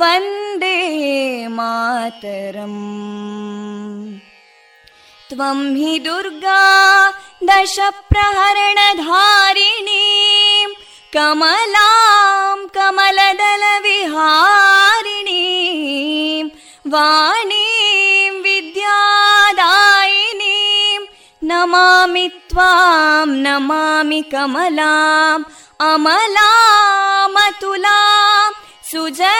वन्दे मातरम् त्वं हि दुर्गा दशप्रहरणधारिणीं कमलां कमलदलविहारिणीं वाणीं विद्यादायिनीं नमामि त्वां नमामि कमलाम् अमलामतुलां सुजलां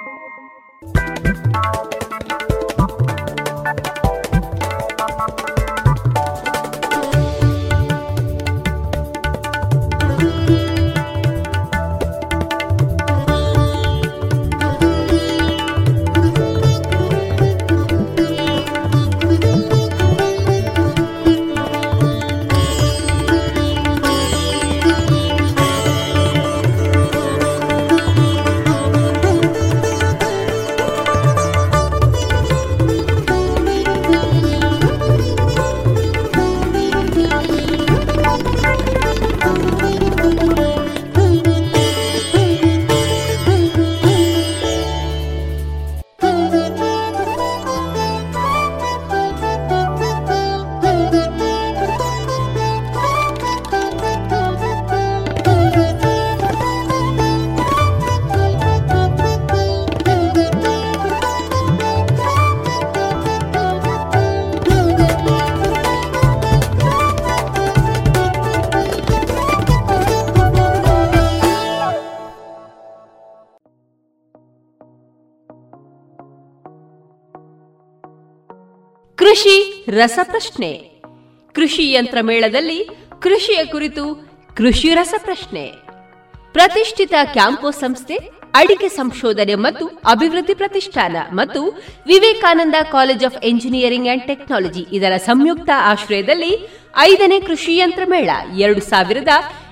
ಕೃಷಿ ರಸಪ್ರಶ್ನೆ. ಕೃಷಿ ಯಂತ್ರ ಮೇಳದಲ್ಲಿ ಕೃಷಿಯ ಕುರಿತು ಕೃಷಿ ರಸಪ್ರಶ್ನೆ. ಪ್ರತಿಷ್ಠಿತ ಕ್ಯಾಂಪೋ ಸಂಸ್ಥೆ, ಅಡಿಕೆ ಸಂಶೋಧನೆ ಮತ್ತು ಅಭಿವೃದ್ಧಿ ಪ್ರತಿಷ್ಠಾನ ಮತ್ತು Vivekananda College of Engineering and Technology ಇದರ ಸಂಯುಕ್ತ ಆಶ್ರಯದಲ್ಲಿ ಐದನೇ ಕೃಷಿ ಯಂತ್ರ ಮೇಳ, ಎರಡು ಸಾವಿರದ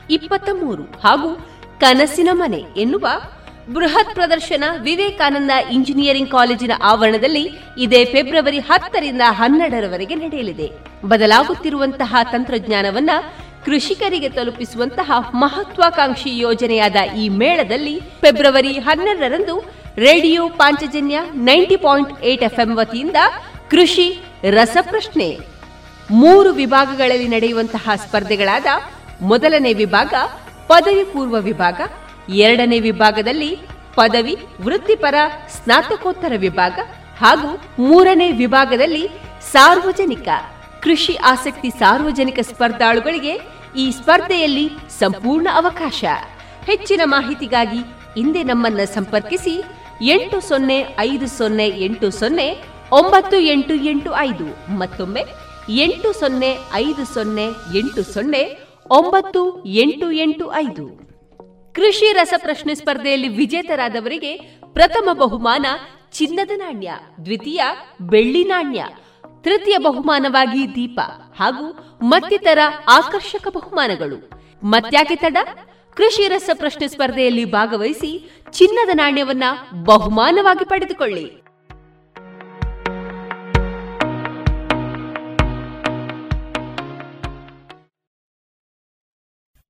ಇಪ್ಪತ್ತ ಮೂರು ಹಾಗೂ ಕನಸಿನ ಮನೆ ಎನ್ನುವ ಬೃಹತ್ ಪ್ರದರ್ಶನ ವಿವೇಕಾನಂದ ಇಂಜಿನಿಯರಿಂಗ್ ಕಾಲೇಜಿನ ಆವರಣದಲ್ಲಿ ಇದೇ ಫೆಬ್ರವರಿ ಹತ್ತರಿಂದ ಹನ್ನೆರಡರವರೆಗೆ ನಡೆಯಲಿದೆ. ಬದಲಾಗುತ್ತಿರುವಂತಹ ತಂತ್ರಜ್ಞಾನವನ್ನ ಕೃಷಿಕರಿಗೆ ತಲುಪಿಸುವಂತಹ ಮಹತ್ವಾಕಾಂಕ್ಷಿ ಯೋಜನೆಯಾದ ಈ ಮೇಳದಲ್ಲಿ ಫೆಬ್ರವರಿ ಹನ್ನೆರಡರಂದು Radio Panchajanya ninety point eight FM ವತಿಯಿಂದ ಕೃಷಿ, ರಸಪ್ರಶ್ನೆ ಮೂರು ವಿಭಾಗಗಳಲ್ಲಿ ನಡೆಯುವಂತಹ ಸ್ಪರ್ಧೆಗಳಾದ ಮೊದಲನೇ ವಿಭಾಗ, ಪದವಿ ಪೂರ್ವ ವಿಭಾಗ ಎರಡನೇ ವಿಭಾಗದಲ್ಲಿ ಪದವಿ, ವೃತ್ತಿಪರ, ಸ್ನಾತಕೋತ್ತರ ವಿಭಾಗ ಹಾಗೂ ಮೂರನೇ ವಿಭಾಗದಲ್ಲಿ ಸಾರ್ವಜನಿಕ. ಕೃಷಿ ಆಸಕ್ತಿ ಸಾರ್ವಜನಿಕ ಸ್ಪರ್ಧಾಳುಗಳಿಗೆ ಈ ಸ್ಪರ್ಧೆಯಲ್ಲಿ ಸಂಪೂರ್ಣ ಅವಕಾಶ. ಹೆಚ್ಚಿನ ಮಾಹಿತಿಗಾಗಿ ಹಿಂದೆ ನಮ್ಮನ್ನ ಸಂಪರ್ಕಿಸಿ ಎಂಟು ಸೊನ್ನೆ ಐದು ಸೊನ್ನೆ ಎಂಟು ಸೊನ್ನೆ ಒಂಬತ್ತು ಎಂಟು ಎಂಟು ಐದು ಮತ್ತೊಮ್ಮೆ ಎಂಟು ಸೊನ್ನೆ ಐದು ಸೊನ್ನೆ ಎಂಟು ಸೊನ್ನೆ ಒಂಬತ್ತು ಎಂಟು ಎಂಟು ಐದು. ಕೃಷಿ ರಸಪ್ರಶ್ನೆ ಸ್ಪರ್ಧೆಯಲ್ಲಿ ವಿಜೇತರಾದವರಿಗೆ ಪ್ರಥಮ ಬಹುಮಾನ ಚಿನ್ನದ ನಾಣ್ಯ, ದ್ವಿತೀಯ ಬೆಳ್ಳಿ ನಾಣ್ಯ, ತೃತೀಯ ಬಹುಮಾನವಾಗಿ ದೀಪ ಹಾಗೂ ಮತ್ತಿತರ ಆಕರ್ಷಕ ಬಹುಮಾನಗಳು. ಮತ್ಯಾಕೆ ತಡ? ಕೃಷಿ ರಸ ಪ್ರಶ್ನೆ ಸ್ಪರ್ಧೆಯಲ್ಲಿ ಭಾಗವಹಿಸಿ ಚಿನ್ನದ ನಾಣ್ಯವನ್ನ ಬಹುಮಾನವಾಗಿ ಪಡೆದುಕೊಳ್ಳಿ.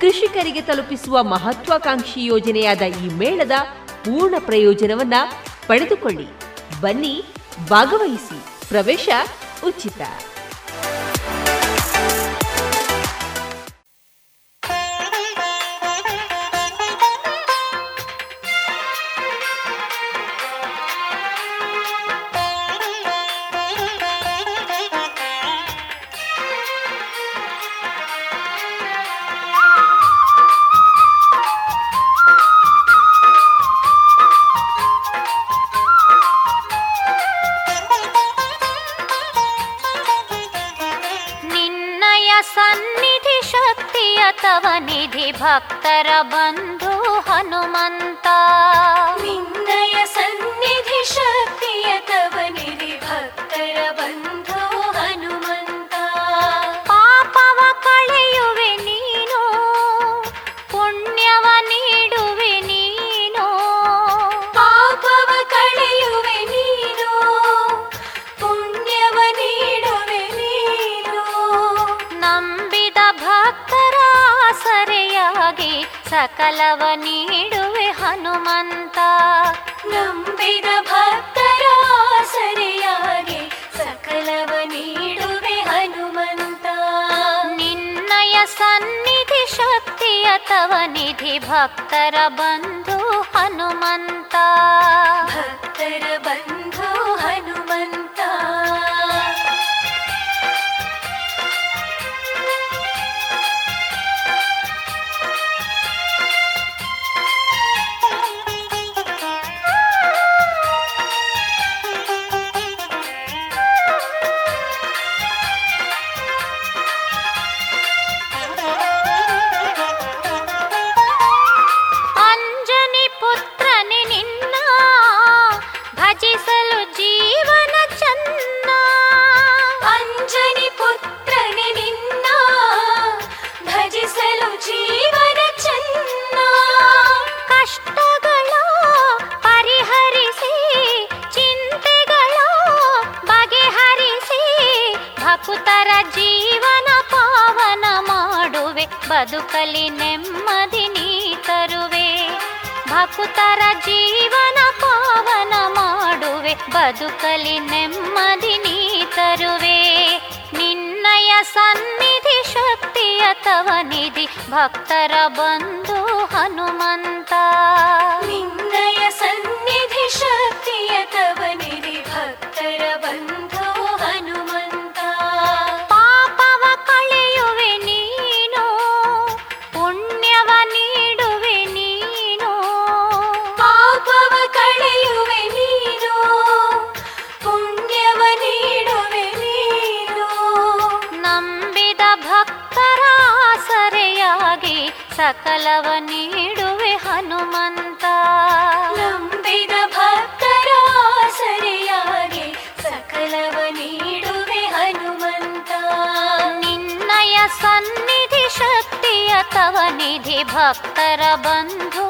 ಕೃಷಿಕರಿಗೆ ತಲುಪಿಸುವ ಮಹತ್ವಾಕಾಂಕ್ಷಿ ಯೋಜನೆಯಾದ ಈ ಮೇಳದ ಪೂರ್ಣ ಪ್ರಯೋಜನವನ್ನ ಪಡೆದುಕೊಳ್ಳಿ. ಬನ್ನಿ ಭಾಗವಹಿಸಿ. ಪ್ರವೇಶ ಉಚಿತ. ಸಕಲವ ನೀಡುವೆ ಹನುಮಂತ. ನಂಬಿದ ಭಕ್ತರ ಸರಿಯಾಗಿ ಸಕಲವ ನೀಡುವೆ ಹನುಮಂತ. ನಿನ್ನಯ ಸನ್ನಿಧಿ ಶಕ್ತಿಯ ತವ ನಿಧಿ ಭಕ್ತರ ಬಂಧು ಹನುಮಂತ. ಭಕ್ತರ ಬಂಧು ಹನುಮಂತ. ಬದುಕಲಿ ನೆಮ್ಮದಿ ನೀ ತರುವೆ. ಭಕ್ತರ ಜೀವನ ಪಾವನ ಮಾಡುವೆ. ಬದುಕಲಿ ನೆಮ್ಮದಿ ನೀ ತರುವೆ. ನಿನ್ನಯ ಸನ್ನಿಧಿ ಶಕ್ತಿಯ ತವ ನಿಧಿ. ಭಕ್ತರ ಬಂಧು ಹನುಮಂತ. ಸಕಲವ ನೀಡುವೆ ಹನುಮಂತ. ನಂಬಿದ ಭಕ್ತರ ಸರಿಯಾಗಿ ಸಕಲವ ನೀಡುವೆ ಹನುಮಂತ. ನಿನ್ನಯ ಸನ್ನಿಧಿ ಶಕ್ತಿಯ ತವ ನಿಧಿ ಭಕ್ತರ ಬಂಧು.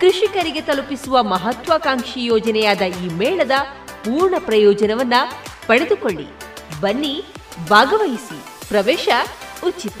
ಕೃಷಿಕರಿಗೆ ತಲುಪಿಸುವ ಮಹತ್ವಾಕಾಂಕ್ಷಿ ಯೋಜನೆಯಾದ ಈ ಮೇಳದ ಪೂರ್ಣ ಪ್ರಯೋಜನವನ್ನ ಪಡೆದುಕೊಳ್ಳಿ. ಬನ್ನಿ ಭಾಗವಹಿಸಿ. ಪ್ರವೇಶ ಉಚಿತ.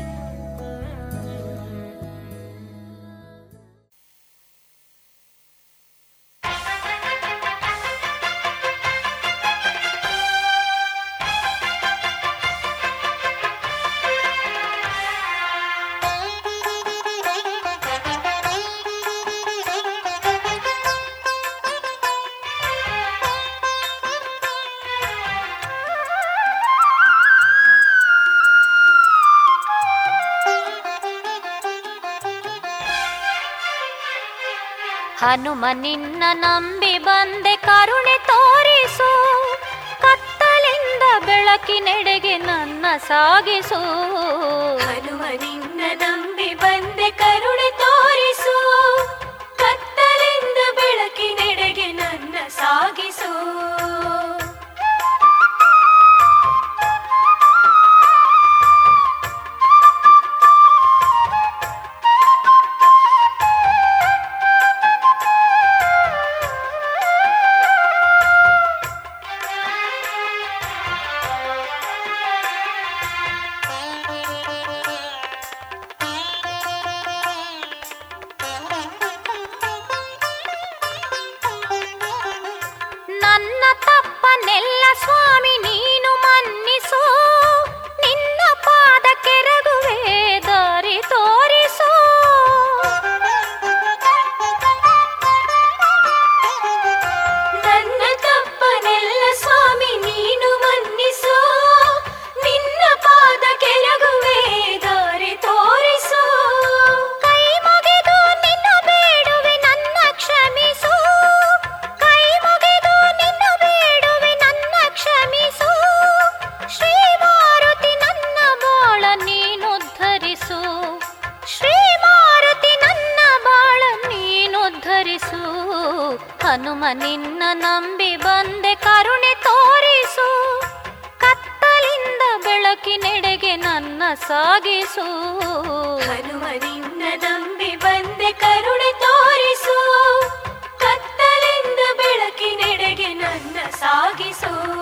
ಹನುಮ ನಿನ್ನ ನಂಬಿ ಬಂದೆ ಕರುಣೆ ತೋರಿಸು ಕತ್ತಲಿಂದ ಬೆಳಕಿನೆಡೆಗೆ ನನ್ನ ಸಾಗಿಸು. ಹನುಮ ನಿನ್ನ ನಂಬಿ ಬಂದೆ ಕರುಣೆ ತೋರಿಸು. ಕತ್ತಲಿಂದ ಬೆಳಕಿನೆಡೆಗೆ ನನ್ನ ಸಾಗಿಸು. ಹನುಮ ನಿನ್ನ ನಂಬಿ ಬಂದೆ ಕರುಣೆ ತೋರಿಸು. ಕತ್ತಲಿಂದ ಬೆಳಕಿನೆಡೆಗೆ ನನ್ನ ಸಾಗಿಸು.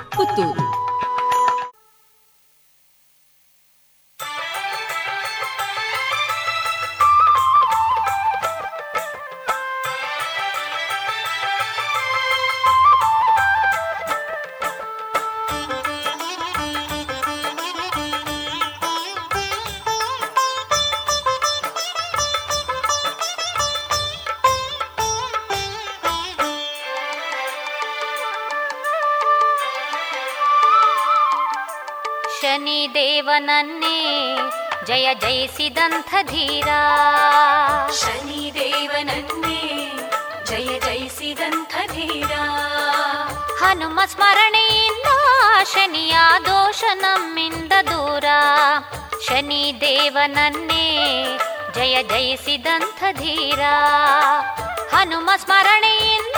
ಜಯಿಸಿದಂಥ ಧೀರ. ಶನಿದೇವನನ್ನೇ ಜಯ ಜಯಿಸಿದಂಥ ಧೀರ. ಹನುಮ ಸ್ಮರಣೆಯಿಂದ ಶನಿಯ ದೋಷ ನಮ್ಮಿಂದ ದೂರ. ಶನಿ ದೇವನನ್ನೇ ಜಯ ಜಯಿಸಿದಂಥ ಧೀರ. ಹನುಮ ಸ್ಮರಣೆಯಿಂದ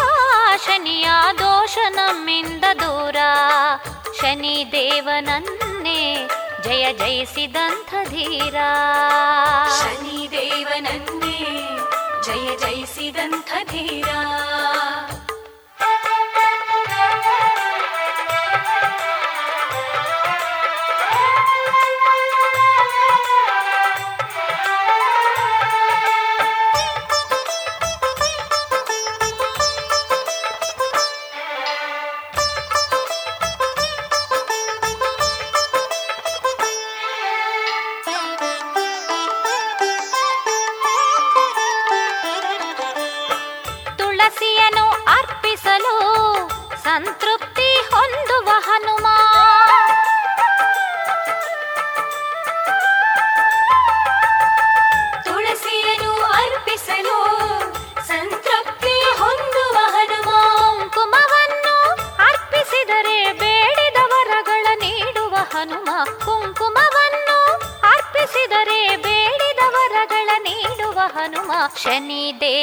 ಶನಿಯ ದೋಷ ನಮ್ಮಿಂದ ದೂರ. ಶನಿದೇವನನ್ನೇ ಜಯ ಜಯಿಸಿದಂಥ ಧೀರ. ದೇವನಂದೇ ಜಯ ಜಯಿಸಿದಂಥ ಧೀರ.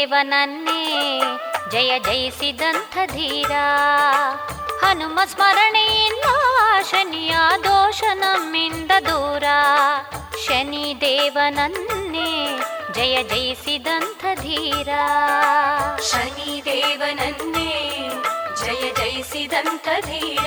ದೇವನನ್ನೇ ಜಯ ಜಯಿಸಿದಂಥ ಧೀರ. ಹನುಮ ಸ್ಮರಣೆಯಿಂದ ಶನಿಯ ದೋಷ ನಮ್ಮಿಂದ ದೂರ. ಶನಿ ದೇವನನ್ನೇ ಜಯ ಜಯಿಸಿದಂಥ ಧೀರ. ಶನಿದೇವನನ್ನೇ ಜಯ ಜಯಿಸಿದಂಥ ಧೀರ.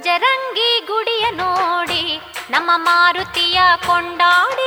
ಭಜರಂಗಿ ಗುಡಿಯ ನೋಡಿ ನಮ್ಮ ಮಾರುತಿಯ ಕೊಂಡಾಡಿ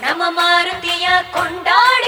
நம்ம மாருதியா கொண்டாடி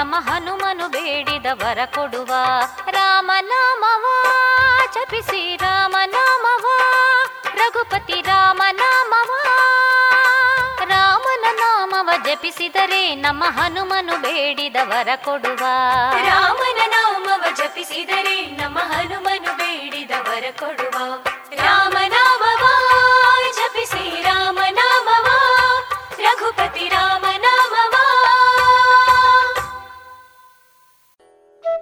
ನಮ್ಮ ಹನುಮನು ಬೇಡಿದ ವರ ಕೊಡುವ ರಾಮನಾಮವ, ಜಪಿಸಿ ರಾಮನಾಮವ, ರಘುಪತಿ ರಾಮನಾಮವ. ರಾಮನ ನಾಮವ ಜಪಿಸಿದರೆ ನಮ್ಮ ಹನುಮನು ಬೇಡಿದ ವರ ಕೊಡುವ. ರಾಮನ ನಾಮವ ಜಪಿಸಿದರೆ ನಮ್ಮ ಹನುಮನು ಬೇಡಿದ ವರ ಕೊಡುವ. ರಾಮನಾಮ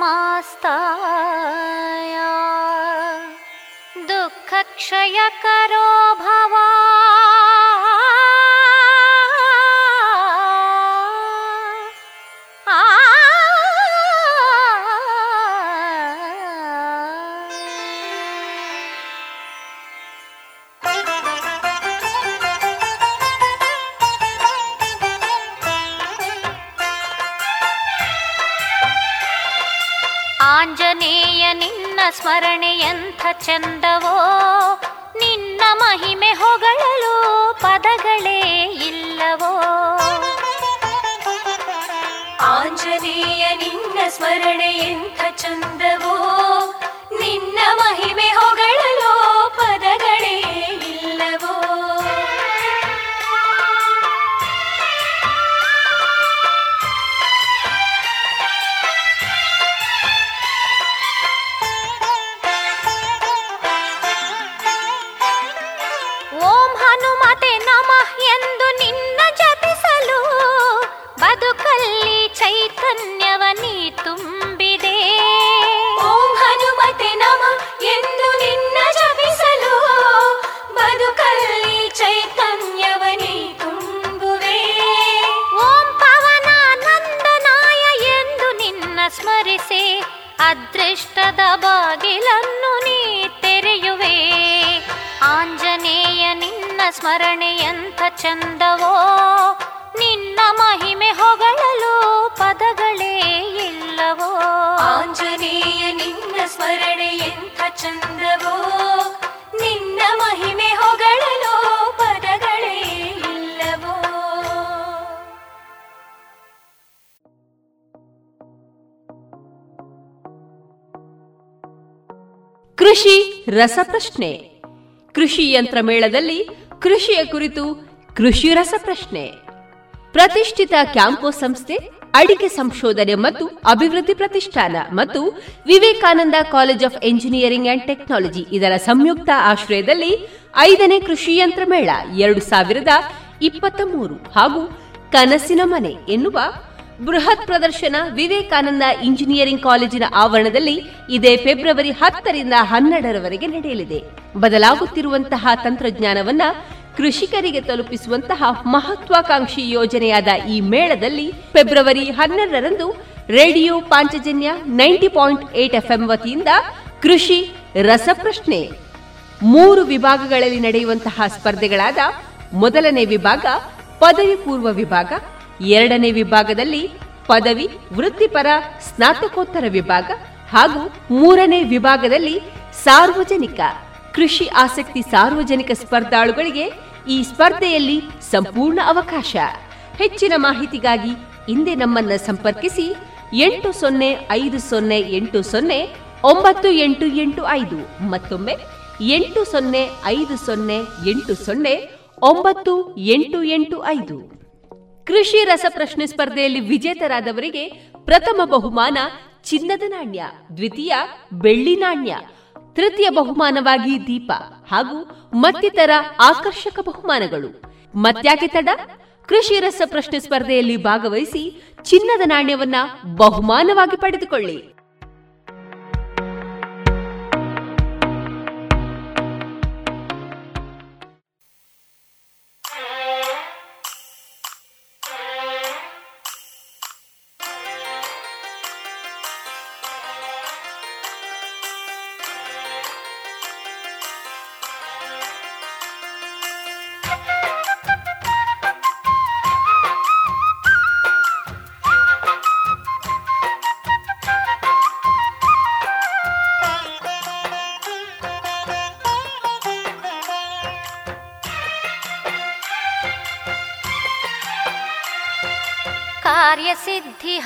मास्ताया दुःखक्षयकर ಸ್ಮರಣೆ ಎಂಥ ಚಂದವೋ, ನಿನ್ನ ಮಹಿಮೆ ಹೊಗಳಲು ಪದಗಳೇ ಇಲ್ಲವೋ. ಆಂಜನೇಯ, ನಿನ್ನ ಸ್ಮರಣೆ ಎಂಥ ಚಂದವೋ, ನಿನ್ನ ಮಹಿಮೆ ಹೊಗಳಲು ನಿನ್ನ ಸ್ಮರಣೆ ಎಂಥ ಚಂದವೋ ನಿನ್ನ ಮಹಿಮೆ ಹೊಗಳಲು ಪದಗಳೇ ಇಲ್ಲವೋ. ಆಂಜನೇಯ ನಿನ್ನ ಸ್ಮರಣೆ ಎಂಥ ಚಂದವೋ ನಿನ್ನ ಮಹಿಮೆ ಹೊಗಳಲು ಪದಗಳೇ ಇಲ್ಲವೋ. ಕೃಷಿ ರಸಪ್ರಶ್ನೆ. ಕೃಷಿ ಯಂತ್ರ ಮೇಳದಲ್ಲಿ ಕೃಷಿಯ ಕುರಿತು ಕೃಷಿ ರಸ ಪ್ರಶ್ನೆ ಪ್ರತಿಷ್ಠಿತ ಕ್ಯಾಂಪೋ ಸಂಸ್ಥೆ, ಅಡಿಕೆ ಸಂಶೋಧನೆ ಮತ್ತು ಅಭಿವೃದ್ಧಿ ಪ್ರತಿಷ್ಠಾನ ಮತ್ತು Vivekananda College of Engineering and Technology ಇದರ ಸಂಯುಕ್ತ ಆಶ್ರಯದಲ್ಲಿ ಐದನೇ ಕೃಷಿ ಯಂತ್ರ ಮೇಳ ಎರಡು ಸಾವಿರದ ಇಪ್ಪತ್ತ ಮೂರು ಹಾಗೂ ಕನಸಿನ ಮನೆ ಎನ್ನುವ ಬೃಹತ್ ಪ್ರದರ್ಶನ ವಿವೇಕಾನಂದ ಇಂಜಿನಿಯರಿಂಗ್ ಕಾಲೇಜಿನ ಆವರಣದಲ್ಲಿ ಇದೇ ಫೆಬ್ರವರಿ ಹತ್ತರಿಂದ ಹನ್ನೆರಡರವರೆಗೆ ನಡೆಯಲಿದೆ. ಬದಲಾಗುತ್ತಿರುವಂತಹ ತಂತ್ರಜ್ಞಾನವನ್ನ ಕೃಷಿಕರಿಗೆ ತಲುಪಿಸುವಂತಹ ಮಹತ್ವಾಕಾಂಕ್ಷಿ ಯೋಜನೆಯಾದ ಈ ಮೇಳದಲ್ಲಿ ಫೆಬ್ರವರಿ ಹನ್ನೆರಡರಂದು Radio Panchajanya ninety point eight FM ವತಿಯಿಂದ ಕೃಷಿ, ರಸಪ್ರಶ್ನೆ, ಮೂರು ವಿಭಾಗಗಳಲ್ಲಿ ನಡೆಯುವಂತಹ ಸ್ಪರ್ಧೆಗಳಾದ ಮೊದಲನೇ ವಿಭಾಗ, ಪದವಿ ಪೂರ್ವ ವಿಭಾಗ, ಎರಡನೇ ವಿಭಾಗದಲ್ಲಿ ಪದವಿ, ವೃತ್ತಿಪರ, ಸ್ನಾತಕೋತ್ತರ ವಿಭಾಗ ಹಾಗೂ ಮೂರನೇ ವಿಭಾಗದಲ್ಲಿ ಸಾರ್ವಜನಿಕ. ಕೃಷಿ ಆಸಕ್ತಿ ಸಾರ್ವಜನಿಕ ಸ್ಪರ್ಧಾಳುಗಳಿಗೆ ಈ ಸ್ಪರ್ಧೆಯಲ್ಲಿ ಸಂಪೂರ್ಣ ಅವಕಾಶ. ಹೆಚ್ಚಿನ ಮಾಹಿತಿಗಾಗಿ ಹಿಂದೆ ನಮ್ಮನ್ನ ಸಂಪರ್ಕಿಸಿ ಎಂಟು ಸೊನ್ನೆ ಐದು ಸೊನ್ನೆ ಎಂಟು ಸೊನ್ನೆ ಒಂಬತ್ತು ಎಂಟು ಎಂಟು ಐದು ಮತ್ತೊಮ್ಮೆ ಎಂಟು ಸೊನ್ನೆ ಐದು ಸೊನ್ನೆ ಎಂಟು ಸೊನ್ನೆ ಒಂಬತ್ತು ಎಂಟು ಎಂಟು ಐದು. ಕೃಷಿ ರಸಪ್ರಶ್ನೆ ಸ್ಪರ್ಧೆಯಲ್ಲಿ ವಿಜೇತರಾದವರಿಗೆ ಪ್ರಥಮ ಬಹುಮಾನ ಚಿನ್ನದ ನಾಣ್ಯ, ದ್ವಿತೀಯ ಬೆಳ್ಳಿ ನಾಣ್ಯ ತೃತೀಯ ಬಹುಮಾನವಾಗಿ ದೀಪ ಹಾಗೂ ಮತ್ತಿತರ ಆಕರ್ಷಕ ಬಹುಮಾನಗಳು. ಮತ್ಯಾಕೆ ತಡ? ಕೃಷಿ ರಸ ಪ್ರಶ್ನೆ ಸ್ಪರ್ಧೆಯಲ್ಲಿ ಭಾಗವಹಿಸಿ ಚಿನ್ನದ ನಾಣ್ಯವನ್ನ ಬಹುಮಾನವಾಗಿ ಪಡೆದುಕೊಳ್ಳಿ.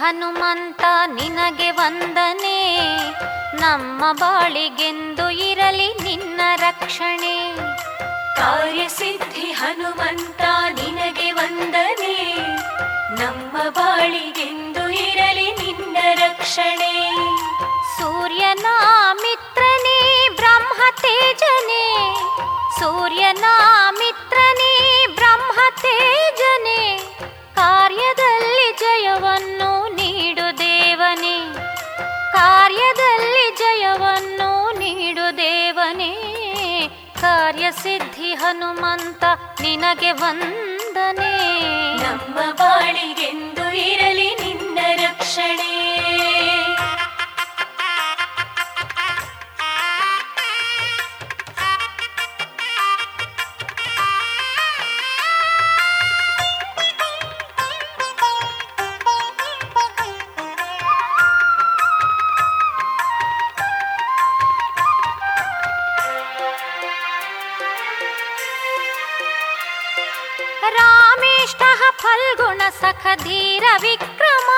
ಹನುಮಂತ ನಿನಗೆ ವಂದನೆ. ನಮ್ಮ ಬಾಳಿಗೆಂದು ಇರಲಿ ನಿನ್ನ ರಕ್ಷಣೆ. ಕಾರ್ಯಸಿದ್ಧಿ ಹನುಮಂತ ನಿನಗೆ ವಂದನೆ. ನಮ್ಮ ಬಾಳಿಗೆಂದು ಇರಲಿ ನಿನ್ನ ರಕ್ಷಣೆ. ಸೂರ್ಯನ ಮಿತ್ರನೇ ಬ್ರಹ್ಮ ತೇಜನೆ. ಸೂರ್ಯನ ಮಿತ್ರನೇ ಬ್ರಹ್ಮ ತೇಜನೆ. ಕಾರ್ಯದಲ್ಲಿ ಜಯವನ್ನು ಕಾರ್ಯದಲ್ಲಿ ಜಯವನ್ನು ನೀಡು ದೇವನೇ. ಕಾರ್ಯಸಿದ್ಧಿ ಹನುಮಂತ ನಿನಗೆ ವಂದನೆ. ನಮ್ಮ ಬಾಳಿಗೆಂದು ಇರಲಿ ನಿನ್ನ ರಕ್ಷಣೆ. ಫಲ್ಗುಣ ಸಖ ಧೀರ ವಿಕ್ರಮ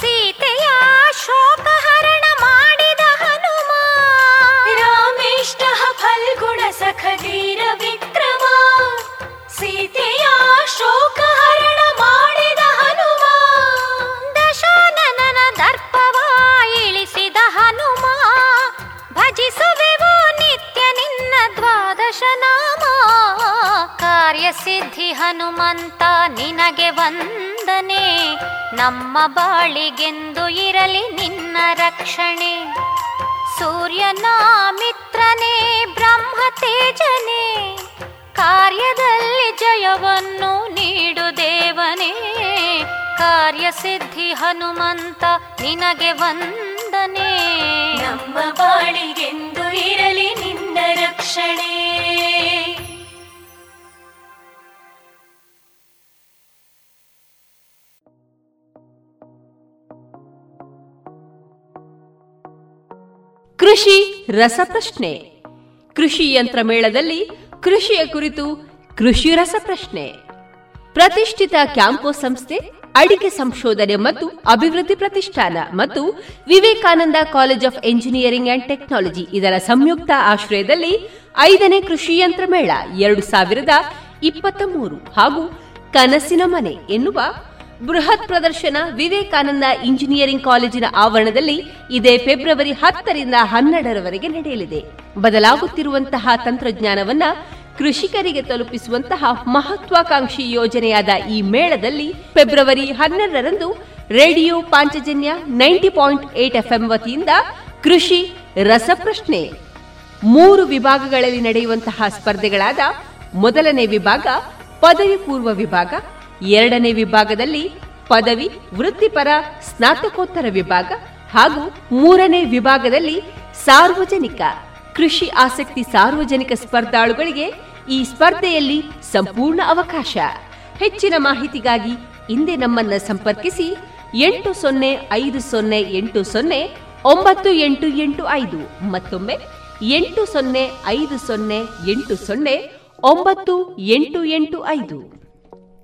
ಸೀತೆಯ ಶೋಕಹರಣ ಮಾಡಿದ ಹನುಮ. ರಾಮೇಷ್ಟ ಫಲ್ಗುಣ ಸಖಧೀರ ವಿಕ್ರಮ ಸೀತೆಯ ಶೋಕಹರಣ ಕಾರ್ಯಸಿದ್ಧಿ ಹನುಮಂತ ನಿನಗೆ ವಂದನೆ. ನಮ್ಮ ಬಾಳಿಗೆಂದು ಇರಲಿ ನಿನ್ನ ರಕ್ಷಣೆ. ಸೂರ್ಯನ ಮಿತ್ರನೇ, ಬ್ರಹ್ಮ ತೇಜನೇ. ಕಾರ್ಯದಲ್ಲಿ ಜಯವನ್ನು ನೀಡು ದೇವನೇ. ಕಾರ್ಯ ಸಿದ್ಧಿ ಹನುಮಂತ ನಿನಗೆ ವಂದನೆ. ನಮ್ಮ ಬಾಳಿಗೆಂದು ಇರಲಿ ನಿನ್ನ ರಕ್ಷಣೆ. ಕೃಷಿ ರಸಪ್ರಶ್ನೆ. ಕೃಷಿ ಯಂತ್ರ ಮೇಳದಲ್ಲಿ ಕೃಷಿಯ ಕುರಿತು ಕೃಷಿ ರಸಪ್ರಶ್ನೆ. ಪ್ರತಿಷ್ಠಿತ ಕ್ಯಾಂಪೋ ಸಂಸ್ಥೆ, ಅಡಿಕೆ ಸಂಶೋಧನೆ ಮತ್ತು ಅಭಿವೃದ್ಧಿ ಪ್ರತಿಷ್ಠಾನ ಮತ್ತು Vivekananda College of Engineering and Technology ಇದರ ಸಂಯುಕ್ತ ಆಶ್ರಯದಲ್ಲಿ ಐದನೇ ಕೃಷಿ ಯಂತ್ರ ಮೇಳ ಎರಡು ಸಾವಿರದ ಇಪ್ಪತ್ತ ಮೂರು ಹಾಗೂ ಕನಸಿನ ಮನೆ ಎನ್ನುವ ಬೃಹತ್ ಪ್ರದರ್ಶನ ವಿವೇಕಾನಂದ ಇಂಜಿನಿಯರಿಂಗ್ ಕಾಲೇಜಿನ ಆವರಣದಲ್ಲಿ ಇದೇ ಫೆಬ್ರವರಿ ಹತ್ತರಿಂದ ಹನ್ನೆರಡರವರೆಗೆ ನಡೆಯಲಿದೆ. ಬದಲಾಗುತ್ತಿರುವಂತಹ ತಂತ್ರಜ್ಞಾನವನ್ನ ಕೃಷಿಕರಿಗೆ ತಲುಪಿಸುವಂತಹ ಮಹತ್ವಾಕಾಂಕ್ಷಿ ಯೋಜನೆಯಾದ ಈ ಮೇಳದಲ್ಲಿ ಫೆಬ್ರವರಿ ಹನ್ನೆರಡರಂದು Radio Panchajanya ninety point eight FM ವತಿಯಿಂದ ಕೃಷಿ, ರಸಪ್ರಶ್ನೆ ಮೂರು ವಿಭಾಗಗಳಲ್ಲಿ ನಡೆಯುವಂತಹ ಸ್ಪರ್ಧೆಗಳಾದ ಮೊದಲನೇ ವಿಭಾಗ, ಪದವಿ ಪೂರ್ವ ವಿಭಾಗ ಎರಡನೇ ವಿಭಾಗದಲ್ಲಿ ಪದವಿ, ವೃತ್ತಿಪರ, ಸ್ನಾತಕೋತ್ತರ ವಿಭಾಗ ಹಾಗೂ ಮೂರನೇ ವಿಭಾಗದಲ್ಲಿ ಸಾರ್ವಜನಿಕ. ಕೃಷಿ ಆಸಕ್ತಿ ಸಾರ್ವಜನಿಕ ಸ್ಪರ್ಧಾಳುಗಳಿಗೆ ಈ ಸ್ಪರ್ಧೆಯಲ್ಲಿ ಸಂಪೂರ್ಣ ಅವಕಾಶ. ಹೆಚ್ಚಿನ ಮಾಹಿತಿಗಾಗಿ ಇಂದೇ ನಮ್ಮನ್ನ ಸಂಪರ್ಕಿಸಿ ಎಂಟು ಸೊನ್ನೆ ಐದು ಸೊನ್ನೆ ಎಂಟು ಸೊನ್ನೆ ಒಂಬತ್ತು ಎಂಟು ಎಂಟು ಐದು ಮತ್ತೊಮ್ಮೆ ಎಂಟು ಸೊನ್ನೆ ಐದು ಸೊನ್ನೆ ಎಂಟು ಸೊನ್ನೆ ಒಂಬತ್ತು ಎಂಟು ಎಂಟು ಐದು.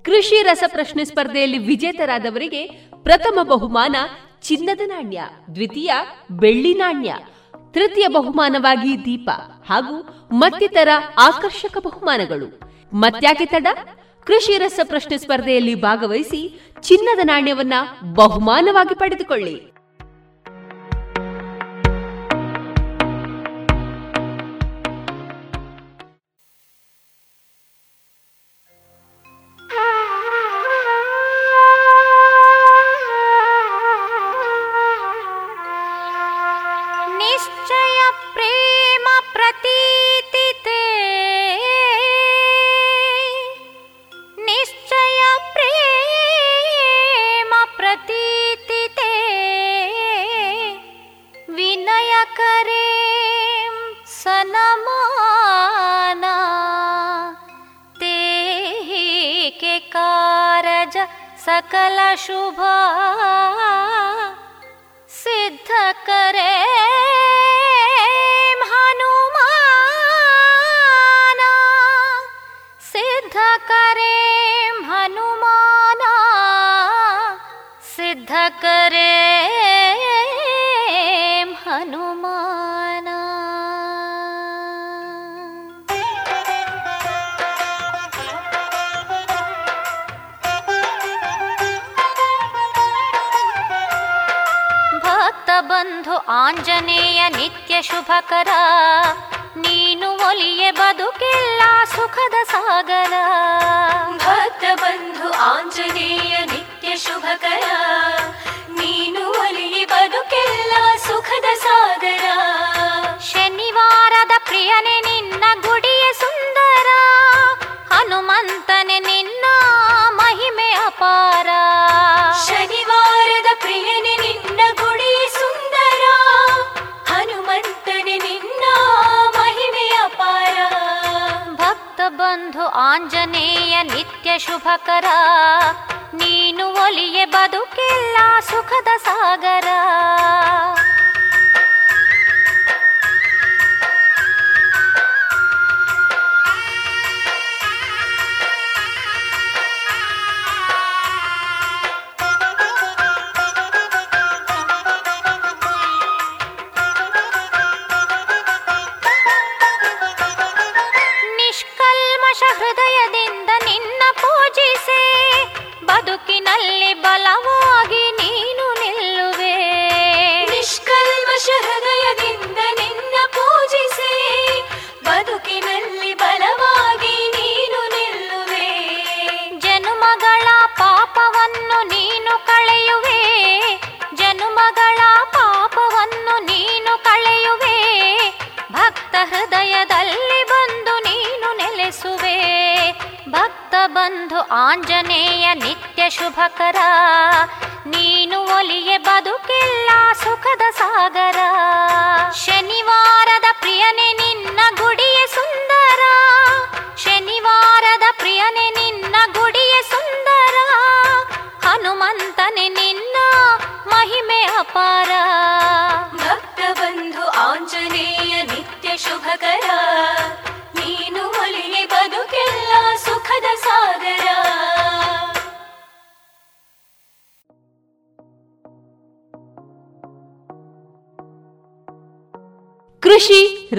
ಕೃಷಿ ರಸಪ್ರಶ್ನೆ ಸ್ಪರ್ಧೆಯಲ್ಲಿ ವಿಜೇತರಾದವರಿಗೆ ಪ್ರಥಮ ಬಹುಮಾನ ಚಿನ್ನದ ನಾಣ್ಯ, ದ್ವಿತೀಯ ಬೆಳ್ಳಿ ನಾಣ್ಯ, ತೃತೀಯ ಬಹುಮಾನವಾಗಿ ದೀಪ ಹಾಗೂ ಮತ್ತಿತರ ಆಕರ್ಷಕ ಬಹುಮಾನಗಳು. ಮತ್ಯಾಕೆ ತಡ? ಕೃಷಿ ರಸ ಪ್ರಶ್ನೆ ಸ್ಪರ್ಧೆಯಲ್ಲಿ ಭಾಗವಹಿಸಿ ಚಿನ್ನದ ನಾಣ್ಯವನ್ನ ಬಹುಮಾನವಾಗಿ ಪಡೆದುಕೊಳ್ಳಿ.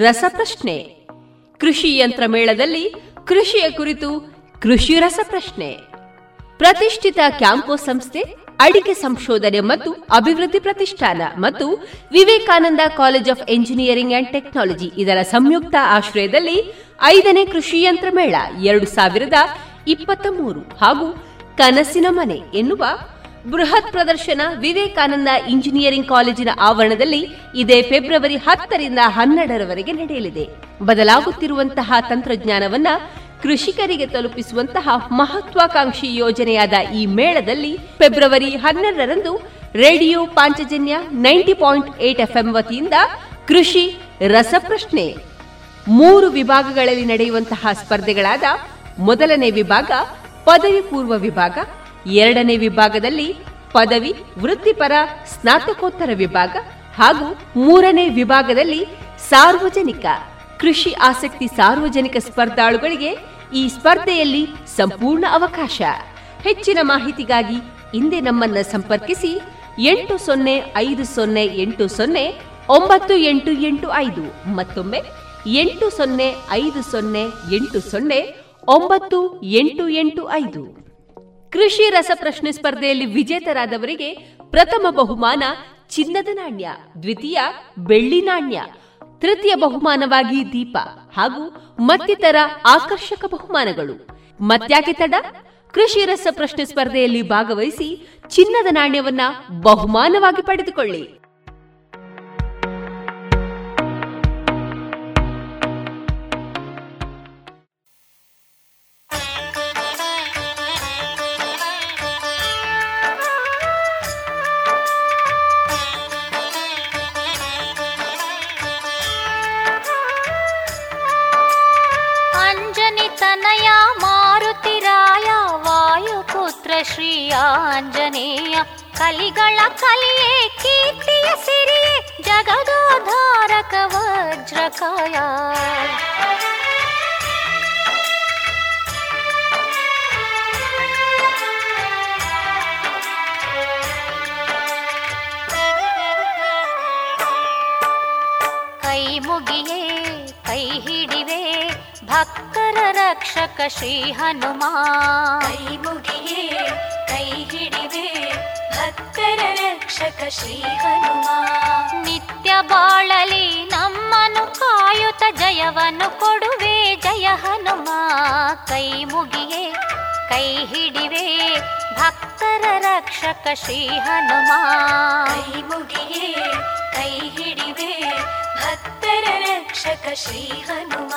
ರಸಪ್ರಶ್ನೆ. ಕೃಷಿ ಯಂತ್ರ ಮೇಳದಲ್ಲಿ ಕೃಷಿಯ ಕುರಿತು ಕೃಷಿ ರಸಪ್ರಶ್ನೆ. ಪ್ರತಿಷ್ಠಿತ ಕ್ಯಾಂಪೋ ಸಂಸ್ಥೆ, ಅಡಿಕೆ ಸಂಶೋಧನೆ ಮತ್ತು ಅಭಿವೃದ್ಧಿ ಪ್ರತಿಷ್ಠಾನ ಮತ್ತು Vivekananda College of Engineering and Technology ಇದರ ಸಂಯುಕ್ತ ಆಶ್ರಯದಲ್ಲಿ ಐದನೇ ಕೃಷಿ ಯಂತ್ರ ಮೇಳ ಎರಡು ಸಾವಿರದ ಇಪ್ಪತ್ತ ಮೂರು ಹಾಗೂ ಕನಸಿನ ಮನೆ ಎನ್ನುವ ಬೃಹತ್ ಪ್ರದರ್ಶನ ವಿವೇಕಾನಂದ ಇಂಜಿನಿಯರಿಂಗ್ ಕಾಲೇಜಿನ ಆವರಣದಲ್ಲಿ ಇದೇ ಫೆಬ್ರವರಿ ಹತ್ತರಿಂದ ಹನ್ನೆರಡರವರೆಗೆ ನಡೆಯಲಿದೆ. ಬದಲಾಗುತ್ತಿರುವಂತಹ ತಂತ್ರಜ್ಞಾನವನ್ನ ಕೃಷಿಕರಿಗೆ ತಲುಪಿಸುವಂತಹ ಮಹತ್ವಾಕಾಂಕ್ಷಿ ಯೋಜನೆಯಾದ ಈ ಮೇಳದಲ್ಲಿ ಫೆಬ್ರವರಿ ಹನ್ನೆರಡರಂದು Radio Panchajanya ninety point eight FM ವತಿಯಿಂದ ಕೃಷಿ, ರಸಪ್ರಶ್ನೆ ಮೂರು ವಿಭಾಗಗಳಲ್ಲಿ ನಡೆಯುವಂತಹ ಸ್ಪರ್ಧೆಗಳಾದ ಮೊದಲನೇ ವಿಭಾಗ, ಪದವಿ ಪೂರ್ವ ವಿಭಾಗ ಎರಡನೇ ವಿಭಾಗದಲ್ಲಿ ಪದವಿ, ವೃತ್ತಿಪರ, ಸ್ನಾತಕೋತ್ತರ ವಿಭಾಗ ಹಾಗೂ ಮೂರನೇ ವಿಭಾಗದಲ್ಲಿ ಸಾರ್ವಜನಿಕ. ಕೃಷಿ ಆಸಕ್ತಿ ಸಾರ್ವಜನಿಕ ಸ್ಪರ್ಧಾಳುಗಳಿಗೆ ಈ ಸ್ಪರ್ಧೆಯಲ್ಲಿ ಸಂಪೂರ್ಣ ಅವಕಾಶ. ಹೆಚ್ಚಿನ ಮಾಹಿತಿಗಾಗಿ ಹಿಂದೆ ನಮ್ಮನ್ನ ಸಂಪರ್ಕಿಸಿ ಎಂಟು ಸೊನ್ನೆ ಐದು ಸೊನ್ನೆ ಎಂಟು ಸೊನ್ನೆ ಒಂಬತ್ತು ಎಂಟು ಎಂಟು ಐದು ಮತ್ತೊಮ್ಮೆ ಎಂಟು ಸೊನ್ನೆ ಐದು ಸೊನ್ನೆ ಎಂಟು ಸೊನ್ನೆ ಒಂಬತ್ತು ಎಂಟು ಎಂಟು ಐದು. ಕೃಷಿ ರಸಪ್ರಶ್ನೆ ಸ್ಪರ್ಧೆಯಲ್ಲಿ ವಿಜೇತರಾದವರಿಗೆ ಪ್ರಥಮ ಬಹುಮಾನ ಚಿನ್ನದ ನಾಣ್ಯ, ದ್ವಿತೀಯ ಬೆಳ್ಳಿ ನಾಣ್ಯ, ತೃತೀಯ ಬಹುಮಾನವಾಗಿ ದೀಪ ಹಾಗೂ ಮತ್ತಿತರ ಆಕರ್ಷಕ ಬಹುಮಾನಗಳು. ಮತ್ಯಾಕೆ ತಡ? ಕೃಷಿ ರಸ ಪ್ರಶ್ನೆ ಸ್ಪರ್ಧೆಯಲ್ಲಿ ಭಾಗವಹಿಸಿ ಚಿನ್ನದ ನಾಣ್ಯವನ್ನ ಬಹುಮಾನವಾಗಿ ಪಡೆದುಕೊಳ್ಳಿ. ಶ್ರೀ ಹನುಮಾ. ಕೈ ಮುಗಿಯೇ ಕೈ ಹಿಡಿವೆ ಭಕ್ತರ ರಕ್ಷಕ ಶ್ರೀ ಹನುಮಾ. ನಿತ್ಯ ಬಾಳಲಿ ನಮ್ಮನು ಕಾಯುತ ಜಯವನ್ನು ಕೊಡುವೆ ಜಯ ಹನುಮಾ. ಕೈ ಮುಗಿಯೇ ಕೈ ಹಿಡಿವೆ ಭಕ್ತರ ರಕ್ಷಕ ಶ್ರೀ ಹನುಮಾ. ಕೈ ಮುಗಿಯೇ ಕೈ ಹಿಡಿವೆ ಭಕ್ತರ ರಕ್ಷಕ ಶ್ರೀ ಹನುಮ.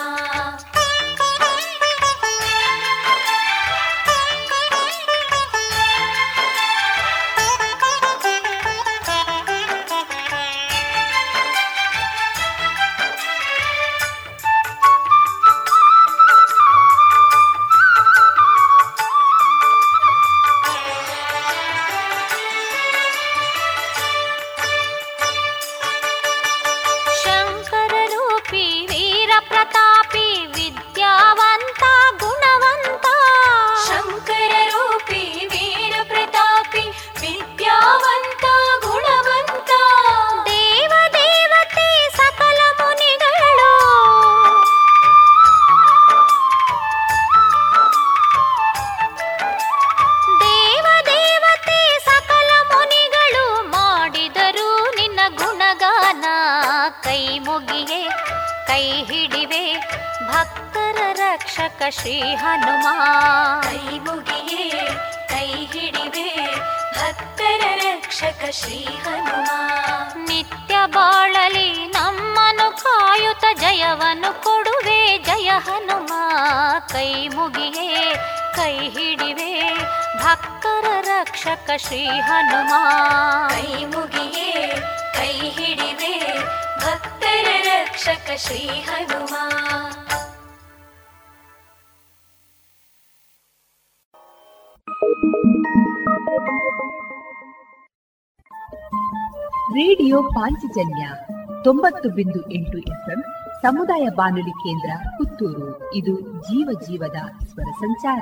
ಶ್ರೀ ಹನುಮ. ಕೈ ಮುಗಿಯೇ ಕೈ ಹಿಡಿದೆ ಭಕ್ತರ ರಕ್ಷಕ ಶ್ರೀ ಹನುಮ. ರೇಡಿಯೋ ಪಾಂಚಜನ್ಯ ತೊಂಬತ್ತು ಬಿಂದು ಎಂಟು ಎಫ್ಎಂ ಸಮುದಾಯ ಬಾನುಲಿ ಕೇಂದ್ರ ಪುತ್ತೂರು. ಇದು ಜೀವ ಜೀವದ ಸ್ವರ ಸಂಚಾರ.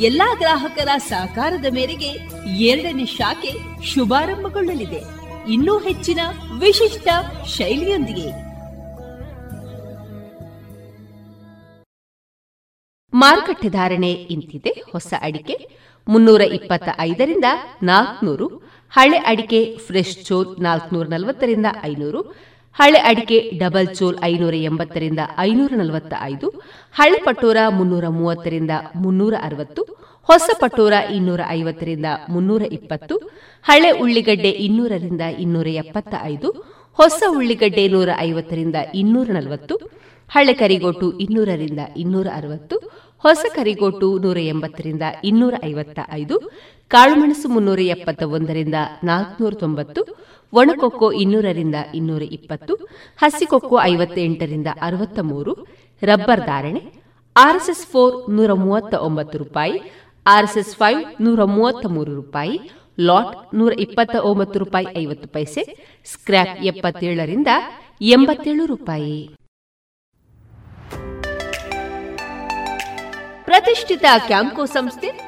ಎಲ್ಲಾ ಗ್ರಾಹಕರ ಸಹಕಾರದ ಮೇರೆಗೆ ಎರಡನೇ ಶಾಖೆ ಶುಭಾರಂಭಗೊಳ್ಳಲಿದೆ. ಇನ್ನೂ ಹೆಚ್ಚಿನ ವಿಶಿಷ್ಟ ಶೈಲಿಯೊಂದಿಗೆ. ಮಾರುಕಟ್ಟೆ ಧಾರಣೆ ಇಂತಿದೆ. ಹೊಸ ಅಡಿಕೆ ಮುನ್ನೂರ ಇಪ್ಪತ್ತ ಐದರಿಂದ ನಾಲ್ಕನೂರು, ಹಳೆ ಅಡಿಕೆ ಫ್ರೆಶ್ ಚೋತ್ ನಾಲ್ಕನೂರ ನಲವತ್ತರಿಂದ ಐನೂರು ಹಳೆ ಅಡಿಕೆ ಡಬಲ್ ಚೋಲ್ ಐನೂರ ಎಂಬತ್ತರಿಂದ ಐನೂರ ನಲವತ್ತ ಐದು ಹಳೆ ಪಟೋರ ಮುನ್ನೂರ ಮೂವತ್ತರಿಂದ ಮುನ್ನೂರ ಅರವತ್ತು, ಹೊಸ ಪಟೋರ ಇನ್ನೂರ ಐವತ್ತರಿಂದ ಮುನ್ನೂರ ಇಪ್ಪತ್ತು, ಹಳೆ ಉಳ್ಳಿಗಡ್ಡೆ ಇನ್ನೂರರಿಂದ ಇನ್ನೂರ ಎಪ್ಪತ್ತ ಐದು ಹೊಸ ಉಳ್ಳಿಗಡ್ಡೆ ನೂರ ಐವತ್ತರಿಂದ ಇನ್ನೂರ ನಲವತ್ತು, ಹಳೆ ಕರಿಗೋಟು ಇನ್ನೂರರಿಂದ ಇನ್ನೂರ ಅರವತ್ತು, ಹೊಸ ಕರಿಗೋಟು ನೂರ ಎಂಬತ್ತರಿಂದ ಇನ್ನೂರ ಐವತ್ತ ಐದು ಕಾಳುಮೆಣಸು ಮುನ್ನೂರ ಎಪ್ಪತ್ತ ಒಂದರಿಂದ ನಾಲ್ಕುನೂರ ತೊಂಬತ್ತು ಒಣಕೊಕ್ಕೋ ಇನ್ನೂರರಿಂದ ಇನ್ನೂರ ಇಪ್ಪತ್ತು ಹಸಿಕೊಕ್ಕೋ ಐವತ್ತೆಂಟರಿಂದ ಅರವತ್ತ ಮೂರು ರಬ್ಬರ್ ಧಾರಣೆ, ಆರ್ಎಸ್ಎಸ್ ಫೋರ್ ನೂರ ಮೂವತ್ತ ಒಂಬತ್ತು ರೂಪಾಯಿ, ಆರ್ಎಸ್ಎಸ್ ಫೈವ್ ನೂರ ಮೂವತ್ತ ಮೂರು ರೂಪಾಯಿ, ಲಾಟ್ ನೂರ ಇಪ್ಪತ್ತ ಒಂಬತ್ತು ರೂಪಾಯಿ ಐವತ್ತು ಪೈಸೆ, ಸ್ಕ್ರ್ಯಾಪ್ ಎಪ್ಪತ್ತೇಳರಿಂದ ಎಂಬತ್ತೇಳು ರೂಪಾಯಿ. ಪ್ರತಿಷ್ಠಿತ ಕ್ಯಾಂಕೋ ಸಂಸ್ಥೆ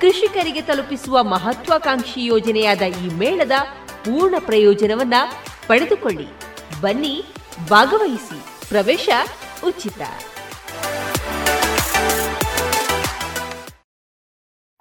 ಕೃಷಿಕರಿಗೆ ತಲುಪಿಸುವ ಮಹತ್ವಾಕಾಂಕ್ಷಿ ಯೋಜನೆಯಾದ ಈ ಮೇಳದ ಪೂರ್ಣ ಪ್ರಯೋಜನವನ್ನ ಪಡೆದುಕೊಳ್ಳಿ. ಬನ್ನಿ ಭಾಗವಹಿಸಿ. ಪ್ರವೇಶ ಉಚಿತ.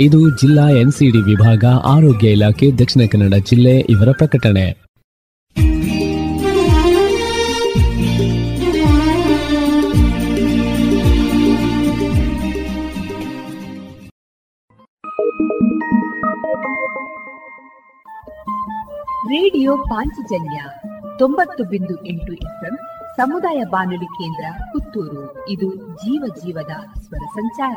ಇದು ಜಿಲ್ಲಾ ಎನ್ಸಿಡಿ ವಿಭಾಗ, ಆರೋಗ್ಯ ಇಲಾಖೆ, ದಕ್ಷಿಣ ಕನ್ನಡ ಜಿಲ್ಲೆ ಇವರ ಪ್ರಕಟಣೆ. ರೇಡಿಯೋ ಪಾಂಚಜನ್ಯ ತೊಂಬತ್ತು ಬಿಂದು ಎಂಟು ಎಫ್ಎಂ, ಸಮುದಾಯ ಬಾನುಲಿ ಕೇಂದ್ರ ಪುತ್ತೂರು. ಇದು ಜೀವ ಜೀವದ ಸ್ವರ ಸಂಚಾರ.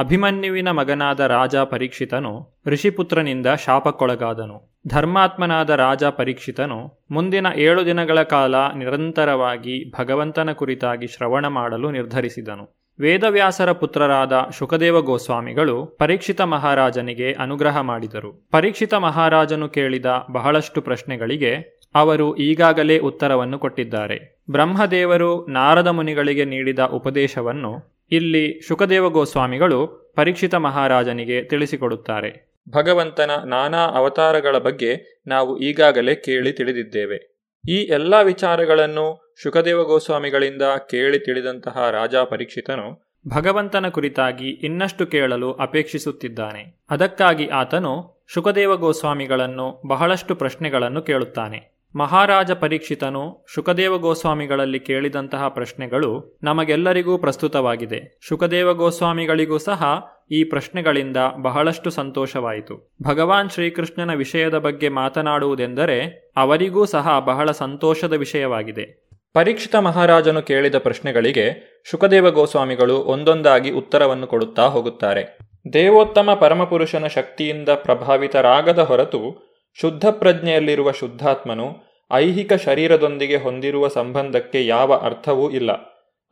ಅಭಿಮನ್ಯುವಿನ ಮಗನಾದ ರಾಜ ಪರೀಕ್ಷಿತನು ಋಷಿಪುತ್ರನಿಂದ ಶಾಪಕ್ಕೊಳಗಾದನು. ಧರ್ಮಾತ್ಮನಾದ ರಾಜ ಪರೀಕ್ಷಿತನು ಮುಂದಿನ ಏಳು ದಿನಗಳ ಕಾಲ ನಿರಂತರವಾಗಿ ಭಗವಂತನ ಕುರಿತಾಗಿ ಶ್ರವಣ ಮಾಡಲು ನಿರ್ಧರಿಸಿದನು. ವೇದವ್ಯಾಸರ ಪುತ್ರರಾದ ಶುಕದೇವ ಗೋಸ್ವಾಮಿಗಳು ಪರೀಕ್ಷಿತ ಮಹಾರಾಜನಿಗೆ ಅನುಗ್ರಹ ಮಾಡಿದರು. ಪರೀಕ್ಷಿತ ಮಹಾರಾಜನು ಕೇಳಿದ ಬಹಳಷ್ಟು ಪ್ರಶ್ನೆಗಳಿಗೆ ಅವರು ಈಗಾಗಲೇ ಉತ್ತರವನ್ನು ಕೊಟ್ಟಿದ್ದಾರೆ. ಬ್ರಹ್ಮದೇವರು ನಾರದ ಮುನಿಗಳಿಗೆ ನೀಡಿದ ಉಪದೇಶವನ್ನು ಇಲ್ಲಿ ಶುಕದೇವ ಗೋಸ್ವಾಮಿಗಳು ಪರೀಕ್ಷಿತ ಮಹಾರಾಜನಿಗೆ ತಿಳಿಸಿಕೊಡುತ್ತಾರೆ. ಭಗವಂತನ ನಾನಾ ಅವತಾರಗಳ ಬಗ್ಗೆ ನಾವು ಈಗಾಗಲೇ ಕೇಳಿ ತಿಳಿದಿದ್ದೇವೆ. ಈ ಎಲ್ಲ ವಿಚಾರಗಳನ್ನು ಶುಕದೇವ ಗೋಸ್ವಾಮಿಗಳಿಂದ ಕೇಳಿ ತಿಳಿದಂತಹ ರಾಜ ಪರೀಕ್ಷಿತನು ಭಗವಂತನ ಕುರಿತಾಗಿ ಇನ್ನಷ್ಟು ಕೇಳಲು ಅಪೇಕ್ಷಿಸುತ್ತಿದ್ದಾನೆ. ಅದಕ್ಕಾಗಿ ಆತನು ಶುಕದೇವ ಗೋಸ್ವಾಮಿಗಳನ್ನು ಬಹಳಷ್ಟು ಪ್ರಶ್ನೆಗಳನ್ನು ಕೇಳುತ್ತಾನೆ. ಮಹಾರಾಜ ಪರೀಕ್ಷಿತನು ಶುಕದೇವ ಗೋಸ್ವಾಮಿಗಳಲ್ಲಿ ಕೇಳಿದಂತಹ ಪ್ರಶ್ನೆಗಳು ನಮಗೆಲ್ಲರಿಗೂ ಪ್ರಸ್ತುತವಾಗಿದೆ. ಶುಕದೇವ ಗೋಸ್ವಾಮಿಗಳಿಗೂ ಸಹ ಈ ಪ್ರಶ್ನೆಗಳಿಂದ ಬಹಳಷ್ಟು ಸಂತೋಷವಾಯಿತು. ಭಗವಾನ್ ಶ್ರೀಕೃಷ್ಣನ ವಿಷಯದ ಬಗ್ಗೆ ಮಾತನಾಡುವುದೆಂದರೆ ಅವರಿಗೂ ಸಹ ಬಹಳ ಸಂತೋಷದ ವಿಷಯವಾಗಿದೆ. ಪರೀಕ್ಷಿತ ಮಹಾರಾಜನು ಕೇಳಿದ ಪ್ರಶ್ನೆಗಳಿಗೆ ಶುಕದೇವ ಗೋಸ್ವಾಮಿಗಳು ಒಂದೊಂದಾಗಿ ಉತ್ತರವನ್ನು ಕೊಡುತ್ತಾ ಹೋಗುತ್ತಾರೆ. ದೇವೋತ್ತಮ ಪರಮಪುರುಷನ ಶಕ್ತಿಯಿಂದ ಪ್ರಭಾವಿತರಾಗದ ಹೊರತು ಶುದ್ಧ ಪ್ರಜ್ಞೆಯಲ್ಲಿರುವ ಶುದ್ಧಾತ್ಮನು ಐಹಿಕ ಶರೀರದೊಂದಿಗೆ ಹೊಂದಿರುವ ಸಂಬಂಧಕ್ಕೆ ಯಾವ ಅರ್ಥವೂ ಇಲ್ಲ.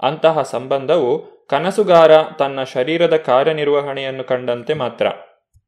ಅಂತಹ ಸಂಬಂಧವು ಕನಸುಗಾರ ತನ್ನ ಶರೀರದ ಕಾರ್ಯನಿರ್ವಹಣೆಯನ್ನು ಕಂಡಂತೆ ಮಾತ್ರ.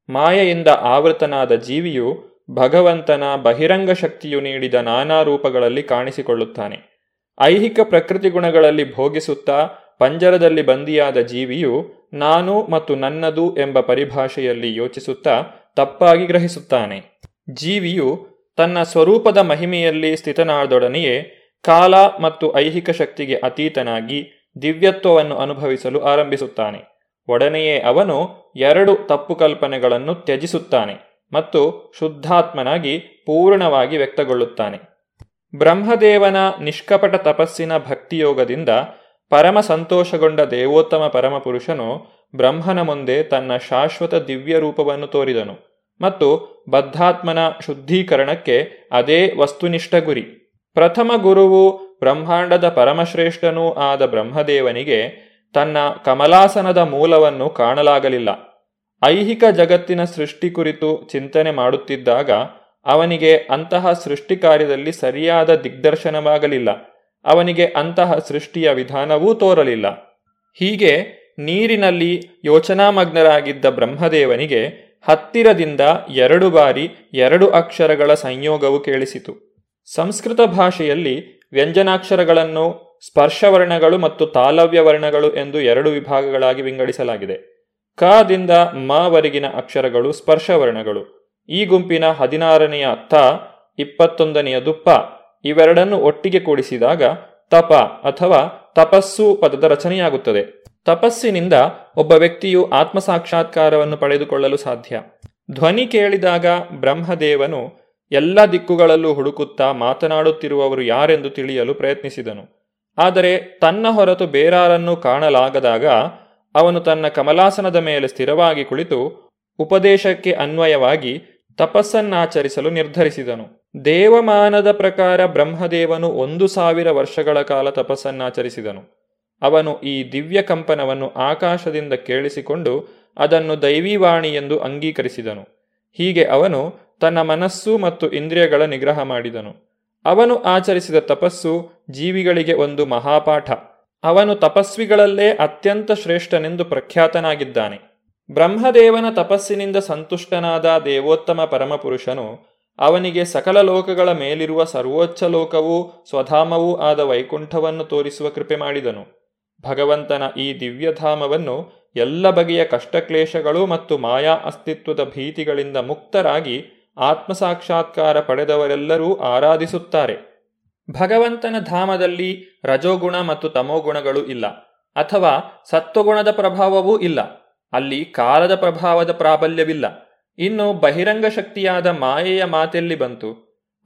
ಮಾಯೆಯಿಂದ ಆವೃತನಾದ ಜೀವಿಯು ಭಗವಂತನ ಬಹಿರಂಗ ಶಕ್ತಿಯು ನೀಡಿದ ನಾನಾ ರೂಪಗಳಲ್ಲಿ ಕಾಣಿಸಿಕೊಳ್ಳುತ್ತಾನೆ. ಐಹಿಕ ಪ್ರಕೃತಿ ಗುಣಗಳಲ್ಲಿ ಭೋಗಿಸುತ್ತಾ ಪಂಜರದಲ್ಲಿ ಬಂದಿಯಾದ ಜೀವಿಯು ನಾನು ಮತ್ತು ನನ್ನದು ಎಂಬ ಪರಿಭಾಷೆಯಲ್ಲಿ ಯೋಚಿಸುತ್ತಾ ತಪ್ಪಾಗಿ ಗ್ರಹಿಸುತ್ತಾನೆ. ಜೀವಿಯು ತನ್ನ ಸ್ವರೂಪದ ಮಹಿಮೆಯಲ್ಲಿ ಸ್ಥಿತನಾದೊಡನೆಯೇ ಕಾಲ ಮತ್ತು ಐಹಿಕ ಶಕ್ತಿಗೆ ಅತೀತನಾಗಿ ದಿವ್ಯತ್ವವನ್ನು ಅನುಭವಿಸಲು ಆರಂಭಿಸುತ್ತಾನೆ. ಒಡನೆಯೇ ಅವನು ಎರಡು ತಪ್ಪು ಕಲ್ಪನೆಗಳನ್ನು ತ್ಯಜಿಸುತ್ತಾನೆ ಮತ್ತು ಶುದ್ಧಾತ್ಮನಾಗಿ ಪೂರ್ಣವಾಗಿ ವ್ಯಕ್ತಗೊಳ್ಳುತ್ತಾನೆ. ಬ್ರಹ್ಮದೇವನ ನಿಷ್ಕಪಟ ತಪಸ್ಸಿನ ಭಕ್ತಿಯೋಗದಿಂದ ಪರಮ ಸಂತೋಷಗೊಂಡ ದೇವೋತ್ತಮ ಪರಮಪುರುಷನು ಬ್ರಹ್ಮನ ಮುಂದೆ ತನ್ನ ಶಾಶ್ವತ ದಿವ್ಯ ರೂಪವನ್ನು ತೋರಿದನು. ಮತ್ತು ಬದ್ಧಾತ್ಮನ ಶುದ್ಧೀಕರಣಕ್ಕೆ ಅದೇ ವಸ್ತುನಿಷ್ಠ ಗುರಿ ಪ್ರಥಮ ಗುರುವು ಬ್ರಹ್ಮಾಂಡದ ಪರಮಶ್ರೇಷ್ಠನೂ ಆದ ಬ್ರಹ್ಮದೇವನಿಗೆ ತನ್ನ ಕಮಲಾಸನದ ಮೂಲವನ್ನು ಕಾಣಲಾಗಲಿಲ್ಲ. ಐಹಿಕ ಜಗತ್ತಿನ ಸೃಷ್ಟಿ ಕುರಿತು ಚಿಂತನೆ ಮಾಡುತ್ತಿದ್ದಾಗ ಅವನಿಗೆ ಅಂತಹ ಸೃಷ್ಟಿ ಕಾರ್ಯದಲ್ಲಿ ಸರಿಯಾದ ದಿಗ್ದರ್ಶನವಾಗಲಿಲ್ಲ. ಅವನಿಗೆ ಅಂತಹ ಸೃಷ್ಟಿಯ ವಿಧಾನವೂ ತೋರಲಿಲ್ಲ. ಹೀಗೆ ನೀರಿನಲ್ಲಿ ಯೋಚನಾಮಗ್ನರಾಗಿದ್ದ ಬ್ರಹ್ಮದೇವನಿಗೆ ಹತ್ತಿರದಿಂದ ಎರಡು ಬಾರಿ ಎರಡು ಅಕ್ಷರಗಳ ಸಂಯೋಗವು ಕೇಳಿಸಿತು. ಸಂಸ್ಕೃತ ಭಾಷೆಯಲ್ಲಿ ವ್ಯಂಜನಾಕ್ಷರಗಳನ್ನು, ಸ್ಪರ್ಶವರ್ಣಗಳು ಮತ್ತು ತಾಲವ್ಯ ವರ್ಣಗಳು ಎಂದು ಎರಡು ವಿಭಾಗಗಳಾಗಿ ವಿಂಗಡಿಸಲಾಗಿದೆ. ಕದಿಂದ ಮವರೆಗಿನ ಅಕ್ಷರಗಳು ಸ್ಪರ್ಶವರ್ಣಗಳು. ಈ ಗುಂಪಿನ ಹದಿನಾರನೆಯ ತ ಇಪ್ಪತ್ತೊಂದನೆಯ ದುಪ್ಪ ಇವೆರಡನ್ನು ಒಟ್ಟಿಗೆ ಕೂಡಿಸಿದಾಗ ತಪ ಅಥವಾ ತಪಸ್ಸು ಪದದ ರಚನೆಯಾಗುತ್ತದೆ. ತಪಸ್ಸಿನಿಂದ ಒಬ್ಬ ವ್ಯಕ್ತಿಯು ಆತ್ಮಸಾಕ್ಷಾತ್ಕಾರವನ್ನು ಪಡೆದುಕೊಳ್ಳಲು ಸಾಧ್ಯ. ಧ್ವನಿ ಕೇಳಿದಾಗ ಬ್ರಹ್ಮದೇವನು ಎಲ್ಲ ದಿಕ್ಕುಗಳಲ್ಲೂ ಹುಡುಕುತ್ತಾ ಮಾತನಾಡುತ್ತಿರುವವರು ಯಾರೆಂದು ತಿಳಿಯಲು ಪ್ರಯತ್ನಿಸಿದನು. ಆದರೆ ತನ್ನ ಹೊರತು ಬೇರಾರನ್ನು ಕಾಣಲಾಗದಾಗ ಅವನು ತನ್ನ ಕಮಲಾಸನದ ಮೇಲೆ ಸ್ಥಿರವಾಗಿ ಕುಳಿತು ಉಪದೇಶಕ್ಕೆ ಅನ್ವಯವಾಗಿ ತಪಸ್ಸನ್ನಾಚರಿಸಲು ನಿರ್ಧರಿಸಿದನು. ದೇವಮಾನದ ಪ್ರಕಾರ ಬ್ರಹ್ಮದೇವನು ಒಂದು ಸಾವಿರ ವರ್ಷಗಳ ಕಾಲ ತಪಸ್ಸನ್ನಾಚರಿಸಿದನು. ಅವನು ಈ ದಿವ್ಯ ಕಂಪನವನ್ನು ಆಕಾಶದಿಂದ ಕೇಳಿಸಿಕೊಂಡು ಅದನ್ನು ದೈವೀವಾಣಿ ಎಂದು ಅಂಗೀಕರಿಸಿದನು. ಹೀಗೆ ಅವನು ತನ್ನ ಮನಸ್ಸು ಮತ್ತು ಇಂದ್ರಿಯಗಳ ನಿಗ್ರಹ ಮಾಡಿದನು. ಅವನು ಆಚರಿಸಿದ ತಪಸ್ಸು ಜೀವಿಗಳಿಗೆ ಒಂದು ಮಹಾಪಾಠ. ಅವನು ತಪಸ್ವಿಗಳಲ್ಲೇ ಅತ್ಯಂತ ಶ್ರೇಷ್ಠನೆಂದು ಪ್ರಖ್ಯಾತನಾಗಿದ್ದಾನೆ. ಬ್ರಹ್ಮದೇವನ ತಪಸ್ಸಿನಿಂದ ಸಂತುಷ್ಟನಾದ ದೇವೋತ್ತಮ ಪರಮಪುರುಷನು ಅವನಿಗೆ ಸಕಲ ಲೋಕಗಳ ಮೇಲಿರುವ ಸರ್ವೋಚ್ಚ ಲೋಕವೂ ಸ್ವಧಾಮವೂ ಆದ ವೈಕುಂಠವನ್ನು ತೋರಿಸುವ ಕೃಪೆ ಮಾಡಿದನು. ಭಗವಂತನ ಈ ದಿವ್ಯಧಾಮವನ್ನು ಎಲ್ಲ ಬಗೆಯ ಕಷ್ಟಕ್ಲೇಶಗಳು ಮತ್ತು ಮಾಯಾ ಅಸ್ತಿತ್ವದ ಭೀತಿಗಳಿಂದ ಮುಕ್ತರಾಗಿ ಆತ್ಮಸಾಕ್ಷಾತ್ಕಾರ ಪಡೆದವರೆಲ್ಲರೂ ಆರಾಧಿಸುತ್ತಾರೆ. ಭಗವಂತನ ಧಾಮದಲ್ಲಿ ರಜೋಗುಣ ಮತ್ತು ತಮೋಗುಣಗಳು ಇಲ್ಲ, ಅಥವಾ ಸತ್ವಗುಣದ ಪ್ರಭಾವವೂ ಇಲ್ಲ, ಅಲ್ಲಿ ಕಾಲದ ಪ್ರಭಾವದ ಪ್ರಾಬಲ್ಯವಿಲ್ಲ. ಇನ್ನು ಬಹಿರಂಗ ಶಕ್ತಿಯಾದ ಮಾಯೆಯ ಮಾತೆಲ್ಲಿ ಬಂತು,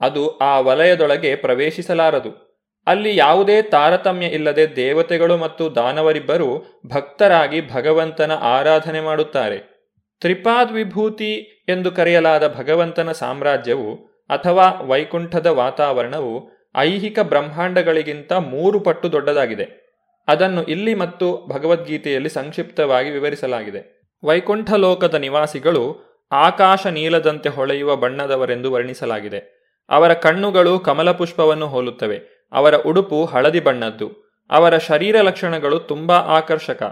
ಅದು ಆ ವಲಯದೊಳಗೆ ಪ್ರವೇಶಿಸಲಾರದು. ಅಲ್ಲಿ ಯಾವುದೇ ತಾರತಮ್ಯ ಇಲ್ಲದೆ ದೇವತೆಗಳು ಮತ್ತು ದಾನವರಿಬ್ಬರು ಭಕ್ತರಾಗಿ ಭಗವಂತನ ಆರಾಧನೆ ಮಾಡುತ್ತಾರೆ. ತ್ರಿಪಾದ್ ವಿಭೂತಿ ಎಂದು ಕರೆಯಲಾದ ಭಗವಂತನ ಸಾಮ್ರಾಜ್ಯವು ಅಥವಾ ವೈಕುಂಠದ ವಾತಾವರಣವು ಐಹಿಕ ಬ್ರಹ್ಮಾಂಡಗಳಿಗಿಂತ ಮೂರು ಪಟ್ಟು ದೊಡ್ಡದಾಗಿದೆ. ಅದನ್ನು ಇಲ್ಲಿ ಮತ್ತು ಭಗವದ್ಗೀತೆಯಲ್ಲಿ ಸಂಕ್ಷಿಪ್ತವಾಗಿ ವಿವರಿಸಲಾಗಿದೆ. ವೈಕುಂಠ ಲೋಕದ ನಿವಾಸಿಗಳು ಆಕಾಶ ನೀಲದಂತೆ ಹೊಳೆಯುವ ಬಣ್ಣದವರೆಂದು ವರ್ಣಿಸಲಾಗಿದೆ. ಅವರ ಕಣ್ಣುಗಳು ಕಮಲಪುಷ್ಪವನ್ನು ಹೋಲುತ್ತವೆ. ಅವರ ಉಡುಪು ಹಳದಿ ಬಣ್ಣದ್ದು. ಅವರ ಶರೀರ ಲಕ್ಷಣಗಳು ತುಂಬಾ ಆಕರ್ಷಕ.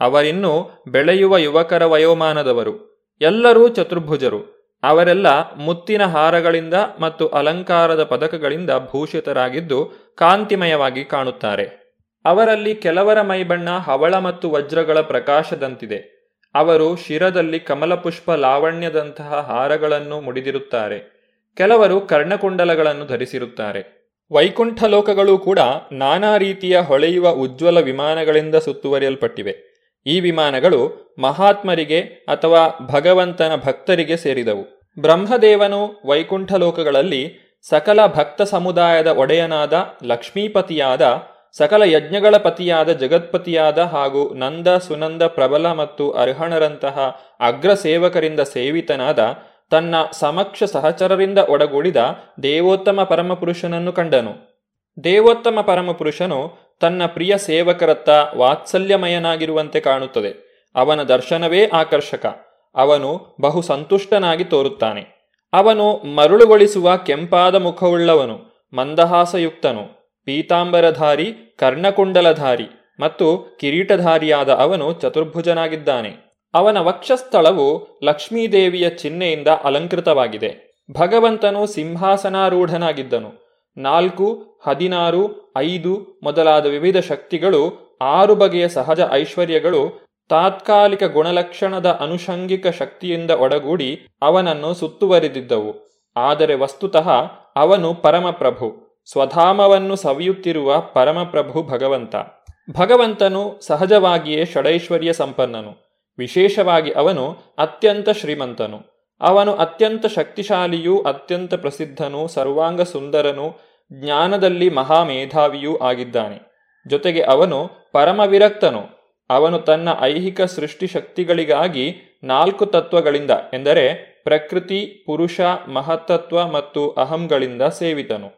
ಅವರಿನ್ನೂ ಬೆಳೆಯುವ ಯುವಕರ ವಯೋಮಾನದವರು. ಎಲ್ಲರೂ ಚತುರ್ಭುಜರು. ಅವರೆಲ್ಲ ಮುತ್ತಿನ ಹಾರಗಳಿಂದ ಮತ್ತು ಅಲಂಕಾರದ ಪದಕಗಳಿಂದ ಭೂಷಿತರಾಗಿದ್ದು ಕಾಂತಿಮಯವಾಗಿ ಕಾಣುತ್ತಾರೆ. ಅವರಲ್ಲಿ ಕೆಲವರ ಮೈಬಣ್ಣ ಹವಳ ಮತ್ತು ವಜ್ರಗಳ ಪ್ರಕಾಶದಂತಿದೆ. ಅವರು ಶಿರದಲ್ಲಿ ಕಮಲಪುಷ್ಪ ಲಾವಣ್ಯದಂತಹ ಹಾರಗಳನ್ನು ಮುಡಿದಿರುತ್ತಾರೆ. ಕೆಲವರು ಕರ್ಣಕುಂಡಲಗಳನ್ನು ಧರಿಸಿರುತ್ತಾರೆ. ವೈಕುಂಠ ಲೋಕಗಳು ಕೂಡ ನಾನಾ ರೀತಿಯ ಹೊಳೆಯುವ ಉಜ್ವಲ ವಿಮಾನಗಳಿಂದ ಸುತ್ತುವರಿಯಲ್ಪಟ್ಟಿವೆ. ಈ ವಿಮಾನಗಳು ಮಹಾತ್ಮರಿಗೆ ಅಥವಾ ಭಗವಂತನ ಭಕ್ತರಿಗೆ ಸೇರಿದವು. ಬ್ರಹ್ಮದೇವನು ವೈಕುಂಠ ಲೋಕಗಳಲ್ಲಿ ಸಕಲ ಭಕ್ತ ಸಮುದಾಯದ ಒಡೆಯನಾದ ಲಕ್ಷ್ಮೀಪತಿಯಾದ, ಸಕಲ ಯಜ್ಞಗಳ ಪತಿಯಾದ, ಜಗತ್ಪತಿಯಾದ ಹಾಗೂ ನಂದ ಸುನಂದ ಪ್ರಬಲ ಮತ್ತು ಅರ್ಹಣರಂತಹ ಅಗ್ರ ಸೇವಕರಿಂದ ಸೇವಿತನಾದ ತನ್ನ ಸಮಕ್ಷ ಸಹಚರರಿಂದ ಒಡಗೂಡಿದ ದೇವೋತ್ತಮ ಪರಮಪುರುಷನನ್ನು ಕಂಡನು. ದೇವೋತ್ತಮ ಪರಮಪುರುಷನು ತನ್ನ ಪ್ರಿಯ ಸೇವಕರತ್ತ ವಾತ್ಸಲ್ಯಮಯನಾಗಿರುವಂತೆ ಕಾಣುತ್ತದೆ. ಅವನ ದರ್ಶನವೇ ಆಕರ್ಷಕ. ಅವನು ಬಹು ಸಂತುಷ್ಟನಾಗಿ ತೋರುತ್ತಾನೆ. ಅವನು ಮರುಳುಗೊಳಿಸುವ ಕೆಂಪಾದ ಮುಖವುಳ್ಳವನು, ಮಂದಹಾಸಯುಕ್ತನು, ಪೀತಾಂಬರಧಾರಿ, ಕರ್ಣಕುಂಡಲಧಾರಿ ಮತ್ತು ಕಿರೀಟಧಾರಿಯಾದ ಅವನು ಚತುರ್ಭುಜನಾಗಿದ್ದಾನೆ. ಅವನ ವಕ್ಷಸ್ಥಳವು ಲಕ್ಷ್ಮೀದೇವಿಯ ಚಿಹ್ನೆಯಿಂದ ಅಲಂಕೃತವಾಗಿದೆ. ಭಗವಂತನು ಸಿಂಹಾಸನಾರೂಢನಾಗಿದ್ದನು. ನಾಲ್ಕು, ಹದಿನಾರು, ಐದು ಮೊದಲಾದ ವಿವಿಧ ಶಕ್ತಿಗಳು, ಆರು ಬಗೆಯ ಸಹಜ ಐಶ್ವರ್ಯಗಳು, ತಾತ್ಕಾಲಿಕ ಗುಣಲಕ್ಷಣದ ಅನುಷಂಗಿಕ ಶಕ್ತಿಯಿಂದ ಒಡಗೂಡಿ ಅವನನ್ನು ಸುತ್ತುವರಿದಿದ್ದವು. ಆದರೆ ವಸ್ತುತಃ ಅವನು ಪರಮಪ್ರಭು, ಸ್ವಧಾಮವನ್ನು ಸವಿಯುತ್ತಿರುವ ಪರಮಪ್ರಭು ಭಗವಂತ. ಭಗವಂತನು ಸಹಜವಾಗಿಯೇ ಷಡೈಶ್ವರ್ಯ ಸಂಪನ್ನನು. ವಿಶೇಷವಾಗಿ ಅವನು ಅತ್ಯಂತ ಶ್ರೀಮಂತನು. ಅವನು ಅತ್ಯಂತ ಶಕ್ತಿಶಾಲಿಯೂ, ಅತ್ಯಂತ ಪ್ರಸಿದ್ಧನೂ, ಸರ್ವಾಂಗ ಸುಂದರನೂ, ಜ್ಞಾನದಲ್ಲಿ ಮಹಾಮೇಧಾವಿಯೂ ಆಗಿದ್ದಾನೆ. ಜೊತೆಗೆ ಅವನು ಪರಮವಿರಕ್ತನು. ಅವನು ತನ್ನ ಐಹಿಕ ಸೃಷ್ಟಿ ಶಕ್ತಿಗಳಿಗಾಗಿ ನಾಲ್ಕು ತತ್ವಗಳಿಂದ, ಎಂದರೆ ಪ್ರಕೃತಿ, ಪುರುಷ, ಮಹತ್ತತ್ವ ಮತ್ತು ಅಹಂಗಳಿಂದ ಸೇವಿತನು.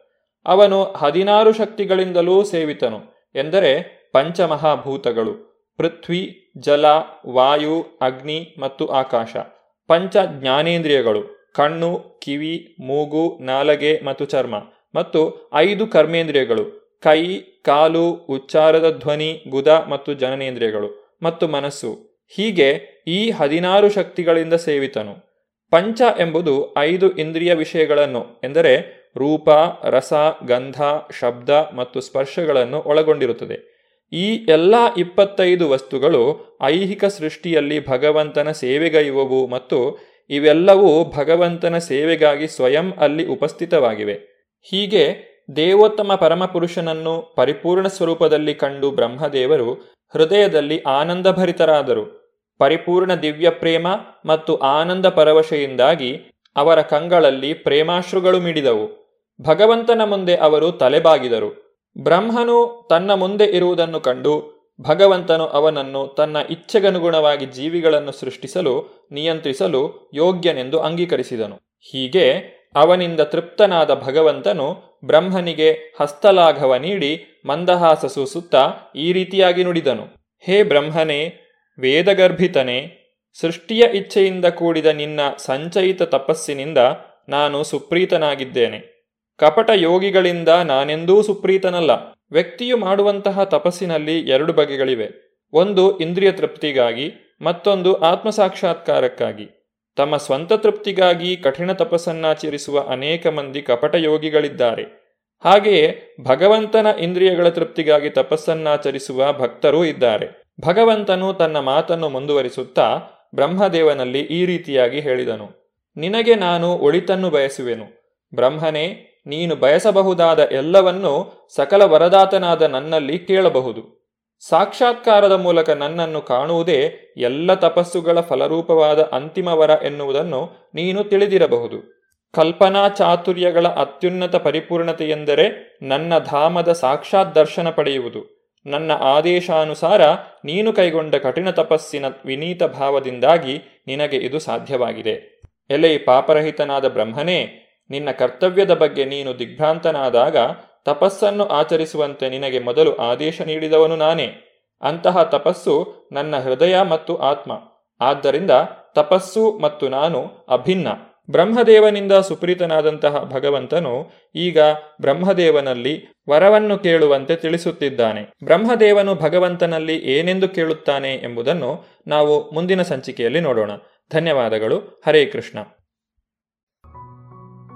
ಅವನು ಹದಿನಾರು ಶಕ್ತಿಗಳಿಂದಲೂ ಸೇವಿತನು, ಎಂದರೆ ಪಂಚಮಹಾಭೂತಗಳು, ಪೃಥ್ವಿ ಜಲ, ವಾಯು, ಅಗ್ನಿ ಮತ್ತು ಆಕಾಶ. ಪಂಚ ಜ್ಞಾನೇಂದ್ರಿಯಗಳು, ಕಣ್ಣು, ಕಿವಿ, ಮೂಗು, ನಾಲಗೆ ಮತ್ತು ಚರ್ಮ. ಮತ್ತು ಐದು ಕರ್ಮೇಂದ್ರಿಯಗಳು, ಕೈ, ಕಾಲು, ಉಚ್ಚಾರದ ಧ್ವನಿ ಗುದ ಮತ್ತು ಜನನೇಂದ್ರಿಯಗಳು ಮತ್ತು ಮನಸ್ಸು. ಹೀಗೆ ಈ ಹದಿನಾರು ಶಕ್ತಿಗಳಿಂದ ಸೇವಿತನು. ಪಂಚ ಎಂಬುದು ಐದು ಇಂದ್ರಿಯ ವಿಷಯಗಳನ್ನು, ಎಂದರೆ ರೂಪ, ರಸ, ಗಂಧ, ಶಬ್ದ ಮತ್ತು ಸ್ಪರ್ಶಗಳನ್ನು ಒಳಗೊಂಡಿರುತ್ತದೆ. ಈ ಎಲ್ಲ ಇಪ್ಪತ್ತೈದು ವಸ್ತುಗಳು ಐಹಿಕ ಸೃಷ್ಟಿಯಲ್ಲಿ ಭಗವಂತನ ಸೇವೆಗೈವವು ಮತ್ತು ಇವೆಲ್ಲವೂ ಭಗವಂತನ ಸೇವೆಗಾಗಿ ಸ್ವಯಂ ಅಲ್ಲಿ ಉಪಸ್ಥಿತವಾಗಿವೆ. ಹೀಗೆ ದೇವೋತ್ತಮ ಪರಮಪುರುಷನನ್ನು ಪರಿಪೂರ್ಣ ಸ್ವರೂಪದಲ್ಲಿ ಕಂಡು ಬ್ರಹ್ಮದೇವರು ಹೃದಯದಲ್ಲಿ ಆನಂದಭರಿತರಾದರು. ಪರಿಪೂರ್ಣ ದಿವ್ಯ ಪ್ರೇಮ ಮತ್ತು ಆನಂದ ಪರವಶೆಯಿಂದಾಗಿ ಅವರ ಕಂಗಳಲ್ಲಿ ಪ್ರೇಮಾಶ್ರುಗಳು ಮಿಡಿದವು. ಭಗವಂತನ ಮುಂದೆ ಅವರು ತಲೆಬಾಗಿದರು. ಬ್ರಹ್ಮನು ತನ್ನ ಮುಂದೆ ಇರುವುದನ್ನು ಕಂಡು ಭಗವಂತನು ಅವನನ್ನು ತನ್ನ ಇಚ್ಛೆಗನುಗುಣವಾಗಿ ಜೀವಿಗಳನ್ನು ಸೃಷ್ಟಿಸಲು, ನಿಯಂತ್ರಿಸಲು ಯೋಗ್ಯನೆಂದು ಅಂಗೀಕರಿಸಿದನು. ಹೀಗೆ ಅವನಿಂದ ತೃಪ್ತನಾದ ಭಗವಂತನು ಬ್ರಹ್ಮನಿಗೆ ಹಸ್ತಲಾಘವ ನೀಡಿ ಮಂದಹಾಸ ಸೂಸುತ್ತಾ ಈ ರೀತಿಯಾಗಿ ನುಡಿದನು. ಹೇ ಬ್ರಹ್ಮನೇ, ವೇದಗರ್ಭಿತನೇ, ಸೃಷ್ಟಿಯ ಇಚ್ಛೆಯಿಂದ ಕೂಡಿದ ನಿನ್ನ ಸಂಚಯಿತ ತಪಸ್ಸಿನಿಂದ ನಾನು ಸುಪ್ರೀತನಾಗಿದ್ದೇನೆ. ಕಪಟ ಯೋಗಿಗಳಿಂದ ನಾನೆಂದೂ ಸುಪ್ರೀತನಲ್ಲ. ವ್ಯಕ್ತಿಯು ಮಾಡುವಂತಹ ತಪಸ್ಸಿನಲ್ಲಿ ಎರಡು ಬಗೆಗಳಿವೆ. ಒಂದು ಇಂದ್ರಿಯ ತೃಪ್ತಿಗಾಗಿ, ಮತ್ತೊಂದು ಆತ್ಮಸಾಕ್ಷಾತ್ಕಾರಕ್ಕಾಗಿ. ತಮ್ಮ ಸ್ವಂತ ತೃಪ್ತಿಗಾಗಿ ಕಠಿಣ ತಪಸ್ಸನ್ನಾಚರಿಸುವ ಅನೇಕ ಮಂದಿ ಕಪಟ ಯೋಗಿಗಳಿದ್ದಾರೆ. ಹಾಗೆಯೇ ಭಗವಂತನ ಇಂದ್ರಿಯಗಳ ತೃಪ್ತಿಗಾಗಿ ತಪಸ್ಸನ್ನಾಚರಿಸುವ ಭಕ್ತರೂ ಇದ್ದಾರೆ. ಭಗವಂತನು ತನ್ನ ಮಾತನ್ನು ಮುಂದುವರಿಸುತ್ತಾ ಬ್ರಹ್ಮದೇವನಲ್ಲಿ ಈ ರೀತಿಯಾಗಿ ಹೇಳಿದನು. ನಿನಗೆ ನಾನು ಒಳಿತನ್ನು ಬಯಸುವೆನು. ಬ್ರಹ್ಮನೇ ನೀನು ಬಯಸಬಹುದಾದ ಎಲ್ಲವನ್ನೂ ಸಕಲ ವರದಾತನಾದ ನನ್ನಲ್ಲಿ ಕೇಳಬಹುದು. ಸಾಕ್ಷಾತ್ಕಾರದ ಮೂಲಕ ನನ್ನನ್ನು ಕಾಣುವುದೇ ಎಲ್ಲ ತಪಸ್ಸುಗಳ ಫಲರೂಪವಾದ ಅಂತಿಮ ವರ ಎನ್ನುವುದನ್ನು ನೀನು ತಿಳಿದಿರಬಹುದು. ಕಲ್ಪನಾ ಚಾತುರ್ಯಗಳ ಅತ್ಯುನ್ನತ ಪರಿಪೂರ್ಣತೆಯೆಂದರೆ ನನ್ನ ಧಾಮದ ಸಾಕ್ಷಾತ್ ದರ್ಶನ ಪಡೆಯುವುದು. ನನ್ನ ಆದೇಶಾನುಸಾರ ನೀನು ಕೈಗೊಂಡ ಕಠಿಣ ತಪಸ್ಸಿನ ವಿನೀತ ಭಾವದಿಂದಾಗಿ ನಿನಗೆ ಇದು ಸಾಧ್ಯವಾಗಿದೆ. ಎಲೆ ಪಾಪರಹಿತನಾದ ಬ್ರಹ್ಮನೇ ನಿನ್ನ ಕರ್ತವ್ಯದ ಬಗ್ಗೆ ನೀನು ದಿಗ್ಭ್ರಾಂತನಾದಾಗ ತಪಸ್ಸನ್ನು ಆಚರಿಸುವಂತೆ ನಿನಗೆ ಮೊದಲು ಆದೇಶ ನೀಡಿದವನು ನಾನೇ. ಅಂತಹ ತಪಸ್ಸು ನನ್ನ ಹೃದಯ ಮತ್ತು ಆತ್ಮ. ಆದ್ದರಿಂದ ತಪಸ್ಸು ಮತ್ತು ನಾನು ಅಭಿನ್ನ. ಬ್ರಹ್ಮದೇವನಿಂದ ಸುಪ್ರೀತನಾದಂತಹ ಭಗವಂತನು ಈಗ ಬ್ರಹ್ಮದೇವನಲ್ಲಿ ವರವನ್ನು ಕೇಳುವಂತೆ ತಿಳಿಸುತ್ತಿದ್ದಾನೆ. ಬ್ರಹ್ಮದೇವನು ಭಗವಂತನಲ್ಲಿ ಏನೆಂದು ಕೇಳುತ್ತಾನೆ ಎಂಬುದನ್ನು ನಾವು ಮುಂದಿನ ಸಂಚಿಕೆಯಲ್ಲಿ ನೋಡೋಣ. ಧನ್ಯವಾದಗಳು. ಹರೇ ಕೃಷ್ಣ.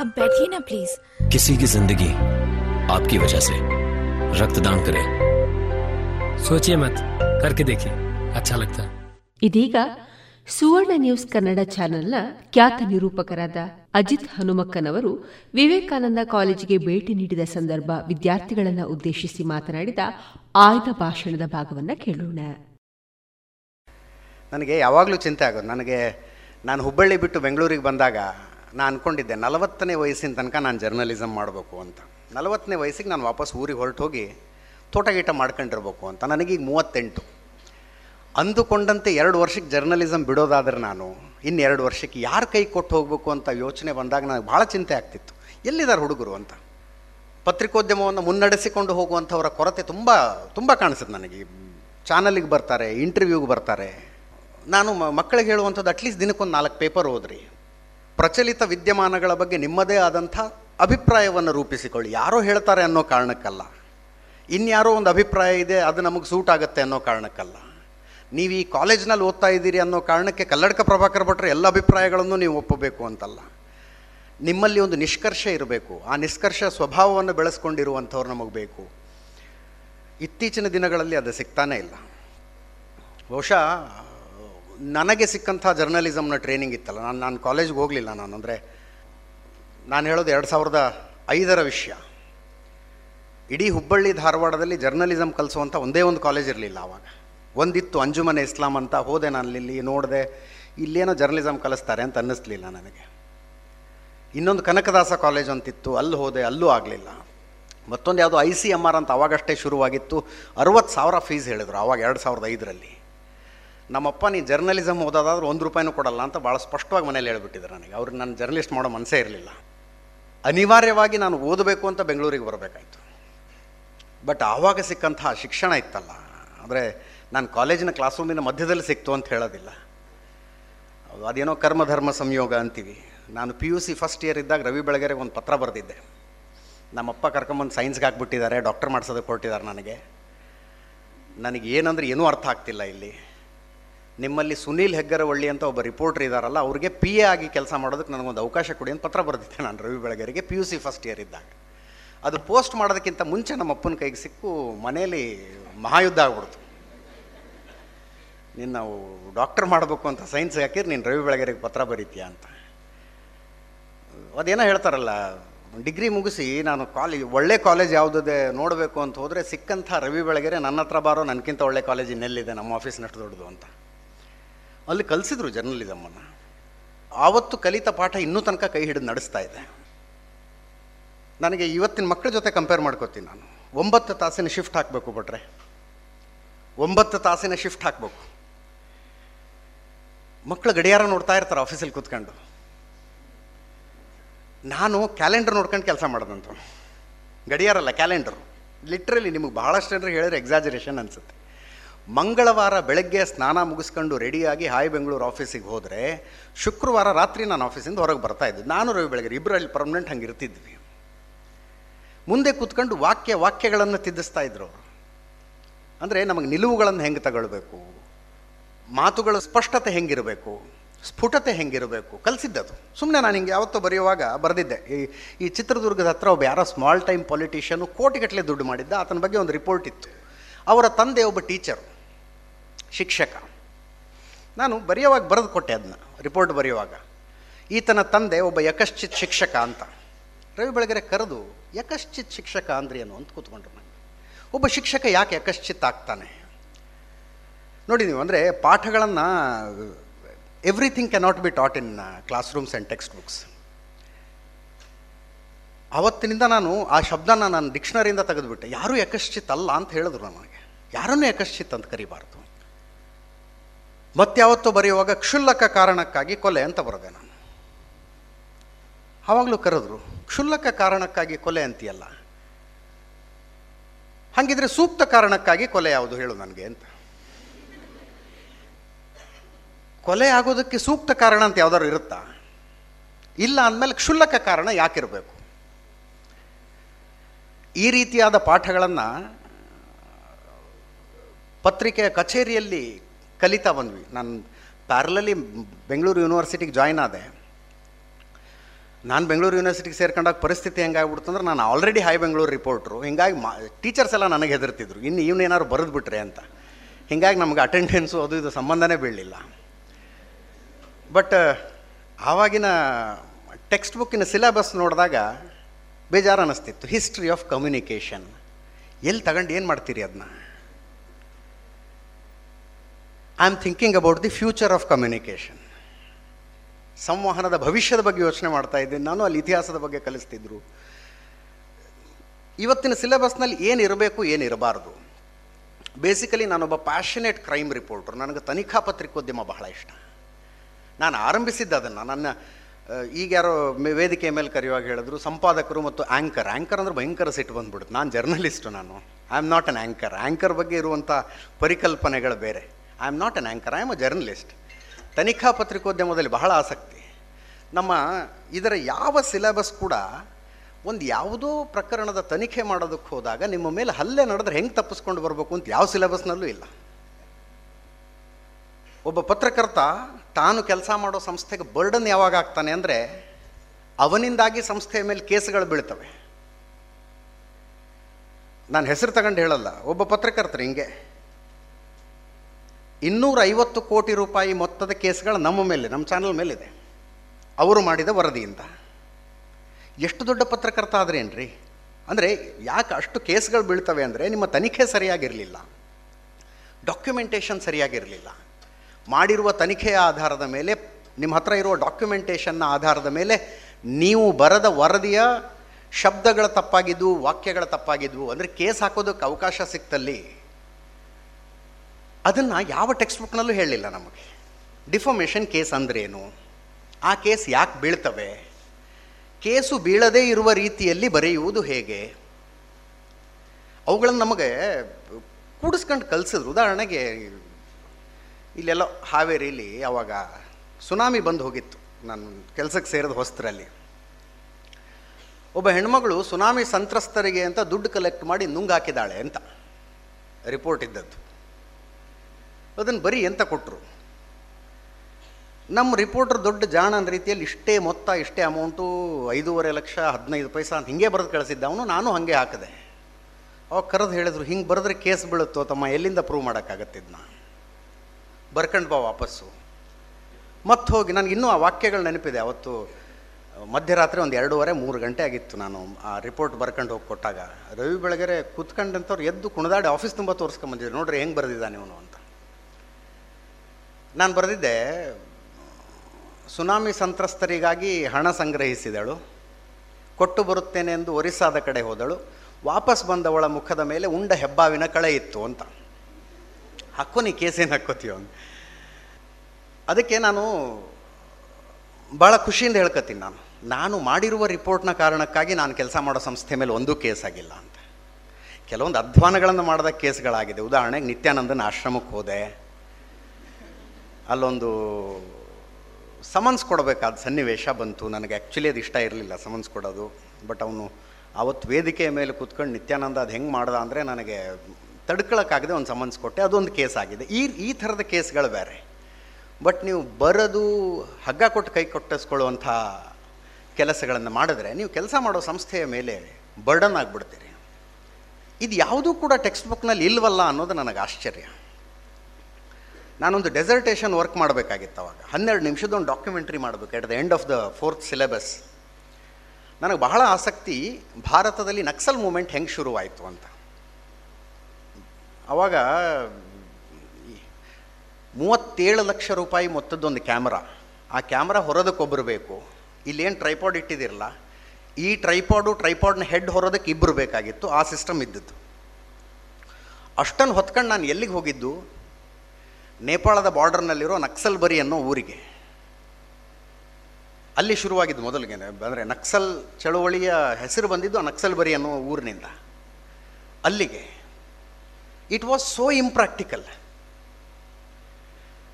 आप बैठिए ना प्लीज किसी की जिंदगी आपकी वजह से रक्तदान करें सोचिए मत करके देखिए अच्छा लगता है ಇದೀಗ ಸುವರ್ಣ ನ್ಯೂಸ್ ಕನ್ನಡ ಚಾನೆಲ್ನ ಖ್ಯಾತ ನಿರೂಪಕರಾದ ಅಜಿತ್ ಹನುಮಕ್ಕನವರು ವಿವೇಕಾನಂದ ಕಾಲೇಜಿಗೆ ಭೇಟಿ ನೀಡಿದ ಸಂದರ್ಭ ವಿದ್ಯಾರ್ಥಿಗಳನ್ನು ಉದ್ದೇಶಿಸಿ ಮಾತನಾಡಿದ ಆಯ್ದ ಭಾಷಣದ ಭಾಗವನ್ನ ಕೇಳೋಣ ನನಗೆ ಯಾವಾಗಲೂ ಚಿಂತೆ ಆಗೋದು ನನಗೆ ನಾನು ಹುಬ್ಬಳ್ಳಿ ಬಿಟ್ಟು ಬೆಂಗಳೂರಿಗೆ ಬಂದಾಗ ನಾನು ಅಂದ್ಕೊಂಡಿದ್ದೆ ನಲವತ್ತನೇ ವಯಸ್ಸಿನ ತನಕ ನಾನು ಜರ್ನಲಿಸಮ್ ಮಾಡಬೇಕು ಅಂತ. ನಲವತ್ತನೇ ವಯಸ್ಸಿಗೆ ನಾನು ವಾಪಸ್ ಊರಿಗೆ ಹೊರಟು ಹೋಗಿ ತೋಟ ಗೀಟ ಮಾಡ್ಕೊಂಡಿರ್ಬೇಕು ಅಂತ. ನನಗೀಗ ಮೂವತ್ತೆಂಟು. ಅಂದುಕೊಂಡಂತೆ ಎರಡು ವರ್ಷಕ್ಕೆ ಜರ್ನಲಿಸಮ್ ಬಿಡೋದಾದ್ರೆ ನಾನು ಇನ್ನು ಎರಡು ವರ್ಷಕ್ಕೆ ಯಾರು ಕೈ ಕೊಟ್ಟು ಹೋಗಬೇಕು ಅಂತ ಯೋಚನೆ ಬಂದಾಗ ನನಗೆ ಭಾಳ ಚಿಂತೆ ಆಗ್ತಿತ್ತು. ಎಲ್ಲಿದ್ದಾರೆ ಹುಡುಗರು ಅಂತ? ಪತ್ರಿಕೋದ್ಯಮವನ್ನು ಮುನ್ನಡೆಸಿಕೊಂಡು ಹೋಗುವಂಥವರ ಕೊರತೆ ತುಂಬ ತುಂಬ ಕಾಣಿಸುತ್ತೆ ನನಗೆ. ಚಾನಲಿಗೆ ಬರ್ತಾರೆ ಇಂಟರ್ವ್ಯೂಗೆ ಬರ್ತಾರೆ. ನಾನು ಮಕ್ಕಳಿಗೆ ಹೇಳುವಂಥದ್ದು ಅಟ್ಲೀಸ್ಟ್ ದಿನಕ್ಕೊಂದು ನಾಲ್ಕು ಪೇಪರ್ ಓದ್ರಿ. ಪ್ರಚಲಿತ ವಿದ್ಯಮಾನಗಳ ಬಗ್ಗೆ ನಿಮ್ಮದೇ ಆದಂಥ ಅಭಿಪ್ರಾಯವನ್ನು ರೂಪಿಸಿಕೊಳ್ಳಿ. ಯಾರೋ ಹೇಳ್ತಾರೆ ಅನ್ನೋ ಕಾರಣಕ್ಕಲ್ಲ. ಇನ್ಯಾರೋ ಒಂದು ಅಭಿಪ್ರಾಯ ಇದೆ, ಅದು ನಮಗೆ ಸೂಟ್ ಆಗುತ್ತೆ ಅನ್ನೋ ಕಾರಣಕ್ಕಲ್ಲ. ನೀವು ಈ ಕಾಲೇಜ್ನಲ್ಲಿ ಓದ್ತಾ ಇದ್ದೀರಿ ಅನ್ನೋ ಕಾರಣಕ್ಕೆ ಕಲ್ಲಡ್ಕ ಪ್ರಭಾಕರ್ ಭಟ್ರು ಎಲ್ಲ ಅಭಿಪ್ರಾಯಗಳನ್ನು ನೀವು ಒಪ್ಪಬೇಕು ಅಂತಲ್ಲ. ನಿಮ್ಮಲ್ಲಿ ಒಂದು ನಿಷ್ಕರ್ಷ ಇರಬೇಕು. ಆ ನಿಷ್ಕರ್ಷ ಸ್ವಭಾವವನ್ನು ಬೆಳೆಸ್ಕೊಂಡಿರುವಂಥವ್ರು ನಮಗೆ ಬೇಕು. ಇತ್ತೀಚಿನ ದಿನಗಳಲ್ಲಿ ಅದು ಸಿಗ್ತಾನೇ ಇಲ್ಲ. ಬಹುಶಃ ನನಗೆ ಸಿಕ್ಕಂಥ ಜರ್ನಲಿಸಮ್ನ ಟ್ರೈನಿಂಗ್ ಇತ್ತಲ್ಲ. ನಾನು ನಾನು ಕಾಲೇಜ್ಗೆ ಹೋಗಲಿಲ್ಲ ನಾನು. ಅಂದರೆ ನಾನು ಹೇಳೋದು ಎರಡು ಸಾವಿರದ ಐದರ ವಿಷಯ. ಇಡೀ ಹುಬ್ಬಳ್ಳಿ ಧಾರವಾಡದಲ್ಲಿ ಜರ್ನಲಿಸಮ್ ಕಲಿಸುವಂಥ ಒಂದೇ ಒಂದು ಕಾಲೇಜ್ ಇರಲಿಲ್ಲ ಆವಾಗ ಒಂದಿತ್ತು ಅಂಜುಮನೆ ಇಸ್ಲಾಂ ಅಂತ. ಹೋದೆ ನಾನು ಇಲ್ಲಿ, ನೋಡಿದೆ. ಇಲ್ಲೇನೋ ಜರ್ನಲಿಸಮ್ ಕಲಿಸ್ತಾರೆ ಅಂತ ಅನ್ನಿಸ್ಲಿಲ್ಲ ನನಗೆ. ಇನ್ನೊಂದು ಕನಕದಾಸ ಕಾಲೇಜ್ ಅಂತಿತ್ತು. ಅಲ್ಲಿ ಹೋದೆ, ಅಲ್ಲೂ ಆಗಲಿಲ್ಲ. ಮತ್ತೊಂದು ಯಾವುದೋ ಐ ಸಿ ಎಂ ಆರ್ ಅಂತ ಅವಾಗಷ್ಟೇ ಶುರುವಾಗಿತ್ತು. ಅರುವತ್ತು ಸಾವಿರ ಫೀಸ್ ಹೇಳಿದರು ಆವಾಗ ಎರಡು ಸಾವಿರದ ಐದರಲ್ಲಿ. ನಮ್ಮಪ್ಪ, ನೀ ಜರ್ನಲಿಸಮ್ ಓದೋದಾದ್ರೆ ಒಂದು ರೂಪಾಯಿನೂ ಕೊಡಲ್ಲ ಅಂತ ಭಾಳ ಸ್ಪಷ್ಟವಾಗಿ ಮನೇಲಿ ಹೇಳ್ಬಿಟ್ಟಿದ್ರು ನನಗೆ. ಅವ್ರು ನಾನು ಜರ್ನಲಿಸ್ಟ್ ಮಾಡೋ ಮನಸ್ಸೇ ಇರಲಿಲ್ಲ. ಅನಿವಾರ್ಯವಾಗಿ ನಾನು ಓದಬೇಕು ಅಂತ ಬೆಂಗಳೂರಿಗೆ ಬರಬೇಕಾಯಿತು. ಬಟ್ ಆವಾಗ ಸಿಕ್ಕಂತಹ ಶಿಕ್ಷಣ ಇತ್ತಲ್ಲ ಅಂದರೆ ನಾನು ಕಾಲೇಜಿನ ಕ್ಲಾಸ್ ರೂಮಿನ ಮಧ್ಯದಲ್ಲಿ ಸಿಕ್ತು ಅಂತ ಹೇಳೋದಿಲ್ಲ. ಅದು ಅದೇನೋ ಕರ್ಮಧರ್ಮ ಸಂಯೋಗ ಅಂತೀವಿ. ನಾನು P U C first year ಇದ್ದಾಗ ರವಿ ಬೆಳಗೆರೆಗೆ ಒಂದು ಪತ್ರ ಬರೆದಿದ್ದೆ. ನಮ್ಮಪ್ಪ ಕರ್ಕೊಂಬಂದು ಸೈನ್ಸ್ಗೆ ಹಾಕ್ಬಿಟ್ಟಿದ್ದಾರೆ ಡಾಕ್ಟರ್ ಮಾಡ್ಸೋದಕ್ಕೆ ಕೊಟ್ಟಿದ್ದಾರೆ ನನಗೆ. ನನಗೆ ಏನಂದ್ರೆ ಏನೂ ಅರ್ಥ ಆಗ್ತಿಲ್ಲ ಇಲ್ಲಿ. ನಿಮ್ಮಲ್ಲಿ ಸುನೀಲ್ ಹೆಗ್ಗರವಳ್ಳಿ ಅಂತ ಒಬ್ಬ ರಿಪೋರ್ಟರ್ ಇದ್ದಾರಲ್ಲ ಅವ್ರಿಗೆ ಪಿ ಎ ಆಗಿ ಕೆಲಸ ಮಾಡೋದಕ್ಕೆ ನನಗೊಂದು ಅವಕಾಶ ಕೊಡಿ ಅಂತ ಪತ್ರ ಬರೆದಿದ್ದೆ ನಾನು Ravi ಬೆಳಗೆರಿಗೆ P U C first year ಇದ್ದಾಗ. ಅದು ಪೋಸ್ಟ್ ಮಾಡೋದಕ್ಕಿಂತ ಮುಂಚೆ ನಮ್ಮ ಅಪ್ಪನ ಕೈಗೆ ಸಿಕ್ಕು ಮನೇಲಿ ಮಹಾಯುದ್ಧ ಆಗ್ಬಿಡ್ತು. ನೀನು ನಾವು ಡಾಕ್ಟರ್ ಮಾಡಬೇಕು ಅಂತ ಸೈನ್ಸ್ ಹಾಕಿದ್ರೆ ನೀನು ರವಿ ಬೆಳಗೆರಿಗೆ ಪತ್ರ ಬರೀತೀಯ ಅಂತ. ಅದೇನೋ ಹೇಳ್ತಾರಲ್ಲ ಡಿಗ್ರಿ ಮುಗಿಸಿ ನಾನು ಕಾಲೇಜ್ ಒಳ್ಳೆ ಕಾಲೇಜ್ ಯಾವುದಿದೆ ನೋಡಬೇಕು ಅಂತ ಹೋದರೆ ಸಿಕ್ಕಂಥ ರವಿ ಬೆಳಗೆರೆ ನನ್ನ ಹತ್ರ ಬಾರೋ ನನಗಿಂತ ಒಳ್ಳೆ ಕಾಲೇಜ್ ಇನ್ನೆಲ್ಲಿದೆ, ನಮ್ಮ ಆಫೀಸ್ನಷ್ಟು ದೊಡ್ಡದು ಅಂತ. ಅಲ್ಲಿ ಕಲಿಸಿದ್ರು ಜರ್ನಲಿಸಮನ್ನು ಆವತ್ತು ಕಲಿತ ಪಾಠ ಇನ್ನೂ ತನಕ ಕೈ ಹಿಡಿದು ನಡೆಸ್ತಾ ಇದೆ. ನನಗೆ ಇವತ್ತಿನ ಮಕ್ಕಳ ಜೊತೆ ಕಂಪೇರ್ ಮಾಡ್ಕೋತೀನಿ ನಾನು. ಒಂಬತ್ತು ತಾಸಿನ ಶಿಫ್ಟ್ ಹಾಕಬೇಕು ಬಿಟ್ರೆ. ಒಂಬತ್ತು ತಾಸಿನ ಶಿಫ್ಟ್ ಹಾಕಬೇಕು. ಮಕ್ಕಳು ಗಡಿಯಾರ ನೋಡ್ತಾ ಇರ್ತಾರೆ ಆಫೀಸಲ್ಲಿ ಕೂತ್ಕೊಂಡು. ನಾನು ಕ್ಯಾಲೆಂಡರ್ ನೋಡ್ಕೊಂಡು ಕೆಲಸ ಮಾಡೋದಂತ. ಗಡಿಯಾರಲ್ಲ ಕ್ಯಾಲೆಂಡರ್ ಲಿಟ್ರಲಿ ನಿಮಗೆ ಭಾಳಷ್ಟು ಜನರು ಹೇಳಿದ್ರೆ ಎಕ್ಸಾಜರೇಷನ್ ಅನಿಸುತ್ತೆ. ಮಂಗಳವಾರ ಬೆಳಗ್ಗೆ ಸ್ನಾನ ಮುಗಿಸ್ಕೊಂಡು ರೆಡಿಯಾಗಿ ಹಾಯ್ ಬೆಂಗಳೂರು ಆಫೀಸಿಗೆ ಹೋದರೆ ಶುಕ್ರವಾರ ರಾತ್ರಿ ನಾನು ಆಫೀಸಿಂದ ಹೊರಗೆ ಬರ್ತಾ ಇದ್ದೆ. ನಾನು ರವಿ ಬೆಳಗ್ಗೆ ಇಬ್ಬರಲ್ಲಿ ಪರ್ಮನೆಂಟ್ ಹಂಗೆ ಇರ್ತಿದ್ವಿ. ಮುಂದೆ ಕೂತ್ಕೊಂಡು ವಾಕ್ಯ ವಾಕ್ಯಗಳನ್ನು ತಿದ್ದಿಸ್ತಾ ಇದ್ರು ಅವರು. ಅಂದರೆ ನಮಗೆ ನಿಲುವುಗಳನ್ನು ಹೆಂಗೆ ತಗೊಳ್ಬೇಕು? ಮಾತುಗಳ ಸ್ಪಷ್ಟತೆ ಹೆಂಗಿರಬೇಕು? ಸ್ಫುಟತೆ ಹೆಂಗಿರಬೇಕು? ಕಲಿಸಿದ್ದದು. ಸುಮ್ಮನೆ ನಾನು ಹಿಂಗೆ ಯಾವತ್ತೋ ಬರೆಯುವಾಗ ಬರೆದಿದ್ದೆ. ಈ ಈ ಚಿತ್ರದುರ್ಗದ ಹತ್ರ ಒಬ್ಬ ಯಾರೋ ಸ್ಮಾಲ್ ಟೈಮ್ ಪಾಲಿಟಿಷಿಯನ್ನು ಕೋಟಿಗಟ್ಟಲೆ ದುಡ್ಡು ಮಾಡಿದ್ದ. ಆತನ ಬಗ್ಗೆ ಒಂದು ರಿಪೋರ್ಟ್ ಇತ್ತು. ಅವರ ತಂದೆ ಒಬ್ಬ ಟೀಚರು ಶಿಕ್ಷಕ. ನಾನು ಬರೆಯುವಾಗ ಬರೆದು ಕೊಟ್ಟೆ ಅದನ್ನ ರಿಪೋರ್ಟ್ ಬರೆಯುವಾಗ. ಈತನ ತಂದೆ ಒಬ್ಬ ಯಕಶ್ಚಿತ್ ಶಿಕ್ಷಕ ಅಂತ. ರವಿ ಬೆಳಗೆರೆ ಕರೆದು, ಯಕಶ್ಚಿತ್ ಶಿಕ್ಷಕ ಅಂದ್ರೆ ಏನು ಅಂತ ಕೂತ್ಕೊಂಡ್ರು ನನಗೆ ಒಬ್ಬ ಶಿಕ್ಷಕ ಯಾಕೆ ಯಕಶ್ಚಿತ್ ಆಗ್ತಾನೆ? ನೋಡಿ ನೀವು, ಅಂದರೆ ಪಾಠಗಳನ್ನು everything cannot be taught in classrooms and textbooks ಆವತ್ತಿನಿಂದ ನಾನು ಆ ಶಬ್ದನ ನಾನು ಡಿಕ್ಷನರಿಯಿಂದ ತೆಗೆದುಬಿಟ್ಟೆ. ಯಾರೂ ಯಕಶ್ಚಿತ್ ಅಲ್ಲ ಅಂತ ಹೇಳಿದ್ರು ನನಗೆ ಯಾರನ್ನೂ ಯಕಶ್ಚಿತ್ ಅಂತ ಕರಿಬಾರ್ದು? ಮತ್ಯಾವತ್ತೋ ಬರೆಯುವಾಗ ಕ್ಷುಲ್ಲಕ ಕಾರಣಕ್ಕಾಗಿ ಕೊಲೆ ಅಂತ ಬರೆದೆ ನಾನು. ಆವಾಗಲೂ ಕರೆದ್ರು, ಕ್ಷುಲ್ಲಕ ಕಾರಣಕ್ಕಾಗಿ ಕೊಲೆ ಅಂತೀಯಲ್ಲ. ಹಾಗಿದ್ರೆ ಸೂಕ್ತ ಕಾರಣಕ್ಕಾಗಿ ಕೊಲೆ ಯಾವುದು ಹೇಳು ನನಗೆ ಅಂತ. ಕೊಲೆ ಆಗೋದಕ್ಕೆ ಸೂಕ್ತ ಕಾರಣ ಅಂತ ಯಾವ್ದಾದ್ರು ಇರುತ್ತಾ? ಇಲ್ಲ ಅಂದಮೇಲೆ ಕ್ಷುಲ್ಲಕ ಕಾರಣ ಯಾಕಿರಬೇಕು? ಈ ರೀತಿಯಾದ ಪಾಠಗಳನ್ನು ಪತ್ರಿಕೆಯ ಕಚೇರಿಯಲ್ಲಿ ಕಲಿತಾ ಬಂದ್ವಿ. ನಾನು ಪ್ಯಾರಲಲ್ಲಿ ಬೆಂಗಳೂರು ಯೂನಿವರ್ಸಿಟಿಗೆ ಜಾಯ್ನ್ ಆದೆ. ನಾನು ಬೆಂಗಳೂರು ಯೂನಿವರ್ಸಿಟಿಗೆ ಸೇರ್ಕೊಂಡಾಗ ಪರಿಸ್ಥಿತಿ ಹೆಂಗಾಗ್ಬಿಡ್ತು ಅಂದ್ರೆ ನಾನು ಆಲ್ರೆಡಿ ಹೈ ಬೆಂಗಳೂರು ರಿಪೋರ್ಟ್ರು ಹಿಂಗಾಗಿ ಮಾ ಟೀಚರ್ಸ್ ಎಲ್ಲ ನನಗೆ ಹೆದರ್ತಿದ್ರು. ಇನ್ನು ಇವನು ಏನಾದ್ರು ಬರೆದ್ಬಿಟ್ರೆ ಅಂತ. ಹಿಂಗಾಗಿ ನಮ್ಗೆ ಅಟೆಂಡೆನ್ಸು ಅದು ಇದು ಸಂಬಂಧನೇ ಬೀಳಲಿಲ್ಲ. ಬಟ್ ಆವಾಗಿನ ಟೆಕ್ಸ್ಟ್ ಬುಕ್ಕಿನ ಸಿಲೆಬಸ್ ನೋಡಿದಾಗ ಬೇಜಾರು ಅನ್ನಿಸ್ತಿತ್ತು ಹಿಸ್ಟ್ರಿ ಆಫ್ ಕಮ್ಯುನಿಕೇಷನ್ ಎಲ್ಲಿ ತಗೊಂಡು ಏನು ಮಾಡ್ತೀರಿ ಅದನ್ನ I am thinking about the future of communication ಸಂವಹನದ ಭವಿಷ್ಯದ ಬಗ್ಗೆ ಯೋಚನೆ ಮಾಡ್ತಾ ಇದ್ದೀನಿ. ನಾನು ಅಲ್ಲಿ ಇತಿಹಾಸದ ಬಗ್ಗೆ ಕಲಿಸ್ತಿದ್ರು. ಇವತ್ತಿನ ಸಿಲೆಬಸ್ನಲ್ಲಿ ಏನಿರಬೇಕು ಏನಿರಬಾರ್ದು. ಬೇಸಿಕಲಿ ನಾನೊಬ್ಬ ಪ್ಯಾಷನೇಟ್ ಕ್ರೈಮ್ ರಿಪೋರ್ಟರ್ ನನಗೆ ತನಿಖಾ ಪತ್ರಿಕೋದ್ಯಮ ಬಹಳ ಇಷ್ಟ. ನಾನು ಆರಂಭಿಸಿದ್ದೆ ಅದನ್ನು. ನನ್ನ ಈಗ ಯಾರೋ ವೇದಿಕೆ ಮೇಲೆ ಕರೆಯುವಾಗ ಹೇಳಿದ್ರು, ಸಂಪಾದಕರು ಮತ್ತು ಆ್ಯಂಕರ್ ಆ್ಯಂಕರ್ ಅಂದ್ರೆ ಭಯಂಕರ ಸಿಟ್ಟು ಬಂದ್ಬಿಡುತ್ತೆ. ನಾನು ಜರ್ನಲಿಸ್ಟು ನಾನು. I am not an anchor anchor ಬಗ್ಗೆ ಇರುವಂಥ ಪರಿಕಲ್ಪನೆಗಳು ಬೇರೆ. I am not an anchor I am a journalist ತನಿಖಾ ಪತ್ರಿಕೋದ್ಯಮದಲ್ಲಿ ಬಹಳ ಆಸಕ್ತಿ. ನಮ್ಮ ಇದರ ಯಾವ ಸಿಲೆಬಸ್ ಕೂಡ ಒಂದು ಯಾವುದೋ ಪ್ರಕರಣದ ತನಿಖೆ ಮಾಡೋದಕ್ಕೆ ಹೋದಾಗ ನಿಮ್ಮ ಮೇಲೆ ಹಲ್ಲೆ ನಡೆದ್ರೆ ಹೆಂಗೆ ತಪ್ಪಿಸ್ಕೊಂಡು ಬರಬೇಕು ಅಂತ ಯಾವ ಸಿಲೆಬಸ್ನಲ್ಲೂ ಇಲ್ಲ. ಒಬ್ಬ ಪತ್ರಕರ್ತ ತಾನು ಕೆಲಸ ಮಾಡೋ ಸಂಸ್ಥೆಗೆ ಬರ್ಡನ್ ಯಾವಾಗ ಆಗ್ತಾನೆ ಅಂದರೆ ಅವನಿಂದಾಗಿ ಸಂಸ್ಥೆಯ ಮೇಲೆ ಕೇಸ್ಗಳು ಬೀಳ್ತವೆ. ನಾನು ಹೆಸರು ತಗೊಂಡು ಹೇಳಲ್ಲ, ಒಬ್ಬ ಪತ್ರಕರ್ತರು ಹಿಂಗೆ. ಇನ್ನೂರ ಐವತ್ತು ಕೋಟಿ ರೂಪಾಯಿ ಮೊತ್ತದ ಕೇಸ್ಗಳು ನಮ್ಮ ಮೇಲೆ ನಮ್ಮ ಚಾನಲ್ ಮೇಲಿದೆ. ಅವರು ಮಾಡಿದ ವರದಿಯಿಂದ. ಎಷ್ಟು ದೊಡ್ಡ ಪತ್ರಕರ್ತ ಆದ್ರೇನ್ರಿ ಅಂದರೆ ಯಾಕೆ ಅಷ್ಟು ಕೇಸ್ಗಳು ಬೀಳ್ತವೆ ಅಂದರೆ ನಿಮ್ಮ ತನಿಖೆ ಸರಿಯಾಗಿರಲಿಲ್ಲ. ಡಾಕ್ಯುಮೆಂಟೇಷನ್ ಸರಿಯಾಗಿರಲಿಲ್ಲ. ಮಾಡಿರುವ ತನಿಖೆಯ ಆಧಾರದ ಮೇಲೆ, ನಿಮ್ಮ ಹತ್ರ ಇರುವ ಡಾಕ್ಯುಮೆಂಟೇಷನ್ನ ಆಧಾರದ ಮೇಲೆ ನೀವು ಬರದ ವರದಿಯ ಶಬ್ದಗಳ ತಪ್ಪಾಗಿದ್ವು ವಾಕ್ಯಗಳ ತಪ್ಪಾಗಿದ್ವು ಅಂದರೆ ಕೇಸ್ ಹಾಕೋದಕ್ಕೆ ಅವಕಾಶ ಸಿಕ್ತಲ್ಲಿ. ಅದನ್ನು ಯಾವ ಟೆಕ್ಸ್ಟ್ ಬುಕ್ನಲ್ಲೂ ಹೇಳಲಿಲ್ಲ ನಮಗೆ. ಡಿಫಾಮೇಷನ್ ಕೇಸ್ ಅಂದ್ರೇನು? ಆ ಕೇಸ್ ಯಾಕೆ ಬೀಳ್ತವೆ? ಕೇಸು ಬೀಳದೇ ಇರುವ ರೀತಿಯಲ್ಲಿ ಬರೆಯುವುದು ಹೇಗೆ? ಅವುಗಳನ್ನು ನಮಗೆ ಕೂಡಿಸ್ಕೊಂಡು ಕಲಿಸಿದ್ರು. ಉದಾಹರಣೆಗೆ, ಇಲ್ಲೆಲ್ಲ ಹಾವೇರಿಲಿ ಅವಾಗ ಸುನಾಮಿ ಬಂದು ಹೋಗಿತ್ತು ನಾನು ಕೆಲಸಕ್ಕೆ ಸೇರಿದ ಹೊಸ್ತರಲ್ಲಿ. ಒಬ್ಬ ಹೆಣ್ಮಗಳು ಸುನಾಮಿ ಸಂತ್ರಸ್ತರಿಗೆ ಅಂತ ದುಡ್ಡು ಕಲೆಕ್ಟ್ ಮಾಡಿ ನುಂಗಾಕಿದ್ದಾಳೆ ಅಂತ. ರಿಪೋರ್ಟ್ ಇದ್ದದ್ದು. ಅದನ್ನು ಬರೀ ಎಂತ ಕೊಟ್ಟರು ನಮ್ಮ ರಿಪೋರ್ಟರ್ ದೊಡ್ಡ ಜಾಣನ ರೀತಿಯಲ್ಲಿ ಇಷ್ಟೇ ಮೊತ್ತ, ಇಷ್ಟೇ ಅಮೌಂಟು ಐದೂವರೆ ಲಕ್ಷ, ಹದಿನೈದು ಪೈಸಾ ಅಂತ ಹಿಂಗೆ ಬರೆದು ಕಳಿಸಿದ್ದ ಅವನು, ನಾನು ಹಾಗೆ ಹಾಕಿದೆ. ಅವಾಗ ಕರೆದು ಹೇಳಿದ್ರು, ಹಿಂಗೆ ಬರೆದ್ರೆ ಕೇಸ್ ಬೀಳುತ್ತೋ ತಮ್ಮ, ಎಲ್ಲಿಂದ ಪ್ರೂವ್ ಮಾಡೋಕ್ಕಾಗತ್ತಿದ್ನ ಬರ್ಕಂಡು ಬಾ ವಾಪಸ್ಸು. ಮತ್ತೆ ಹೋಗಿ, ನನಗೆ ಇನ್ನೂ ಆ ವಾಕ್ಯಗಳು ನೆನಪಿದೆ. ಅವತ್ತು ಮಧ್ಯರಾತ್ರಿ ಒಂದು ಎರಡೂವರೆ, ಮೂರು ಗಂಟೆ ಆಗಿತ್ತು ನಾನು ಆ ರಿಪೋರ್ಟ್ ಬರ್ಕೊಂಡು ಹೋಗಿ ಕೊಟ್ಟಾಗ. ರವಿ ಬೆಳಗೆರೆ ಕೂತ್ಕೊಂಡಂಥವ್ರು ಎದ್ದು ಕುಣದಾಡಿ ಆಫೀಸ್ ತುಂಬ ತೋರಿಸ್ಕೊಂಬಂದಿದ್ರು. ನೋಡ್ರಿ, ಹೆಂಗೆ ಬರೆದಿದ್ದಾನೆ ಇವನು ಅಂತ. ನಾನು ಬರೆದಿದ್ದೆ, ಸುನಾಮಿ ಸಂತ್ರಸ್ತರಿಗಾಗಿ ಹಣ ಸಂಗ್ರಹಿಸಿದಳು, ಕೊಟ್ಟು ಬರುತ್ತೇನೆ ಎಂದು ಒರಿಸ್ಸಾದ ಕಡೆ ಹೋದಳು, ವಾಪಸ್ ಬಂದವಳ ಮುಖದ ಮೇಲೆ ಉಂಡ ಹೆಬ್ಬಾವಿನ ಕಳೆ ಇತ್ತು ಅಂತ. ಹಾಕೋ ನೀ ಕೇಸೇನು ಹಾಕ್ಕೋತೀವ ಅದಕ್ಕೆ ನಾನು ಭಾಳ ಖುಷಿಯಿಂದ ಹೇಳ್ಕೊತೀನಿ ನಾನು. ನಾನು ಮಾಡಿರುವ ರಿಪೋರ್ಟ್ನ ಕಾರಣಕ್ಕಾಗಿ ನಾನು ಕೆಲಸ ಮಾಡೋ ಸಂಸ್ಥೆ ಮೇಲೆ ಒಂದೂ ಕೇಸ್ ಆಗಿಲ್ಲ ಅಂತ. ಕೆಲವೊಂದು ಅಧ್ವಾನಗಳನ್ನು ಮಾಡಿದ ಕೇಸ್ಗಳಾಗಿದೆ. ಉದಾಹರಣೆಗೆ ನಿತ್ಯಾನಂದನ ಆಶ್ರಮಕ್ಕೆ ಹೋದೆ. ಅಲ್ಲೊಂದು ಸಮನ್ಸ್ ಕೊಡಬೇಕಾದ ಸನ್ನಿವೇಶ ಬಂತು. ನನಗೆ ಆ್ಯಕ್ಚುಲಿ ಅದು ಇಷ್ಟ ಇರಲಿಲ್ಲ ಸಮನ್ಸ್ ಕೊಡೋದು. ಬಟ್ ಅವನು ಅವತ್ತು ವೇದಿಕೆಯ ಮೇಲೆ ಕೂತ್ಕೊಂಡು ನಿತ್ಯಾನಂದ ಅದು ಹೆಂಗೆ ಮಾಡ್ದ ಅಂದರೆ ನನಗೆ ತಡ್ಕೊಳಕ್ಕಾಗದೆ ಒಂದು ಸಮನ್ಸ್ ಕೊಟ್ಟೆ. ಅದೊಂದು ಕೇಸ್ ಆಗಿದೆ. ಈ ಈ ಥರದ ಕೇಸ್ಗಳು ಬೇರೆ. ಬಟ್ ನೀವು ಬರೋದು ಹಗ್ಗ ಕೊಟ್ಟು ಕೈ ಕೊಟ್ಟಿಸ್ಕೊಳ್ಳುವಂಥ ಕೆಲಸಗಳನ್ನು ಮಾಡಿದ್ರೆ ನೀವು ಕೆಲಸ ಮಾಡೋ ಸಂಸ್ಥೆಯ ಮೇಲೆ ಬರ್ಡನ್ ಆಗಿಬಿಡ್ತೀರಿ. ಇದು ಯಾವುದೂ ಕೂಡ ಟೆಕ್ಸ್ಟ್ ಬುಕ್ನಲ್ಲಿ ಇಲ್ವಲ್ಲ ಅನ್ನೋದು ನನಗೆ ಆಶ್ಚರ್ಯ. ನಾನೊಂದು ಡೆಸರ್ಟೇಷನ್ ವರ್ಕ್ ಮಾಡಬೇಕಾಗಿತ್ತು ಅವಾಗ. ಹನ್ನೆರಡು ನಿಮಿಷದ ಒಂದು ಡಾಕ್ಯುಮೆಂಟ್ರಿ ಮಾಡಬೇಕು. At the end of the fourth syllabus ನನಗೆ ಬಹಳ ಆಸಕ್ತಿ ಭಾರತದಲ್ಲಿ ನಕ್ಸಲ್ ಮೂಮೆಂಟ್ ಹೆಂಗೆ ಶುರುವಾಯಿತು ಅಂತ. ಆವಾಗ ಮೂವತ್ತೇಳು ಲಕ್ಷ ರೂಪಾಯಿ ಮೊತ್ತದ್ದೊಂದು ಕ್ಯಾಮ್ರಾ. ಆ ಕ್ಯಾಮ್ರಾ ಹೊರೋದಕ್ಕೊಬ್ಬರು ಬೇಕು. ಇಲ್ಲೇನು ಟ್ರೈಪಾಡ್ ಇಟ್ಟಿದ್ದಿರಲ್ಲ ಈ ಟ್ರೈಪಾಡು ಟ್ರೈಪಾಡ್ನ ಹೆಡ್ ಹೊರೋದಕ್ಕೆ ಇಬ್ಬರು ಬೇಕಾಗಿತ್ತು. ಆ ಸಿಸ್ಟಮ್ ಇದ್ದದ್ದು. ಅಷ್ಟನ್ನು ಹೊತ್ಕೊಂಡು ನಾನು ಎಲ್ಲಿಗೆ ಹೋಗಿದ್ದು? ನೇಪಾಳದ ಬಾರ್ಡರ್ನಲ್ಲಿರೋ ನಕ್ಸಲ್ ಬರಿ ಅನ್ನೋ ಊರಿಗೆ. ಅಲ್ಲಿ ಶುರುವಾಗಿದ್ದು ಮೊದಲಿಗೆ, ಅಂದರೆ ನಕ್ಸಲ್ ಚಳುವಳಿಯ ಹೆಸರು ಬಂದಿದ್ದು ಆ ನಕ್ಸಲ್ ಬರಿ ಅನ್ನೋ ಊರಿನಿಂದ. ಅಲ್ಲಿಗೆ. ಇಟ್ ವಾಸ್ ಸೋ ಇಂಪ್ರಾಕ್ಟಿಕಲ್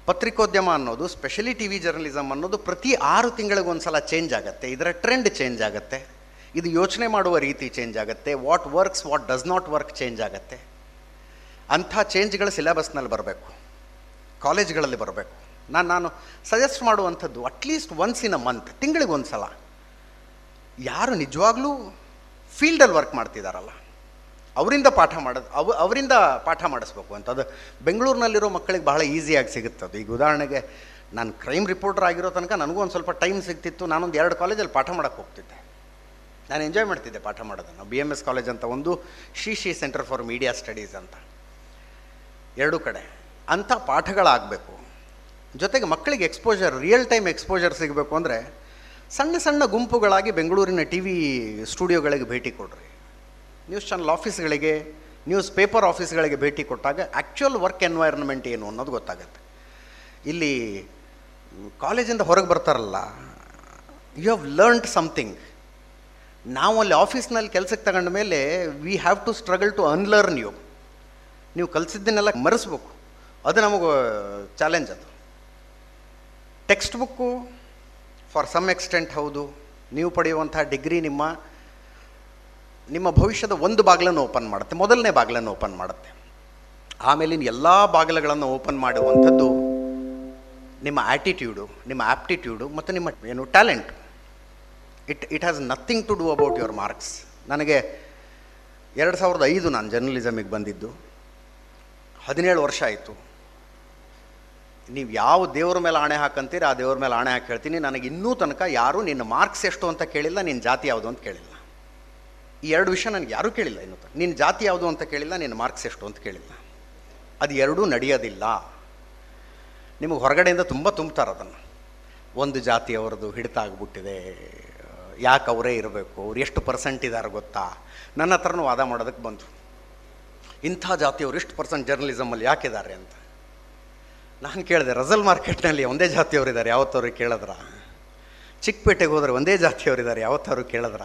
ಪತ್ರಿಕೋದ್ಯಮ ಅನ್ನೋದು ಸ್ಪೆಷಲಿ ಟಿ ವಿ ಜರ್ನಲಿಸಮ್ ಅನ್ನೋದು ಪ್ರತಿ ಆರು ತಿಂಗಳಿಗೆ ಒಂದು ಸಲ ಚೇಂಜ್ ಆಗುತ್ತೆ. ಇದರ ಟ್ರೆಂಡ್ ಚೇಂಜ್ ಆಗುತ್ತೆ. ಇದು ಯೋಚನೆ ಮಾಡುವ ರೀತಿ ಚೇಂಜ್ ಆಗುತ್ತೆ. What works what does not work change ಆಗುತ್ತೆ. ಅಂಥ ಚೇಂಜ್ಗಳು ಸಿಲೆಬಸ್ನಲ್ಲಿ ಬರಬೇಕು. ಕಾಲೇಜ್ಗಳಲ್ಲಿ ಬರಬೇಕು. ನಾನು ನಾನು ಸಜೆಸ್ಟ್ ಮಾಡುವಂಥದ್ದು at least once in a month ತಿಂಗಳಿಗೆ ಒಂದು ಸಲ ಯಾರು ನಿಜವಾಗ್ಲೂ ಫೀಲ್ಡಲ್ಲಿ ವರ್ಕ್ ಮಾಡ್ತಿದ್ದಾರಲ್ಲ ಅವರಿಂದ ಪಾಠ ಮಾಡೋದು ಅವ, ಅವರಿಂದ ಪಾಠ ಮಾಡಿಸ್ಬೇಕು. ಅಂತ ಅದು ಬೆಂಗಳೂರಿನಲ್ಲಿರೋ ಮಕ್ಕಳಿಗೆ ಬಹಳ ಈಸಿಯಾಗಿ ಸಿಗುತ್ತೆ ಅದು. ಈಗ ಉದಾಹರಣೆಗೆ ನಾನು ಕ್ರೈಮ್ ರಿಪೋರ್ಟರ್ ಆಗಿರೋ ತನಕ ನನಗೂ ಒಂದು ಸ್ವಲ್ಪ ಟೈಮ್ ಸಿಗ್ತಿತ್ತು. ನಾನೊಂದು ಎರಡು ಕಾಲೇಜಲ್ಲಿ ಪಾಠ ಮಾಡೋಕ್ಕೆ ಹೋಗ್ತಿದ್ದೆ. ನಾನು ಎಂಜಾಯ್ ಮಾಡ್ತಿದ್ದೆ ಪಾಠ ಮಾಡೋದನ್ನು. ಬಿ ಎಂ ಎಸ್ ಕಾಲೇಜ್ ಅಂತ ಒಂದು Shri Shri Centre for Media Studies ಅಂತ. ಎರಡೂ ಕಡೆ. ಅಂಥ ಪಾಠಗಳಾಗಬೇಕು. ಜೊತೆಗೆ ಮಕ್ಕಳಿಗೆ ಎಕ್ಸ್ಪೋಜರ್ ರಿಯಲ್ ಟೈಮ್ ಎಕ್ಸ್ಪೋಜರ್ ಸಿಗಬೇಕು ಅಂದರೆ ಸಣ್ಣ ಸಣ್ಣ ಗುಂಪುಗಳಾಗಿ ಬೆಂಗಳೂರಿನ ಟಿ ವಿ ಸ್ಟುಡಿಯೋಗಳಿಗೆ ಭೇಟಿ ಕೊಡ್ರಿ. ನ್ಯೂಸ್ ಚಾನಲ್ ಆಫೀಸ್ಗಳಿಗೆ ನ್ಯೂಸ್ ಪೇಪರ್ ಆಫೀಸ್ಗಳಿಗೆ ಭೇಟಿ ಕೊಟ್ಟಾಗ ಆ್ಯಕ್ಚುಯಲ್ ವರ್ಕ್ ಎನ್ವೈರ್ನ್ಮೆಂಟ್ ಏನು ಅನ್ನೋದು ಗೊತ್ತಾಗುತ್ತೆ. ಇಲ್ಲಿ ಕಾಲೇಜಿಂದ ಹೊರಗೆ ಬರ್ತಾರಲ್ಲ ಯು ಹ್ಯಾವ್ ಲರ್ನ್ಡ್ ಸಮಥಿಂಗ್ ನಾವು ಅಲ್ಲಿ ಆಫೀಸ್ನಲ್ಲಿ ಕೆಲಸಕ್ಕೆ ತಗೊಂಡ ಮೇಲೆ we have to struggle to unlearn you ನೀವು ಕಲಿಸಿದ್ದನ್ನೆಲ್ಲ ಮರೆಸ್ಬೇಕು. ಅದು ನಮಗೆ ಚಾಲೆಂಜ್ ಅದು. Text book for some extent ಹೌದು. ನೀವು ಪಡೆಯುವಂಥ ಡಿಗ್ರಿ ನಿಮ್ಮ ನಿಮ್ಮ ಭವಿಷ್ಯದ ಒಂದು ಬಾಗಿಲನ್ನು ಓಪನ್ ಮಾಡುತ್ತೆ, ಮೊದಲನೇ ಬಾಗಿಲನ್ನು ಓಪನ್ ಮಾಡುತ್ತೆ. ಆಮೇಲಿನ ಎಲ್ಲ ಬಾಗಿಲುಗಳನ್ನು ಓಪನ್ ಮಾಡುವಂಥದ್ದು ನಿಮ್ಮ ಆ್ಯಟಿಟ್ಯೂಡು ನಿಮ್ಮ ಆ್ಯಪ್ಟಿಟ್ಯೂಡು ಮತ್ತು ನಿಮ್ಮ ಏನು talent it it has nothing to do about your marks ನನಗೆ ಎರಡು ಸಾವಿರದ ಐದು ನಾನು ಜರ್ನಲಿಸಮಿಗೆ ಬಂದಿದ್ದು. ಹದಿನೇಳು ವರ್ಷ ಆಯಿತು. ನೀವು ಯಾವ ದೇವ್ರ ಮೇಲೆ ಆಣೆ ಹಾಕಂತೀರಿ, ಆ ದೇವ್ರ ಮೇಲೆ ಆಣೆ ಹಾಕಿ ಹೇಳ್ತೀನಿ. ನನಗೆ ಇನ್ನೂ ತನಕ ಯಾರೂ ನಿನ್ನ ಮಾರ್ಕ್ಸ್ ಎಷ್ಟು ಅಂತ ಕೇಳಿಲ್ಲ, ನಿನ್ನ ಜಾತಿ ಯಾವುದು ಅಂತ ಕೇಳಿಲ್ಲ. ಈ ಎರಡು ವಿಷಯ ನನಗೆ ಯಾರೂ ಕೇಳಿಲ್ಲ ಇನ್ನು ನಿನ್ನ ಜಾತಿ ಯಾವುದು ಅಂತ ಕೇಳಿಲ್ಲ, ನಿನ್ನ ಮಾರ್ಕ್ಸ್ ಎಷ್ಟು ಅಂತ ಕೇಳಿಲ್ಲ. ಅದು ಎರಡೂ ನಡೆಯೋದಿಲ್ಲ. ನಿಮಗೆ ಹೊರಗಡೆಯಿಂದ ತುಂಬ ತುಂಬ್ತಾರೆ ಅದನ್ನು. ಒಂದು ಜಾತಿಯವರದು ಹಿಡಿತ ಆಗಿಬಿಟ್ಟಿದೆ ಯಾಕೆ ಅವರೇ ಇರಬೇಕು? ಅವ್ರು ಎಷ್ಟು ಪರ್ಸೆಂಟ್ ಇದ್ದಾರೆ ಗೊತ್ತಾ? ನನ್ನ ಹತ್ರನೂ ವಾದ ಮಾಡೋದಕ್ಕೆ ಬಂತು ಇಂಥ ಜಾತಿಯವರು ಎಷ್ಟು ಪರ್ಸೆಂಟ್ ಜರ್ನಲಿಸಮಲ್ಲಿ ಯಾಕಿದ್ದಾರೆ ಅಂತ? ನಾನು ಕೇಳಿದೆ ರಜಲ್ ಮಾರ್ಕೆಟ್ನಲ್ಲಿ ಒಂದೇ ಜಾತಿಯವರಿದ್ದಾರೆ ಯಾವತ್ತವ್ರಿಗೆ ಕೇಳಿದ್ರ? ಚಿಕ್ಕಪೇಟೆಗೆ ಹೋದರೆ ಒಂದೇ ಜಾತಿಯವರಿದ್ದಾರೆ ಯಾವತ್ತವ್ರು ಕೇಳಿದ್ರ?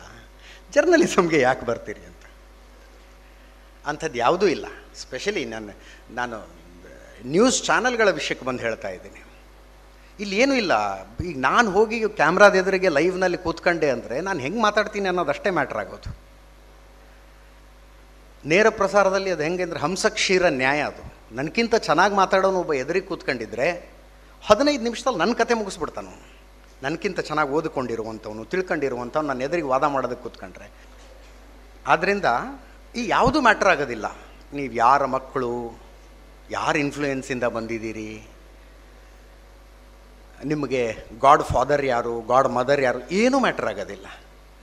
ಜರ್ನಲಿಸಮ್ಗೆ ಯಾಕೆ ಬರ್ತೀರಿ ಅಂತ. ಅಂಥದ್ದು ಯಾವುದೂ ಇಲ್ಲ. ಸ್ಪೆಷಲಿ ನಾನು ನಾನು ನ್ಯೂಸ್ ಚಾನಲ್ಗಳ ವಿಷಯಕ್ಕೆ ಬಂದು ಹೇಳ್ತಾ ಇದ್ದೀನಿ. ಇಲ್ಲಿ ಏನೂ ಇಲ್ಲ. ಈಗ ನಾನು ಹೋಗಿ ಕ್ಯಾಮ್ರಾದ ಎದುರಿಗೆ ಲೈವ್ನಲ್ಲಿ ಕೂತ್ಕೊಂಡೆ ಅಂದರೆ ನಾನು ಹೆಂಗೆ ಮಾತಾಡ್ತೀನಿ ಅನ್ನೋದು ಅಷ್ಟೇ ಮ್ಯಾಟ್ರ್ ಆಗೋದು. ನೇರ ಪ್ರಸಾರದಲ್ಲಿ ಅದು ಹೆಂಗೆ ಅಂದರೆ ಹಂಸಕ್ಷೀರ ನ್ಯಾಯ ಅದು. ನನಗಿಂತ ಚೆನ್ನಾಗಿ ಮಾತಾಡೋನು ಒಬ್ಬ ಎದುರಿಗೆ ಕೂತ್ಕೊಂಡಿದ್ರೆ ಹದಿನೈದು ನಿಮಿಷದಲ್ಲಿ ನನ್ನ ಕತೆ ಮುಗಿಸ್ಬಿಡ್ತಾನು. ನನಗಿಂತ ಚೆನ್ನಾಗಿ ಓದಿಕೊಂಡಿರುವಂಥವನು, ತಿಳ್ಕೊಂಡಿರುವಂಥವ್ನು ನನ್ನ ಎದುರಿಗೆ ವಾದ ಮಾಡೋದಕ್ಕೆ ಕೂತ್ಕೊಂಡ್ರೆ. ಆದ್ದರಿಂದ ಈ ಯಾವುದೂ ಮ್ಯಾಟ್ರ್ ಆಗೋದಿಲ್ಲ. ನೀವು ಯಾರ ಮಕ್ಕಳು, ಯಾರ ಇನ್ಫ್ಲೂಯೆನ್ಸಿಂದ ಬಂದಿದ್ದೀರಿ? ನಿಮಗೆ ಗಾಡ್ ಫಾದರ್ ಯಾರು ಗಾಡ್ ಮದರ್ ಯಾರು, ಏನೂ ಮ್ಯಾಟ್ರ್ ಆಗೋದಿಲ್ಲ.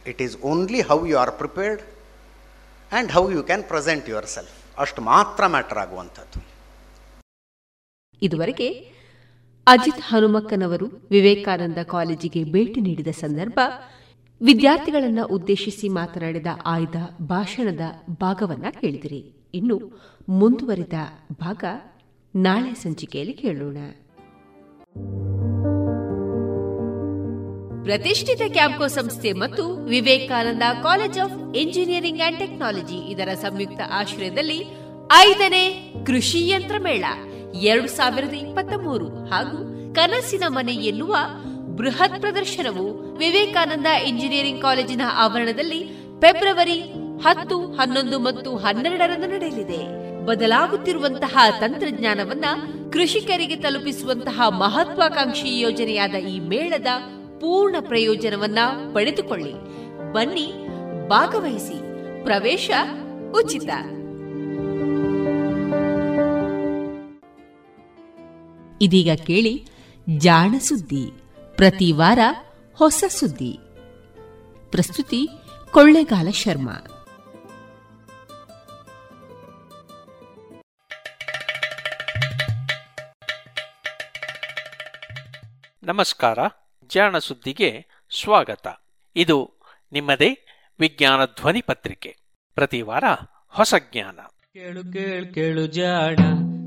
It is only how you are prepared and how you can present yourself ಅಷ್ಟು ಮಾತ್ರ ಮ್ಯಾಟ್ರ್ ಆಗುವಂಥದ್ದು. ಇದುವರೆಗೆ ಅಜಿತ್ ಹನುಮಕ್ಕನವರು ವಿವೇಕಾನಂದ ಕಾಲೇಜಿಗೆ ಭೇಟಿ ನೀಡಿದ ಸಂದರ್ಭ ವಿದ್ಯಾರ್ಥಿಗಳನ್ನು ಉದ್ದೇಶಿಸಿ ಮಾತನಾಡಿದ ಆಯ್ದ ಭಾಷಣದ ಭಾಗವನ್ನ ಕೇಳಿದಿರಿ. ಇನ್ನು ಮುಂದುವರಿದ ಭಾಗ ನಾಳೆ ಸಂಚಿಕೆಯಲ್ಲಿ ಕೇಳೋಣ. ಪ್ರತಿಷ್ಠಿತ ಕ್ಯಾಂಪೋ ಸಂಸ್ಥೆ ಮತ್ತು Vivekananda College of Engineering and Technology ಇದರ ಸಂಯುಕ್ತ ಆಶ್ರಯದಲ್ಲಿ ಐದನೇ ಕೃಷಿ ಯಂತ್ರ ಮೇಳ. ಎರಡು ಸಾವಿರದ ಇಪ್ಪತ್ತ ಮೂರು ಹಾಗೂ ಕನಸಿನ ಮನೆ ಎನ್ನುವ ಬೃಹತ್ ಪ್ರದರ್ಶನವು ವಿವೇಕಾನಂದ ಇಂಜಿನಿಯರಿಂಗ್ ಕಾಲೇಜಿನ ಆವರಣದಲ್ಲಿ ಫೆಬ್ರವರಿ ಹತ್ತು, ಹನ್ನೊಂದು ಮತ್ತು ಹನ್ನೆರಡರಂದು ನಡೆಯಲಿದೆ. ಬದಲಾಗುತ್ತಿರುವಂತಹ ತಂತ್ರಜ್ಞಾನವನ್ನ ಕೃಷಿಕರಿಗೆ ತಲುಪಿಸುವಂತಹ ಮಹತ್ವಾಕಾಂಕ್ಷಿ ಯೋಜನೆಯಾದ ಈ ಮೇಳದ ಪೂರ್ಣ ಪ್ರಯೋಜನವನ್ನ ಪಡೆದುಕೊಳ್ಳಿ. ಬನ್ನಿ ಭಾಗವಹಿಸಿ. ಪ್ರವೇಶ ಉಚಿತ. ಇದೀಗ ಕೇಳಿ ಜಾಣ ಸುದ್ದಿ. ಪ್ರತಿ ವಾರ ಹೊಸ ಸುದ್ದಿ. ಪ್ರಸ್ತುತಿ ಕೊಳ್ಳೆಗಾಲ ಶರ್ಮಾ. ನಮಸ್ಕಾರ. ಜಾಣ ಸುದ್ದಿಗೆ ಸ್ವಾಗತ. ಇದು ನಿಮ್ಮದೇ ವಿಜ್ಞಾನ ಧ್ವನಿ ಪತ್ರಿಕೆ. ಪ್ರತಿ ವಾರ ಹೊಸ ಜ್ಞಾನ. ಕೇಳು ಕೇಳು ಕೇಳು ಜಾಣ.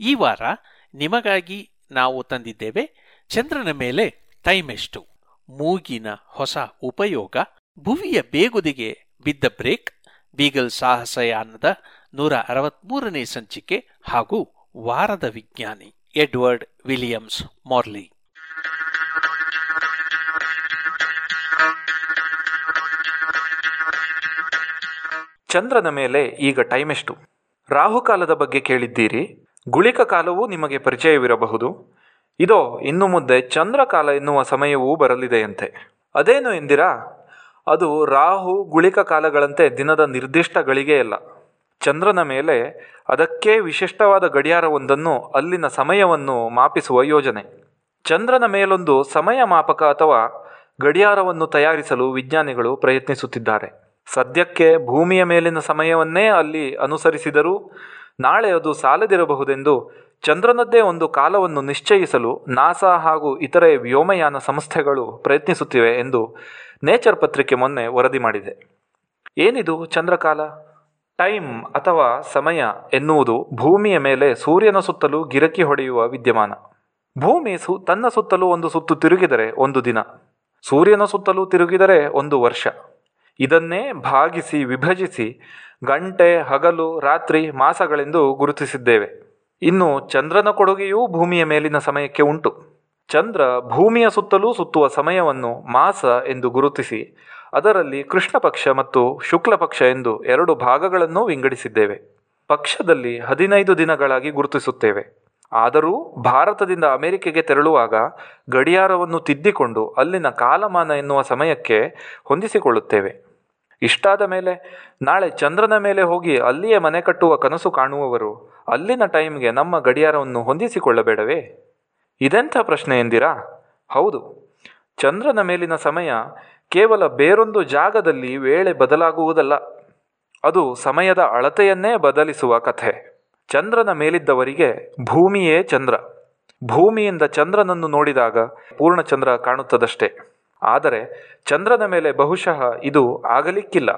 ಈ ವಾರ ನಿಮಗಾಗಿ ನಾವು ತಂದಿದ್ದೇವೆ ಚಂದ್ರನ ಮೇಲೆ ಟೈಮ್ ಎಷ್ಟು ಮೂಗಿನ ಹೊಸ ಉಪಯೋಗ, ಭುವಿಯ ಬೇಗುದಿಗೆ ಬಿದ್ದ ಬ್ರೇಕ್, ಬೀಗಲ್ ಸಾಹಸಯಾನದ ನೂರ ಅರವತ್ಮೂರನೇ ಸಂಚಿಕೆ ಹಾಗೂ ವಾರದ ವಿಜ್ಞಾನಿ ಎಡ್ವರ್ಡ್ ವಿಲಿಯಮ್ಸ್ ಮಾರ್ಲಿ. ಚಂದ್ರನ ಮೇಲೆ ಈಗ ಟೈಮ್ ಎಷ್ಟು ರಾಹುಕಾಲದ ಬಗ್ಗೆ ಕೇಳಿದ್ದೀರಿ? ಗುಳಿಕ ಕಾಲವೂ ನಿಮಗೆ ಪರಿಚಯವಿರಬಹುದು. ಇದೋ, ಇನ್ನು ಮುಂದೆ ಚಂದ್ರಕಾಲ ಎನ್ನುವ ಸಮಯವೂ ಬರಲಿದೆಯಂತೆ. ಅದೇನು ಎಂದಿರಾ? ಅದು ರಾಹು ಗುಳಿಕ ಕಾಲಗಳಂತೆ ದಿನದ ನಿರ್ದಿಷ್ಟ ಗಳಿಗೆಯಲ್ಲ ಚಂದ್ರನ ಮೇಲೆ ಅದಕ್ಕೆ ವಿಶಿಷ್ಟವಾದ ಗಡಿಯಾರವೊಂದನ್ನು ಅಲ್ಲಿನ ಸಮಯವನ್ನು ಮಾಪಿಸುವ ಯೋಜನೆ. ಚಂದ್ರನ ಮೇಲೊಂದು ಸಮಯ ಮಾಪಕ ಅಥವಾ ಗಡಿಯಾರವನ್ನು ತಯಾರಿಸಲು ವಿಜ್ಞಾನಿಗಳು ಪ್ರಯತ್ನಿಸುತ್ತಿದ್ದಾರೆ. ಸದ್ಯಕ್ಕೆ ಭೂಮಿಯ ಮೇಲಿನ ಸಮಯವನ್ನೇ ಅಲ್ಲಿ ಅನುಸರಿಸಿದರೂ ನಾಳೆ ಅದು ಸಾಲದಿರಬಹುದೆಂದು ಚಂದ್ರನದ್ದೇ ಒಂದು ಕಾಲವನ್ನು ನಿಶ್ಚಯಿಸಲು ನಾಸಾ ಹಾಗೂ ಇತರೆ ವ್ಯೋಮಯಾನ ಸಂಸ್ಥೆಗಳು ಪ್ರಯತ್ನಿಸುತ್ತಿವೆ ಎಂದು ನೇಚರ್ ಪತ್ರಿಕೆ ಮೊನ್ನೆ ವರದಿ ಮಾಡಿದೆ. ಏನಿದು ಚಂದ್ರಕಾಲ? ಟೈಮ್ ಅಥವಾ ಸಮಯ ಎನ್ನುವುದು ಭೂಮಿಯ ಮೇಲೆ ಸೂರ್ಯನ ಸುತ್ತಲೂ ಗಿರಕಿ ಹೊಡೆಯುವ ವಿದ್ಯಮಾನ. ಭೂಮಿ ಸು, ತನ್ನ ಸುತ್ತಲೂ ಒಂದು ಸುತ್ತು ತಿರುಗಿದರೆ ಒಂದು ದಿನ. ಸೂರ್ಯನ ಸುತ್ತಲೂ ತಿರುಗಿದರೆ ಒಂದು ವರ್ಷ. ಇದನ್ನೇ ಭಾಗಿಸಿ, ವಿಭಜಿಸಿ, ಗಂಟೆ, ಹಗಲು, ರಾತ್ರಿ, ಮಾಸಗಳೆಂದು ಗುರುತಿಸಿದ್ದೇವೆ. ಇನ್ನು ಚಂದ್ರನ ಕೊಡುಗೆಯೂ ಭೂಮಿಯ ಮೇಲಿನ ಸಮಯಕ್ಕೆ ಉಂಟು. ಚಂದ್ರ ಭೂಮಿಯ ಸುತ್ತಲೂ ಸುತ್ತುವ ಸಮಯವನ್ನು ಮಾಸ ಎಂದು ಗುರುತಿಸಿ, ಅದರಲ್ಲಿ ಕೃಷ್ಣ ಪಕ್ಷ ಮತ್ತು ಶುಕ್ಲ ಪಕ್ಷ ಎಂದು ಎರಡು ಭಾಗಗಳನ್ನು ವಿಂಗಡಿಸಿದ್ದೇವೆ. ಪಕ್ಷದಲ್ಲಿ ಹದಿನೈದು ದಿನಗಳಾಗಿ ಗುರುತಿಸುತ್ತೇವೆ. ಆದರೂ ಭಾರತದಿಂದ ಅಮೆರಿಕೆಗೆ ತೆರಳುವಾಗ ಗಡಿಯಾರವನ್ನು ತಿದ್ದಿಕೊಂಡು ಅಲ್ಲಿನ ಕಾಲಮಾನ ಎನ್ನುವ ಸಮಯಕ್ಕೆ ಹೊಂದಿಸಿಕೊಳ್ಳುತ್ತೇವೆ. ಇಷ್ಟಾದ ಮೇಲೆ ನಾಳೆ ಚಂದ್ರನ ಮೇಲೆ ಹೋಗಿ ಅಲ್ಲಿಯೇ ಮನೆ ಕಟ್ಟುವ ಕನಸು ಕಾಣುವವರು ಅಲ್ಲಿನ ಟೈಮ್ಗೆ ನಮ್ಮ ಗಡಿಯಾರವನ್ನು ಹೊಂದಿಸಿಕೊಳ್ಳಬೇಡವೇ? ಇದೆಂಥ ಪ್ರಶ್ನೆ ಎಂದಿರಾ? ಹೌದು, ಚಂದ್ರನ ಮೇಲಿನ ಸಮಯ ಕೇವಲ ಬೇರೊಂದು ಜಾಗದಲ್ಲಿ ವೇಳೆ ಬದಲಾಗುವುದಲ್ಲ, ಅದು ಸಮಯದ ಅಳತೆಯನ್ನೇ ಬದಲಿಸುವ ಕಥೆ. ಚಂದ್ರನ ಮೇಲಿದ್ದವರಿಗೆ ಭೂಮಿಯೇ ಚಂದ್ರ. ಭೂಮಿಯಿಂದ ಚಂದ್ರನನ್ನು ನೋಡಿದಾಗ ಪೂರ್ಣಚಂದ್ರ ಕಾಣುತ್ತದಷ್ಟೇ. ಆದರೆ ಚಂದ್ರನ ಮೇಲೆ ಬಹುಶಃ ಇದು ಆಗಲಿಕ್ಕಿಲ್ಲ.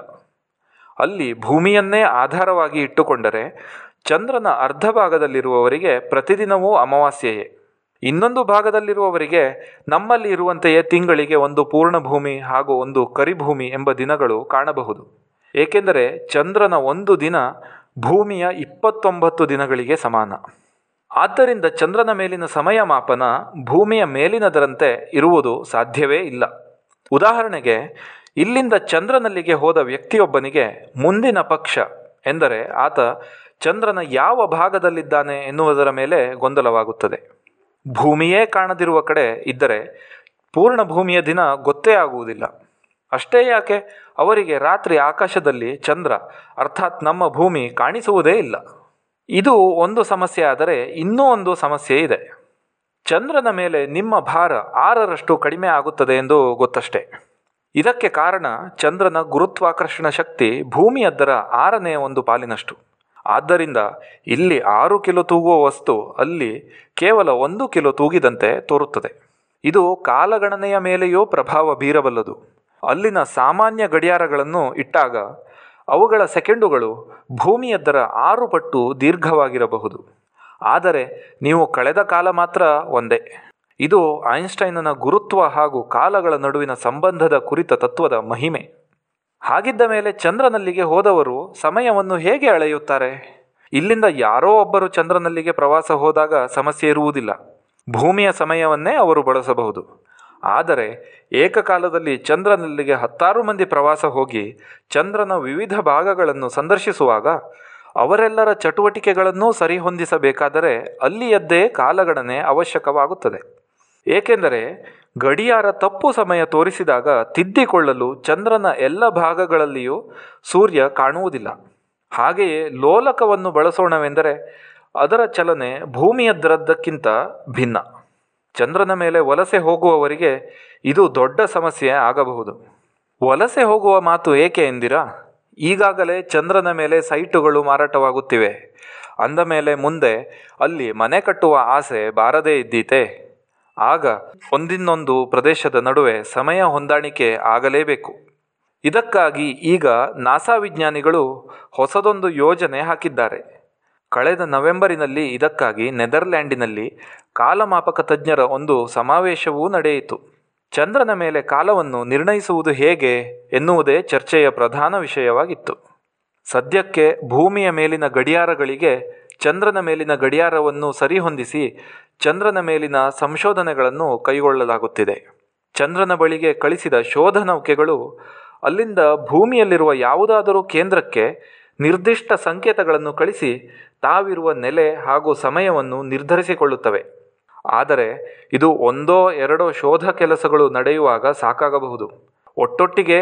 ಅಲ್ಲಿ ಭೂಮಿಯನ್ನೇ ಆಧಾರವಾಗಿ ಇಟ್ಟುಕೊಂಡರೆ ಚಂದ್ರನ ಅರ್ಧ ಭಾಗದಲ್ಲಿರುವವರಿಗೆ ಪ್ರತಿದಿನವೂ ಅಮಾವಾಸ್ಯೆಯೇ. ಇನ್ನೊಂದು ಭಾಗದಲ್ಲಿರುವವರಿಗೆ ನಮ್ಮಲ್ಲಿ ಇರುವಂತೆಯೇ ತಿಂಗಳಿಗೆ ಒಂದು ಪೂರ್ಣ ಭೂಮಿ ಹಾಗೂ ಒಂದು ಕರಿಭೂಮಿ ಎಂಬ ದಿನಗಳು ಕಾಣಬಹುದು. ಏಕೆಂದರೆ ಚಂದ್ರನ ಒಂದು ದಿನ ಭೂಮಿಯ ಇಪ್ಪತ್ತೊಂಬತ್ತು ದಿನಗಳಿಗೆ ಸಮಾನ. ಆದ್ದರಿಂದ ಚಂದ್ರನ ಮೇಲಿನ ಸಮಯ ಮಾಪನ ಭೂಮಿಯ ಮೇಲಿನದರಂತೆ ಇರುವುದು ಸಾಧ್ಯವೇ ಇಲ್ಲ. ಉದಾಹರಣೆಗೆ, ಇಲ್ಲಿಂದ ಚಂದ್ರನಲ್ಲಿಗೆ ಹೋದ ವ್ಯಕ್ತಿಯೊಬ್ಬನಿಗೆ ಮುಂದಿನ ಪಕ್ಷ ಎಂದರೆ ಆತ ಚಂದ್ರನ ಯಾವ ಭಾಗದಲ್ಲಿದ್ದಾನೆ ಎನ್ನುವುದರ ಮೇಲೆ ಗೊಂದಲವಾಗುತ್ತದೆ. ಭೂಮಿಯೇ ಕಾಣದಿರುವ ಕಡೆ ಇದ್ದರೆ ಪೂರ್ಣ ಭೂಮಿಯ ದಿನ ಗೊತ್ತೇ ಆಗುವುದಿಲ್ಲ. ಅಷ್ಟೇ ಯಾಕೆ? ಅವರಿಗೆ ರಾತ್ರಿ ಆಕಾಶದಲ್ಲಿ ಚಂದ್ರ, ಅರ್ಥಾತ್ ನಮ್ಮ ಭೂಮಿ ಕಾಣಿಸುವುದೇ ಇಲ್ಲ. ಇದು ಒಂದು ಸಮಸ್ಯೆ ಆದರೆ ಇನ್ನೂ ಒಂದು ಸಮಸ್ಯೆ ಇದೆ. ಚಂದ್ರನ ಮೇಲೆ ನಿಮ್ಮ ಭಾರ ಆರರಷ್ಟು ಕಡಿಮೆ ಆಗುತ್ತದೆ ಎಂದು ಗೊತ್ತಷ್ಟೇ. ಇದಕ್ಕೆ ಕಾರಣ ಚಂದ್ರನ ಗುರುತ್ವಾಕರ್ಷಣ ಶಕ್ತಿ ಭೂಮಿಯದ್ದರ ಆರನೇ ಒಂದು ಪಾಲಿನಷ್ಟು. ಆದ್ದರಿಂದ ಇಲ್ಲಿ ಆರು ಕಿಲೋ ತೂಗುವ ವಸ್ತು ಅಲ್ಲಿ ಕೇವಲ ಒಂದು ಕಿಲೋ ತೂಗಿದಂತೆ ತೋರುತ್ತದೆ. ಇದು ಕಾಲಗಣನೆಯ ಮೇಲೆಯೂ ಪ್ರಭಾವ ಬೀರಬಲ್ಲದು. ಅಲ್ಲಿನ ಸಾಮಾನ್ಯ ಗಡಿಯಾರಗಳನ್ನು ಇಟ್ಟಾಗ ಅವುಗಳ ಸೆಕೆಂಡುಗಳು ಭೂಮಿಯದ್ದರ ಆರು ಪಟ್ಟು ದೀರ್ಘವಾಗಿರಬಹುದು. ಆದರೆ ನೀವು ಕಳೆದ ಕಾಲ ಮಾತ್ರ ಒಂದೇ. ಇದು ಐನ್ಸ್ಟೈನನ ಗುರುತ್ವ ಹಾಗೂ ಕಾಲಗಳ ನಡುವಿನ ಸಂಬಂಧದ ಕುರಿತ ತತ್ವದ ಮಹಿಮೆ. ಹಾಗಿದ್ದ ಮೇಲೆ ಚಂದ್ರನಲ್ಲಿಗೆ ಹೋದವರು ಸಮಯವನ್ನು ಹೇಗೆ ಅಳೆಯುತ್ತಾರೆ? ಇಲ್ಲಿಂದ ಯಾರೋ ಒಬ್ಬರು ಚಂದ್ರನಲ್ಲಿಗೆ ಪ್ರವಾಸ ಹೋದಾಗ ಸಮಸ್ಯೆ ಇರುವುದಿಲ್ಲ. ಭೂಮಿಯ ಸಮಯವನ್ನೇ ಅವರು ಬಳಸಬಹುದು. ಆದರೆ ಏಕಕಾಲದಲ್ಲಿ ಚಂದ್ರನಲ್ಲಿಗೆ ಹತ್ತಾರು ಮಂದಿ ಪ್ರವಾಸ ಹೋಗಿ ಚಂದ್ರನ ವಿವಿಧ ಭಾಗಗಳನ್ನು ಸಂದರ್ಶಿಸುವಾಗ ಅವರೆಲ್ಲರ ಚಟುವಟಿಕೆಗಳನ್ನೂ ಸರಿಹೊಂದಿಸಬೇಕಾದರೆ ಅಲ್ಲಿಯದ್ದೇ ಕಾಲಗಣನೆ ಅವಶ್ಯಕವಾಗುತ್ತದೆ. ಏಕೆಂದರೆ ಗಡಿಯಾರ ತಪ್ಪು ಸಮಯ ತೋರಿಸಿದಾಗ ತಿದ್ದಿಕೊಳ್ಳಲು ಚಂದ್ರನ ಎಲ್ಲ ಭಾಗಗಳಲ್ಲಿಯೂ ಸೂರ್ಯ ಕಾಣುವುದಿಲ್ಲ. ಹಾಗೆಯೇ ಲೋಲಕವನ್ನು ಬಳಸೋಣವೆಂದರೆ ಅದರ ಚಲನೆ ಭೂಮಿಯದ್ದರದ್ದಕ್ಕಿಂತ ಭಿನ್ನ. ಚಂದ್ರನ ಮೇಲೆ ವಲಸೆ ಹೋಗುವವರಿಗೆ ಇದು ದೊಡ್ಡ ಸಮಸ್ಯೆ ಆಗಬಹುದು. ವಲಸೆ ಹೋಗುವ ಮಾತು ಏಕೆ ಎಂದಿರಾ? ಈಗಾಗಲೇ ಚಂದ್ರನ ಮೇಲೆ ಸೈಟುಗಳು ಮಾರಾಟವಾಗುತ್ತಿವೆ. ಅಂದ ಮೇಲೆ ಮುಂದೆ, ಅಲ್ಲಿ ಮನೆ ಕಟ್ಟುವ ಆಸೆ ಬಾರದೇ ಇದ್ದೀತೆ. ಆಗ ಒಂದಿನ್ನೊಂದು ಪ್ರದೇಶದ ನಡುವೆ ಸಮಯ ಹೊಂದಾಣಿಕೆ ಆಗಲೇಬೇಕು. ಇದಕ್ಕಾಗಿ ಈಗ ನಾಸಾ ವಿಜ್ಞಾನಿಗಳು ಹೊಸದೊಂದು ಯೋಜನೆ ಹಾಕಿದ್ದಾರೆ. ಕಳೆದ ನವೆಂಬರಿನಲ್ಲಿ ಇದಕ್ಕಾಗಿ ನೆದರ್ಲ್ಯಾಂಡಿನಲ್ಲಿ ಕಾಲಮಾಪಕ ತಜ್ಞರ ಒಂದು ಸಮಾವೇಶವೂ ನಡೆಯಿತು. ಚಂದ್ರನ ಮೇಲೆ ಕಾಲವನ್ನು ನಿರ್ಣಯಿಸುವುದು ಹೇಗೆ ಎನ್ನುವುದೇ ಚರ್ಚೆಯ ಪ್ರಧಾನ ವಿಷಯವಾಗಿತ್ತು. ಸದ್ಯಕ್ಕೆ ಭೂಮಿಯ ಮೇಲಿನ ಗಡಿಯಾರಗಳಿಗೆ ಚಂದ್ರನ ಮೇಲಿನ ಗಡಿಯಾರವನ್ನು ಸರಿಹೊಂದಿಸಿ ಚಂದ್ರನ ಮೇಲಿನ ಸಂಶೋಧನೆಗಳನ್ನು ಕೈಗೊಳ್ಳಲಾಗುತ್ತಿದೆ. ಚಂದ್ರನ ಬಳಿಗೆ ಕಳಿಸಿದ ಶೋಧ ನೌಕೆಗಳು ಅಲ್ಲಿಂದ ಭೂಮಿಯಲ್ಲಿರುವ ಯಾವುದಾದರೂ ಕೇಂದ್ರಕ್ಕೆ ನಿರ್ದಿಷ್ಟ ಸಂಕೇತಗಳನ್ನು ಕಳಿಸಿ ತಾವಿರುವ ನೆಲೆ ಹಾಗೂ ಸಮಯವನ್ನು ನಿರ್ಧರಿಸಿಕೊಳ್ಳುತ್ತವೆ. ಆದರೆ ಇದು ಒಂದೋ ಎರಡೋ ಶೋಧ ಕೆಲಸಗಳು ನಡೆಯುವಾಗ ಸಾಕಾಗಬಹುದು. ಒಟ್ಟೊಟ್ಟಿಗೆ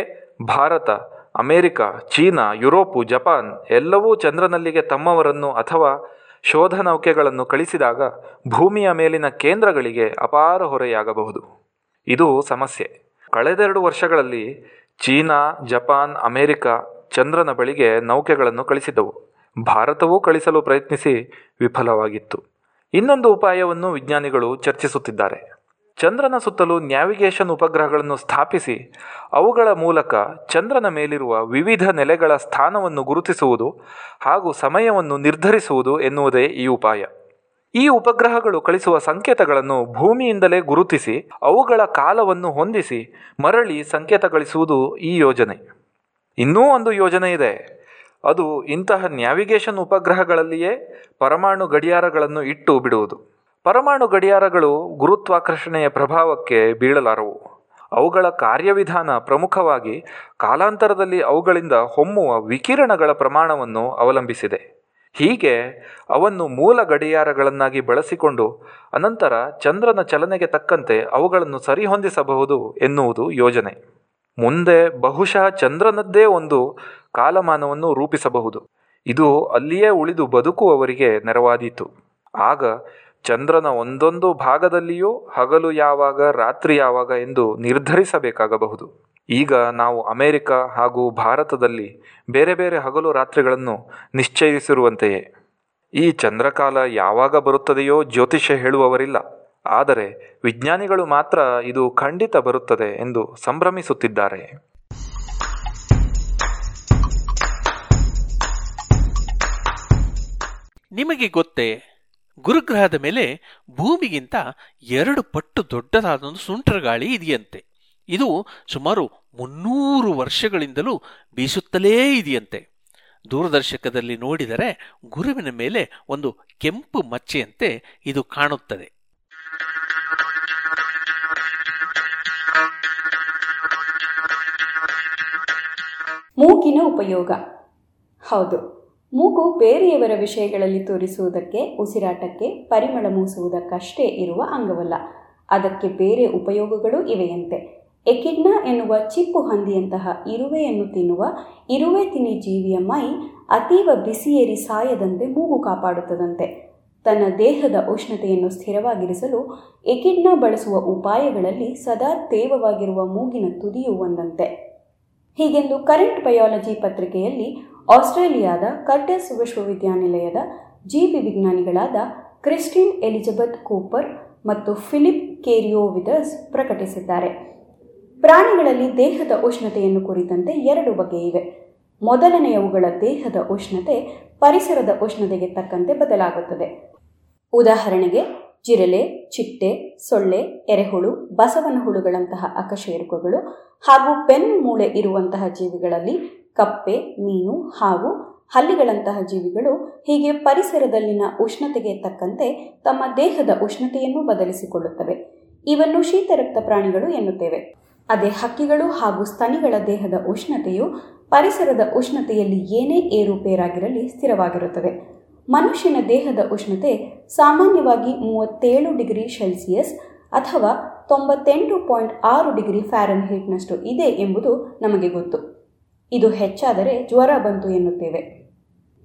Bharat, America, China, Europe, Japan ಎಲ್ಲವೂ ಚಂದ್ರನಲ್ಲಿಗೆ ತಮ್ಮವರನ್ನು ಅಥವಾ ಶೋಧ ನೌಕೆಗಳನ್ನು ಕಳಿಸಿದಾಗ ಭೂಮಿಯ ಮೇಲಿನ ಕೇಂದ್ರಗಳಿಗೆ ಅಪಾರ ಹೊರೆಯಾಗಬಹುದು. ಇದು ಸಮಸ್ಯೆ. ಕಳೆದೆರಡು ವರ್ಷಗಳಲ್ಲಿ ಚೀನಾ, ಜಪಾನ್, ಅಮೆರಿಕ ಚಂದ್ರನ ಬಳಿಗೆ ನೌಕೆಗಳನ್ನು ಕಳಿಸಿದವು ಭಾರತವೂ ಕಳಿಸಲು ಪ್ರಯತ್ನಿಸಿ ವಿಫಲವಾಗಿತ್ತು. ಇನ್ನೊಂದು ಉಪಾಯವನ್ನು ವಿಜ್ಞಾನಿಗಳು ಚರ್ಚಿಸುತ್ತಿದ್ದಾರೆ. ಚಂದ್ರನ ಸುತ್ತಲೂ ನ್ಯಾವಿಗೇಷನ್ ಉಪಗ್ರಹಗಳನ್ನು ಸ್ಥಾಪಿಸಿ, ಅವುಗಳ ಮೂಲಕ ಚಂದ್ರನ ಮೇಲಿರುವ ವಿವಿಧ ನೆಲೆಗಳ ಸ್ಥಾನವನ್ನು ಗುರುತಿಸುವುದು ಹಾಗೂ ಸಮಯವನ್ನು ನಿರ್ಧರಿಸುವುದು ಎನ್ನುವುದೇ ಈ ಉಪಾಯ. ಈ ಉಪಗ್ರಹಗಳು ಕಳಿಸುವ ಸಂಕೇತಗಳನ್ನು ಭೂಮಿಯಿಂದಲೇ ಗುರುತಿಸಿ, ಅವುಗಳ ಕಾಲವನ್ನು ಹೊಂದಿಸಿ ಮರಳಿ ಸಂಕೇತ ಗಳಿಸುವುದು ಈ ಯೋಜನೆ. ಇನ್ನೂ ಒಂದು ಯೋಜನೆ ಇದೆ. ಅದು ಇಂತಹ ನ್ಯಾವಿಗೇಷನ್ ಉಪಗ್ರಹಗಳಲ್ಲಿಯೇ ಪರಮಾಣು ಗಡಿಯಾರಗಳನ್ನು ಇಟ್ಟು ಬಿಡುವುದು. ಪರಮಾಣು ಗಡಿಯಾರಗಳು ಗುರುತ್ವಾಕರ್ಷಣೆಯ ಪ್ರಭಾವಕ್ಕೆ ಬೀಳಲಾರವು. ಅವುಗಳ ಕಾರ್ಯವಿಧಾನ ಪ್ರಮುಖವಾಗಿ ಕಾಲಾಂತರದಲ್ಲಿ ಅವುಗಳಿಂದ ಹೊಮ್ಮುವ ವಿಕಿರಣಗಳ ಪ್ರಮಾಣವನ್ನು ಅವಲಂಬಿಸಿದೆ. ಹೀಗೆ ಅವನ್ನು ಮೂಲ ಗಡಿಯಾರಗಳನ್ನಾಗಿ ಬಳಸಿಕೊಂಡು ಅನಂತರ ಚಂದ್ರನ ಚಲನೆಗೆ ತಕ್ಕಂತೆ ಅವುಗಳನ್ನು ಸರಿಹೊಂದಿಸಬಹುದು ಎನ್ನುವುದು ಯೋಜನೆ. ಮುಂದೆ ಬಹುಶಃ ಚಂದ್ರನದ್ದೇ ಒಂದು ಕಾಲಮಾನವನ್ನು ರೂಪಿಸಬಹುದು. ಇದು ಅಲ್ಲಿಯೇ ಉಳಿದು ಬದುಕುವವರಿಗೆ ನೆರವಾದೀತು. ಆಗ ಚಂದ್ರನ ಒಂದೊಂದು ಭಾಗದಲ್ಲಿಯೂ ಹಗಲು ಯಾವಾಗ, ರಾತ್ರಿ ಯಾವಾಗ ಎಂದು ನಿರ್ಧರಿಸಬೇಕಾಗಬಹುದು. ಈಗ ನಾವು ಅಮೆರಿಕ ಹಾಗೂ ಭಾರತದಲ್ಲಿ ಬೇರೆ ಬೇರೆ ಹಗಲು ರಾತ್ರಿಗಳನ್ನು ನಿಶ್ಚಯಿಸಿರುವಂತೆಯೇ. ಈ ಚಂದ್ರಕಾಲ ಯಾವಾಗ ಬರುತ್ತದೆಯೋ ಜ್ಯೋತಿಷ್ಯ ಹೇಳುವವರಿಲ್ಲ. ಆದರೆ ವಿಜ್ಞಾನಿಗಳು ಮಾತ್ರ ಇದು ಖಂಡಿತ ಬರುತ್ತದೆ ಎಂದು ಸಂಭ್ರಮಿಸುತ್ತಿದ್ದಾರೆ. ನಿಮಗೆ ಗೊತ್ತೇ, ಗುರುಗ್ರಹದ ಮೇಲೆ ಭೂಮಿಗಿಂತ ಎರಡು ಪಟ್ಟು ದೊಡ್ಡದಾದ ಒಂದು ಸುಂಟರಗಾಳಿ ಇದೆಯಂತೆ. ಇದು ಸುಮಾರು ಮುನ್ನೂರು ವರ್ಷಗಳಿಂದಲೂ ಬೀಸುತ್ತಲೇ ಇದೆಯಂತೆ. ದೂರದರ್ಶಕದಲ್ಲಿ ನೋಡಿದರೆ ಗುರುವಿನ ಮೇಲೆ ಒಂದು ಕೆಂಪು ಮಚ್ಚೆಯಂತೆ ಇದು ಕಾಣುತ್ತದೆ. ಮೂಗಿನ ಉಪಯೋಗ. ಹೌದು, ಮೂಗು ಬೇರೆಯವರ ವಿಷಯಗಳಲ್ಲಿ ತೋರಿಸುವುದಕ್ಕೆ, ಉಸಿರಾಟಕ್ಕೆ ಪರಿಮಳ ಮೂಸುವುದಕ್ಕಷ್ಟೇ ಇರುವ ಅಂಗವಲ್ಲ. ಅದಕ್ಕೆ ಬೇರೆ ಉಪಯೋಗಗಳು ಇವೆಯಂತೆ. ಎಕಿಡ್ನಾ ಎನ್ನುವ ಚಿಪ್ಪು ಹಂದಿಯಂತಹ ಇರುವೆಯನ್ನು ತಿನ್ನುವ ಇರುವೆ ತಿನ್ನಿ ಜೀವಿಯ ಮೈ ಅತೀವ ಬಿಸಿಯೇರಿ ಸಾಯದಂತೆ ಮೂಗು ಕಾಪಾಡುತ್ತದಂತೆ. ತನ್ನ ದೇಹದ ಉಷ್ಣತೆಯನ್ನು ಸ್ಥಿರವಾಗಿರಿಸಲು ಎಕಿಡ್ನಾ ಬಳಸುವ ಉಪಾಯಗಳಲ್ಲಿ ಸದಾ ತೇವವಾಗಿರುವ ಮೂಗಿನ ತುದಿಯು ಒಂದಂತೆ. ಹೀಗೆಂದು ಕರೆಂಟ್ ಬಯಾಲಜಿ ಪತ್ರಿಕೆಯಲ್ಲಿ ಆಸ್ಟ್ರೇಲಿಯಾದ ಕರ್ಟಸ್ ವಿಶ್ವವಿದ್ಯಾನಿಲಯದ ಜೀವಿ ವಿಜ್ಞಾನಿಗಳಾದ ಕ್ರಿಸ್ಟಿನ್ ಎಲಿಜಬೆತ್ ಕೂಪರ್ ಮತ್ತು ಫಿಲಿಪ್ ಕೇರಿಯೋವಿದರ್ಸ್ ಪ್ರಕಟಿಸಿದ್ದಾರೆ. ಪ್ರಾಣಿಗಳಲ್ಲಿ ದೇಹದ ಉಷ್ಣತೆಯನ್ನು ಕುರಿತಂತೆ ಎರಡು ಬಗೆಯಿವೆ ಮೊದಲನೆಯವುಗಳ ದೇಹದ ಉಷ್ಣತೆ ಪರಿಸರದ ಉಷ್ಣತೆಗೆ ತಕ್ಕಂತೆ ಬದಲಾಗುತ್ತದೆ. ಉದಾಹರಣೆಗೆ ಜಿರಲೆ ಚಿಟ್ಟೆ, ಸೊಳ್ಳೆ, ಎರೆಹುಳು ಬಸವನ ಹುಳುಗಳಂತಹ ಅಕಶೇರುಕಗಳು ಹಾಗೂ ಪೆನ್ ಮೂಳೆ ಇರುವಂತಹ ಜೀವಿಗಳಲ್ಲಿ ಕಪ್ಪೆ, ಮೀನು ಹಾಗೂ ಹಲ್ಲಿಗಳಂತಹ ಜೀವಿಗಳು ಹೀಗೆ ಪರಿಸರದಲ್ಲಿನ ಉಷ್ಣತೆಗೆ ತಕ್ಕಂತೆ ತಮ್ಮ ದೇಹದ ಉಷ್ಣತೆಯನ್ನು ಬದಲಿಸಿಕೊಳ್ಳುತ್ತವೆ. ಇವನ್ನು ಶೀತರಕ್ತ ಪ್ರಾಣಿಗಳು ಎನ್ನುತ್ತೇವೆ. ಅದೇ ಹಕ್ಕಿಗಳು ಹಾಗೂ ಸ್ತನಿಗಳ ದೇಹದ ಉಷ್ಣತೆಯು ಪರಿಸರದ ಉಷ್ಣತೆಯಲ್ಲಿ ಏನೇ ಏರುಪೇರಾಗಿರಲಿ ಸ್ಥಿರವಾಗಿರುತ್ತದೆ ಮನುಷ್ಯನ ದೇಹದ ಉಷ್ಣತೆ ಸಾಮಾನ್ಯವಾಗಿ ಮೂವತ್ತೇಳು ಡಿಗ್ರಿ ಸೆಲ್ಸಿಯಸ್ ಅಥವಾ ತೊಂಬತ್ತೆಂಟು ಪಾಯಿಂಟ್ ಆರು ಡಿಗ್ರಿ ಫ್ಯಾರನ್ ಹೀಟ್ನಷ್ಟು ಇದೆ ಎಂಬುದು ನಮಗೆ ಗೊತ್ತು. ಇದು ಹೆಚ್ಚಾದರೆ ಜ್ವರ ಬಂತು ಎನ್ನುತ್ತೇವೆ.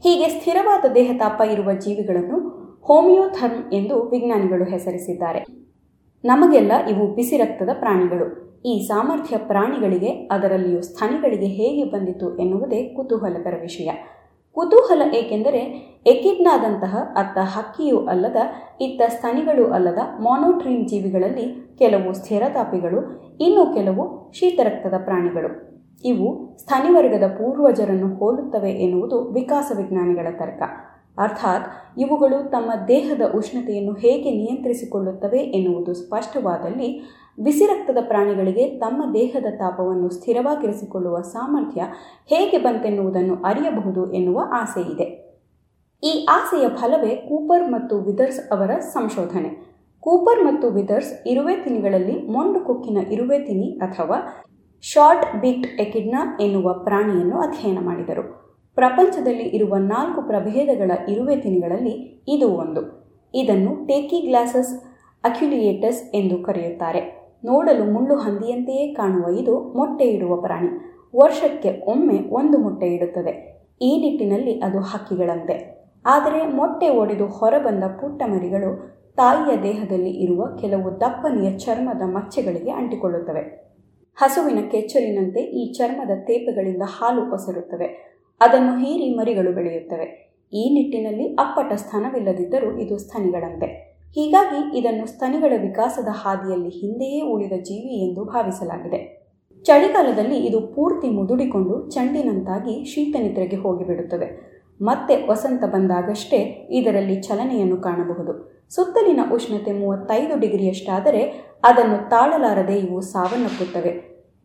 ಹೀಗೆ ಸ್ಥಿರವಾದ ದೇಹ ತಾಪ ಇರುವ ಜೀವಿಗಳನ್ನು ಹೋಮಿಯೋಥರ್ಮ್ ಎಂದು ವಿಜ್ಞಾನಿಗಳು ಹೆಸರಿಸಿದ್ದಾರೆ. ನಮಗೆಲ್ಲ ಇವು ಬಿಸಿ ರಕ್ತದ ಪ್ರಾಣಿಗಳು. ಈ ಸಾಮರ್ಥ್ಯ ಪ್ರಾಣಿಗಳಿಗೆ ಅದರಲ್ಲಿಯೂ ಸ್ತನಿಗಳಿಗೆ ಹೇಗೆ ಬಂದಿತು ಎನ್ನುವುದೇ ಕುತೂಹಲಕರ ವಿಷಯ. ಕುತೂಹಲ ಏಕೆಂದರೆ ಎಕಿಡ್ನಾದಂತಹ ಅತ್ತ ಹಕ್ಕಿಯೂ ಅಲ್ಲದ, ಇತ್ತ ಸ್ತನಿಗಳು ಅಲ್ಲದ ಮೊನೋಟ್ರೀನ್ ಜೀವಿಗಳಲ್ಲಿ ಕೆಲವು ಸ್ಥಿರತಾಪಿಗಳು, ಇನ್ನು ಕೆಲವು ಶೀತರಕ್ತದ ಪ್ರಾಣಿಗಳು. ಇವು ಸ್ಥನಿವರ್ಗದ ಪೂರ್ವಜರನ್ನು ಹೋಲುತ್ತವೆ ಎನ್ನುವುದು ವಿಕಾಸ ವಿಜ್ಞಾನಿಗಳ ತರ್ಕ. ಅರ್ಥಾತ್ ಇವುಗಳು ತಮ್ಮ ದೇಹದ ಉಷ್ಣತೆಯನ್ನು ಹೇಗೆ ನಿಯಂತ್ರಿಸಿಕೊಳ್ಳುತ್ತವೆ ಎನ್ನುವುದು ಸ್ಪಷ್ಟವಾದಲ್ಲಿ ಬಿಸಿರಕ್ತದ ಪ್ರಾಣಿಗಳಿಗೆ ತಮ್ಮ ದೇಹದ ತಾಪವನ್ನು ಸ್ಥಿರವಾಗಿರಿಸಿಕೊಳ್ಳುವ ಸಾಮರ್ಥ್ಯ ಹೇಗೆ ಬಂತೆನ್ನುವುದನ್ನು ಅರಿಯಬಹುದು ಎನ್ನುವ ಆಸೆ ಇದೆ ಈ ಆಸೆಯ ಫಲವೇ ಕೂಪರ್ ಮತ್ತು ವಿದರ್ಸ್ ಅವರ ಸಂಶೋಧನೆ. ಕೂಪರ್ ಮತ್ತು ವಿದರ್ಸ್ ಇರುವೆ ತಿನಿಗಳಲ್ಲಿ ಮೊಂಡು ಕೊಕ್ಕಿನ ಇರುವೆ ತಿನಿ ಅಥವಾ ಶಾರ್ಟ್ ಬಿಟ್ ಎಕಿಡ್ನಾ ಎನ್ನುವ ಪ್ರಾಣಿಯನ್ನು ಅಧ್ಯಯನ ಮಾಡಿದರು. ಪ್ರಪಂಚದಲ್ಲಿ ಇರುವ ನಾಲ್ಕು ಪ್ರಭೇದಗಳ ಇರುವೆ ತಿನಿಗಳಲ್ಲಿ ಇದು ಒಂದು. ಇದನ್ನು ಟೇಕಿ ಗ್ಲಾಸಸ್ ಅಕ್ಯುಲಿಯೇಟಸ್ ಎಂದು ಕರೆಯುತ್ತಾರೆ. ನೋಡಲು ಮುಳ್ಳು ಹಂದಿಯಂತೆಯೇ ಕಾಣುವ ಇದು ಮೊಟ್ಟೆ ಇಡುವ ಪ್ರಾಣಿ. ವರ್ಷಕ್ಕೆ ಒಮ್ಮೆ ಒಂದು ಮೊಟ್ಟೆ ಇಡುತ್ತದೆ. ಈ ನಿಟ್ಟಿನಲ್ಲಿ ಅದು ಹಕ್ಕಿಗಳಂತೆ. ಆದರೆ ಮೊಟ್ಟೆ ಒಡೆದು ಹೊರಬಂದ ಪುಟ್ಟ ಮರಿಗಳು ತಾಯಿಯ ದೇಹದಲ್ಲಿ ಇರುವ ಕೆಲವು ದಪ್ಪನೆಯ ಚರ್ಮದ ಮಚ್ಚೆಗಳಿಗೆ ಅಂಟಿಕೊಳ್ಳುತ್ತವೆ. ಹಸುವಿನ ಕೆಚ್ಚಲಿನಂತೆ ಈ ಚರ್ಮದ ತೇಪೆಗಳಿಂದ ಹಾಲು ಒಸರುತ್ತವೆ ಅದನ್ನು ಹೀರಿ ಮರಿಗಳು ಬೆಳೆಯುತ್ತವೆ. ಈ ನಿಟ್ಟಿನಲ್ಲಿ ಅಪ್ಪಟ ಸ್ಥಾನವಿಲ್ಲದಿದ್ದರೂ ಇದು ಸ್ತನಿಗಳಂತೆ ಹೀಗಾಗಿ ಇದನ್ನು ಸ್ತನಿಗಳ ವಿಕಾಸದ ಹಾದಿಯಲ್ಲಿ ಹಿಂದೆಯೇ ಉಳಿದ ಜೀವಿ ಎಂದು ಭಾವಿಸಲಾಗಿದೆ. ಚಳಿಗಾಲದಲ್ಲಿ ಇದು ಪೂರ್ತಿ ಮುದುಡಿಕೊಂಡು ಚಂಡಿನಂತಾಗಿ ಶೀತನಿದ್ರೆಗೆ ಹೋಗಿಬಿಡುತ್ತದೆ. ಮತ್ತೆ ವಸಂತ ಬಂದಾಗಷ್ಟೇ ಇದರಲ್ಲಿ ಚಲನೆಯನ್ನು ಕಾಣಬಹುದು. ಸುತ್ತಲಿನ ಉಷ್ಣತೆ ಮೂವತ್ತೈದು ಡಿಗ್ರಿಯಷ್ಟಾದರೆ ಅದನ್ನು ತಾಳಲಾರದೆ ಇವು ಸಾವನ್ನಪ್ಪುತ್ತವೆ.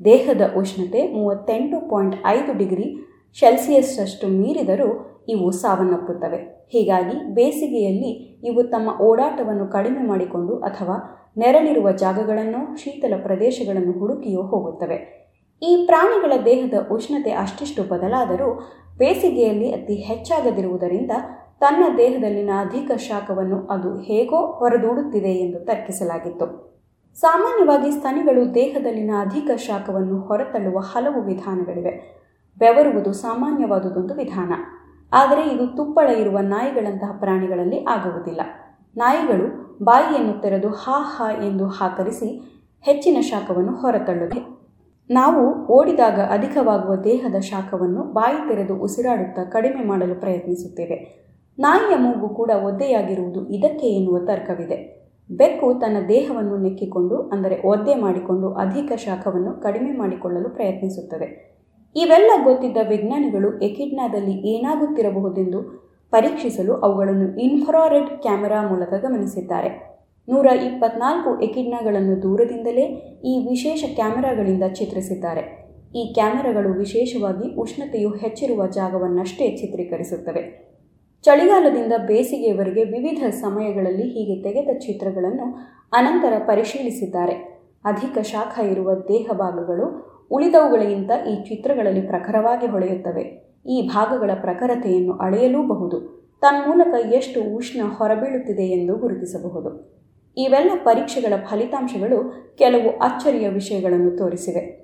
ದೇಹದ ಉಷ್ಣತೆ ಮೂವತ್ತೆಂಟು ಪಾಯಿಂಟ್ ಐದು ಡಿಗ್ರಿ ಸೆಲ್ಸಿಯಸ್ನಷ್ಟು ಮೀರಿದರೂ ಇವು ಸಾವನ್ನಪ್ಪುತ್ತವೆ. ಹೀಗಾಗಿ ಬೇಸಿಗೆಯಲ್ಲಿ ಇವು ತಮ್ಮ ಓಡಾಟವನ್ನು ಕಡಿಮೆ ಮಾಡಿಕೊಂಡು ಅಥವಾ ನೆರಳಿರುವ ಜಾಗಗಳನ್ನು ಶೀತಲ ಪ್ರದೇಶಗಳನ್ನು ಹುಡುಕಿಯೋ ಹೋಗುತ್ತವೆ. ಈ ಪ್ರಾಣಿಗಳ ದೇಹದ ಉಷ್ಣತೆ ಅಷ್ಟಿಷ್ಟು ಬದಲಾದರೂ ಬೇಸಿಗೆಯಲ್ಲಿ ಅತಿ ಹೆಚ್ಚಾಗದಿರುವುದರಿಂದ ತನ್ನ ದೇಹದಲ್ಲಿನ ಅಧಿಕ ಶಾಖವನ್ನು ಅದು ಹೇಗೋ ಹೊರದೂಡುತ್ತಿದೆ ಎಂದು ತರ್ಕಿಸಲಾಗಿತ್ತು. ಸಾಮಾನ್ಯವಾಗಿ ಸ್ತನಿಗಳು ದೇಹದಲ್ಲಿನ ಅಧಿಕ ಶಾಖವನ್ನು ಹೊರತಳ್ಳುವ ಹಲವು ವಿಧಾನಗಳಿವೆ. ಬೆವರುವುದು ಸಾಮಾನ್ಯವಾದುದೊಂದು ವಿಧಾನ. ಆದರೆ ಇದು ತುಪ್ಪಳ ಇರುವ ನಾಯಿಗಳಂತಹ ಪ್ರಾಣಿಗಳಲ್ಲಿ ಆಗುವುದಿಲ್ಲ. ನಾಯಿಗಳು ಬಾಯಿಯನ್ನು ತೆರೆದು ಹಾ ಹಾ ಎಂದು ಹಾಕರಿಸಿ ಹೆಚ್ಚಿನ ಶಾಖವನ್ನು ಹೊರತಳ್ಳುತ್ತವೆ. ನಾವು ಓಡಿದಾಗ ಅಧಿಕವಾಗುವ ದೇಹದ ಶಾಖವನ್ನು ಬಾಯಿ ತೆರೆದು ಉಸಿರಾಡುತ್ತಾ ಕಡಿಮೆ ಮಾಡಲು ಪ್ರಯತ್ನಿಸುತ್ತೇವೆ. ನಾಯಿಯ ಮೂಗು ಕೂಡ ಒದ್ದೆಯಾಗಿರುವುದು ಇದಕ್ಕೆ ಎನ್ನುವ ತರ್ಕವಿದೆ. ಬೆಕ್ಕು ತನ್ನ ದೇಹವನ್ನು ನೆಕ್ಕಿಕೊಂಡು, ಅಂದರೆ ಒದ್ದೆ ಮಾಡಿಕೊಂಡು, ಅಧಿಕ ಶಾಖವನ್ನು ಕಡಿಮೆ ಮಾಡಿಕೊಳ್ಳಲು ಪ್ರಯತ್ನಿಸುತ್ತದೆ. ಇವೆಲ್ಲ ಗೊತ್ತಿದ್ದ ವಿಜ್ಞಾನಿಗಳು ಎಕಿಡ್ನಾದಲ್ಲಿ ಏನಾಗುತ್ತಿರಬಹುದೆಂದು ಪರೀಕ್ಷಿಸಲು ಅವುಗಳನ್ನು ಇನ್ಫ್ರಾರೆಡ್ ಕ್ಯಾಮೆರಾ ಮೂಲಕ ಗಮನಿಸಿದ್ದಾರೆ. ನೂರ ಇಪ್ಪತ್ನಾಲ್ಕು ಎಕಿಡ್ನಾಗಳನ್ನು ದೂರದಿಂದಲೇ ಈ ವಿಶೇಷ ಕ್ಯಾಮೆರಾಗಳಿಂದ ಚಿತ್ರಿಸಿದ್ದಾರೆ. ಈ ಕ್ಯಾಮೆರಾಗಳು ವಿಶೇಷವಾಗಿ ಉಷ್ಣತೆಯು ಹೆಚ್ಚಿರುವ ಜಾಗವನ್ನಷ್ಟೇ ಚಿತ್ರೀಕರಿಸುತ್ತವೆ. ಚಳಿಗಾಲದಿಂದ ಬೇಸಿಗೆಯವರೆಗೆ ವಿವಿಧ ಸಮಯಗಳಲ್ಲಿ ಹೀಗೆ ತೆಗೆದ ಚಿತ್ರಗಳನ್ನು ಅನಂತರ ಪರಿಶೀಲಿಸಿದ್ದಾರೆ. ಅಧಿಕ ಶಾಖ ಇರುವ ದೇಹ ಭಾಗಗಳು ಉಳಿದವುಗಳಿಗಿಂತ ಈ ಚಿತ್ರಗಳಲ್ಲಿ ಪ್ರಖರವಾಗಿ ಹೊಳೆಯುತ್ತವೆ. ಈ ಭಾಗಗಳ ಪ್ರಖರತೆಯನ್ನು ಅಳೆಯಲೂಬಹುದು. ತನ್ಮೂಲಕ ಎಷ್ಟು ಉಷ್ಣ ಹೊರಬೀಳುತ್ತಿದೆ ಎಂದು ಗುರುತಿಸಬಹುದು. ಇವೆಲ್ಲ ಪರೀಕ್ಷೆಗಳ ಫಲಿತಾಂಶಗಳು ಕೆಲವು ಅಚ್ಚರಿಯ ವಿಷಯಗಳನ್ನು ತೋರಿಸಿವೆ.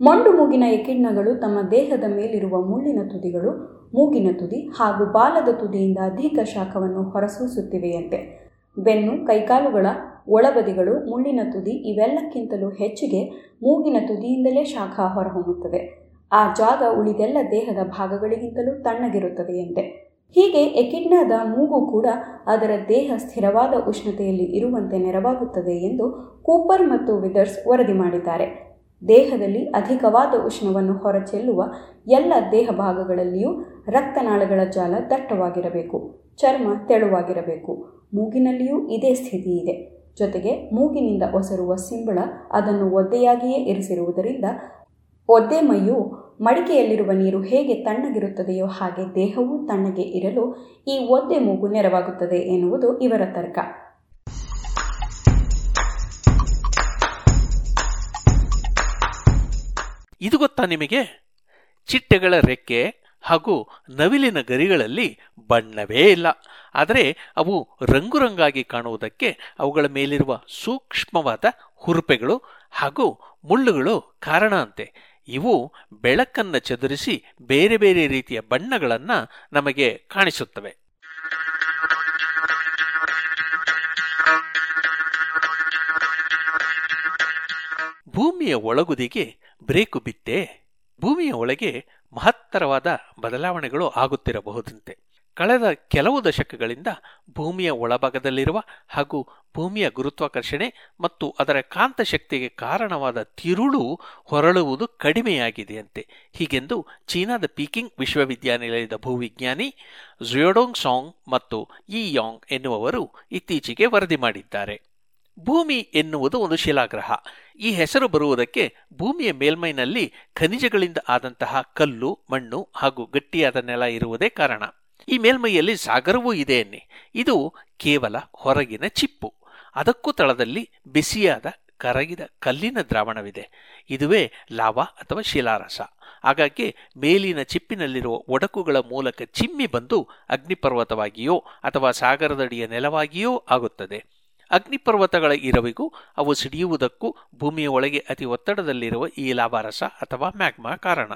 ಮಂಡು ಮೂಗಿನ ಎಕಿಡ್ನಗಳು ತಮ್ಮ ದೇಹದ ಮೇಲಿರುವ ಮುಳ್ಳಿನ ತುದಿಗಳು, ಮೂಗಿನ ತುದಿ ಹಾಗೂ ಬಾಲದ ತುದಿಯಿಂದ ಅಧಿಕ ಶಾಖವನ್ನು ಹೊರಸೂಸುತ್ತಿವೆಯಂತೆ. ಬೆನ್ನು, ಕೈಕಾಲುಗಳ ಒಳಬದಿಗಳು, ಮುಳ್ಳಿನ ತುದಿ ಇವೆಲ್ಲಕ್ಕಿಂತಲೂ ಹೆಚ್ಚಿಗೆ ಮೂಗಿನ ತುದಿಯಿಂದಲೇ ಶಾಖ ಹೊರಹೊಮ್ಮುತ್ತದೆ ಆ ಜಾಗ ಉಳಿದೆಲ್ಲ ದೇಹದ ಭಾಗಗಳಿಗಿಂತಲೂ ತಣ್ಣಗಿರುತ್ತದೆಯಂತೆ ಹೀಗೆ ಎಕಿಡ್ನಾದ ಮೂಗು ಕೂಡ ಅದರ ದೇಹ ಸ್ಥಿರವಾದ ಉಷ್ಣತೆಯಲ್ಲಿ ಇರುವಂತೆ ನೆರವಾಗುತ್ತದೆ ಎಂದು ಕೂಪರ್ ಮತ್ತು ವಿದರ್ಸ್ ವರದಿ ಮಾಡಿದ್ದಾರೆ. ದೇಹದಲ್ಲಿ ಅಧಿಕವಾದ ಉಷ್ಣವನ್ನು ಹೊರಚೆಲ್ಲುವ ಎಲ್ಲ ದೇಹ ಭಾಗಗಳಲ್ಲಿಯೂ ರಕ್ತನಾಳಗಳ ಜಾಲ ದಟ್ಟವಾಗಿರಬೇಕು, ಚರ್ಮ ತೆಳುವಾಗಿರಬೇಕು, ಮೂಗಿನಲ್ಲಿಯೂ ಇದೇ ಸ್ಥಿತಿ ಇದೆ ಜೊತೆಗೆ ಮೂಗಿನಿಂದ ಒಸರುವ ಸಿಂಬಳ ಅದನ್ನು ಒದ್ದೆಯಾಗಿಯೇ ಇರಿಸಿರುವುದರಿಂದ ಒದ್ದೆ ಮೈಯು ಮಡಿಕೆಯಲ್ಲಿರುವ ನೀರು ಹೇಗೆ ತಣ್ಣಗಿರುತ್ತದೆಯೋ ಹಾಗೆ ದೇಹವೂ ತಣ್ಣಗೆ ಇರಲು ಈ ಒದ್ದೆ ಮೂಗು ನೆರವಾಗುತ್ತದೆ ಎನ್ನುವುದು ಇವರ ತರ್ಕ. ಇದು ಗೊತ್ತಾ ನಿಮಗೆ? ಚಿಟ್ಟೆಗಳ ರೆಕ್ಕೆ ಹಾಗೂ ನವಿಲಿನ ಗರಿಗಳಲ್ಲಿ ಬಣ್ಣವೇ ಇಲ್ಲ. ಆದರೆ ಅವು ರಂಗುರಂಗಾಗಿ ಕಾಣುವುದಕ್ಕೆ ಅವುಗಳ ಮೇಲಿರುವ ಸೂಕ್ಷ್ಮವಾದ ಹುರುಪೆಗಳು ಹಾಗೂ ಮುಳ್ಳುಗಳು ಕಾರಣ ಅಂತೆ. ಇವು ಬೆಳಕನ್ನ ಚದುರಿಸಿ ಬೇರೆ ಬೇರೆ ರೀತಿಯ ಬಣ್ಣಗಳನ್ನು ನಮಗೆ ಕಾಣಿಸುತ್ತವೆ. ಭೂಮಿಯ ಒಳಗುದಿಗೆ ಬ್ರೇಕು ಬಿತ್ತೆ ಭೂಮಿಯ ಒಳಗೆ ಮಹತ್ತರವಾದ ಬದಲಾವಣೆಗಳು ಆಗುತ್ತಿರಬಹುದಂತೆ. ಕಳೆದ ಕೆಲವು ದಶಕಗಳಿಂದ ಭೂಮಿಯ ಒಳಭಾಗದಲ್ಲಿರುವ ಹಾಗೂ ಭೂಮಿಯ ಗುರುತ್ವಾಕರ್ಷಣೆ ಮತ್ತು ಅದರ ಕಾಂತಶಕ್ತಿಗೆ ಕಾರಣವಾದ ತಿರುಳು ಹೊರಳುವುದು ಕಡಿಮೆಯಾಗಿದೆಯಂತೆ. ಹೀಗೆಂದು ಚೀನಾದ ಪೀಕಿಂಗ್ ವಿಶ್ವವಿದ್ಯಾನಿಲಯದ ಭೂವಿಜ್ಞಾನಿ ಝುಯೋಡೋಂಗ್ ಸಾಂಗ್ ಮತ್ತು ಈ ಯಾಂಗ್ ಎನ್ನುವವರು ಇತ್ತೀಚೆಗೆ ವರದಿ ಮಾಡಿದ್ದಾರೆ. ಭೂಮಿ ಎನ್ನುವುದು ಒಂದು ಶಿಲಾಗ್ರಹ. ಈ ಹೆಸರು ಬರುವುದಕ್ಕೆ ಭೂಮಿಯ ಮೇಲ್ಮೈನಲ್ಲಿ ಖನಿಜಗಳಿಂದ ಆದಂತಹ ಕಲ್ಲು, ಮಣ್ಣು ಹಾಗೂ ಗಟ್ಟಿಯಾದ ನೆಲ ಇರುವುದೇ ಕಾರಣ. ಈ ಮೇಲ್ಮೈಯಲ್ಲಿ ಸಾಗರವೂ ಇದೆ ಅನ್ನಿ. ಇದು ಕೇವಲ ಹೊರಗಿನ ಚಿಪ್ಪು. ಅದಕ್ಕೂ ತಳದಲ್ಲಿ ಬಿಸಿಯಾದ ಕರಗಿದ ಕಲ್ಲಿನ ದ್ರಾವಣವಿದೆ. ಇದುವೇ ಲಾವಾ ಅಥವಾ ಶಿಲಾರಸ. ಹಾಗಾಗಿ ಮೇಲಿನ ಚಿಪ್ಪಿನಲ್ಲಿರುವ ಒಡಕುಗಳ ಮೂಲಕ ಚಿಮ್ಮಿ ಬಂದು ಅಗ್ನಿಪರ್ವತವಾಗಿಯೋ ಅಥವಾ ಸಾಗರದಡಿಯ ನೆಲವಾಗಿಯೋ ಆಗುತ್ತದೆ. ಅಗ್ನಿಪರ್ವತಗಳ ಇರವಿಗೂ ಅವು ಸಿಡಿಯುವುದಕ್ಕೂ ಭೂಮಿಯ ಒಳಗೆ ಅತಿ ಒತ್ತಡದಲ್ಲಿರುವ ಈ ಲಾಭಾರಸ ಅಥವಾ ಮ್ಯಾಗ್ಮಾ ಕಾರಣ.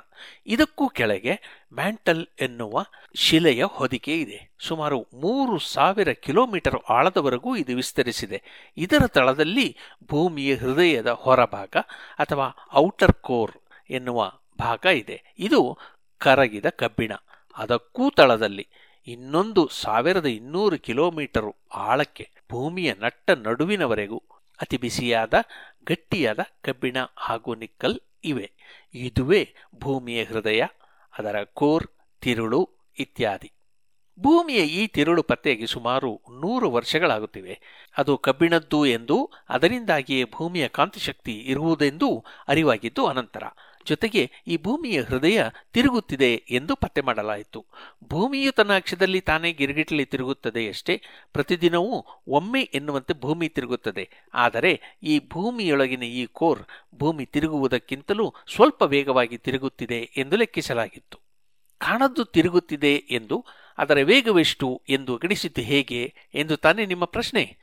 ಇದಕ್ಕೂ ಕೆಳಗೆ ಮ್ಯಾಂಟಲ್ ಎನ್ನುವ ಶಿಲೆಯ ಹೊದಿಕೆ ಇದೆ. ಸುಮಾರು ಮೂರು ಸಾವಿರ ಕಿಲೋಮೀಟರ್ ಆಳದವರೆಗೂ ಇದು ವಿಸ್ತರಿಸಿದೆ. ಇದರ ತಳದಲ್ಲಿ ಭೂಮಿಯ ಹೃದಯದ ಹೊರಭಾಗ ಅಥವಾ ಔಟರ್ ಕೋರ್ ಎನ್ನುವ ಭಾಗ ಇದೆ. ಇದು ಕರಗಿದ ಕಬ್ಬಿಣ. ಅದಕ್ಕೂ ತಳದಲ್ಲಿ ಇನ್ನೊಂದು ಸಾವಿರದ ಇನ್ನೂರು ಕಿಲೋಮೀಟರ್ ಆಳಕ್ಕೆ ಭೂಮಿಯ ನಟ್ಟ ನಡುವಿನವರೆಗೂ ಅತಿ ಬಿಸಿಯಾದ, ಗಟ್ಟಿಯಾದ ಕಬ್ಬಿಣ ಹಾಗೂ ನಿಕ್ಕಲ್ ಇವೆ. ಇದುವೇ ಭೂಮಿಯ ಹೃದಯ, ಅದರ ಕೋರ್, ತಿರುಳು ಇತ್ಯಾದಿ. ಭೂಮಿಯ ಈ ತಿರುಳು ಪತ್ತೆಗೆ ಸುಮಾರು ನೂರು ವರ್ಷಗಳಾಗುತ್ತಿವೆ. ಅದು ಕಬ್ಬಿಣದ್ದು ಎಂದು ಅದರಿಂದಾಗಿಯೇ ಭೂಮಿಯ ಕಾಂತಿಶಕ್ತಿ ಇರುವುದೆಂದೂ ಅರಿವಾಗಿದ್ದು ಅನಂತರ. ಜೊತೆಗೆ ಈ ಭೂಮಿಯ ಹೃದಯ ತಿರುಗುತ್ತಿದೆ ಎಂದು ಪತ್ತೆ ಮಾಡಲಾಯಿತು. ಭೂಮಿಯು ತನ್ನ ಅಕ್ಷದಲ್ಲಿ ತಾನೇ ಗಿರಿಗಿಟ್ಲಿ ತಿರುಗುತ್ತದೆಯಷ್ಟೇ ಪ್ರತಿದಿನವೂ ಒಮ್ಮೆ ಎನ್ನುವಂತೆ ಭೂಮಿ ತಿರುಗುತ್ತದೆ. ಆದರೆ ಈ ಭೂಮಿಯೊಳಗಿನ ಈ ಕೋರ್ ಭೂಮಿ ತಿರುಗುವುದಕ್ಕಿಂತಲೂ ಸ್ವಲ್ಪ ವೇಗವಾಗಿ ತಿರುಗುತ್ತಿದೆ ಎಂದು ಲೆಕ್ಕಿಸಲಾಗಿತ್ತು. ಕಾಣದ್ದು ತಿರುಗುತ್ತಿದೆ ಎಂದು, ಅದರ ವೇಗವೆಷ್ಟು ಎಂದು ಗಣಿಸಿದ್ದು ಹೇಗೆ ಎಂದು ತಾನೇ ನಿಮ್ಮ ಪ್ರಶ್ನೆ.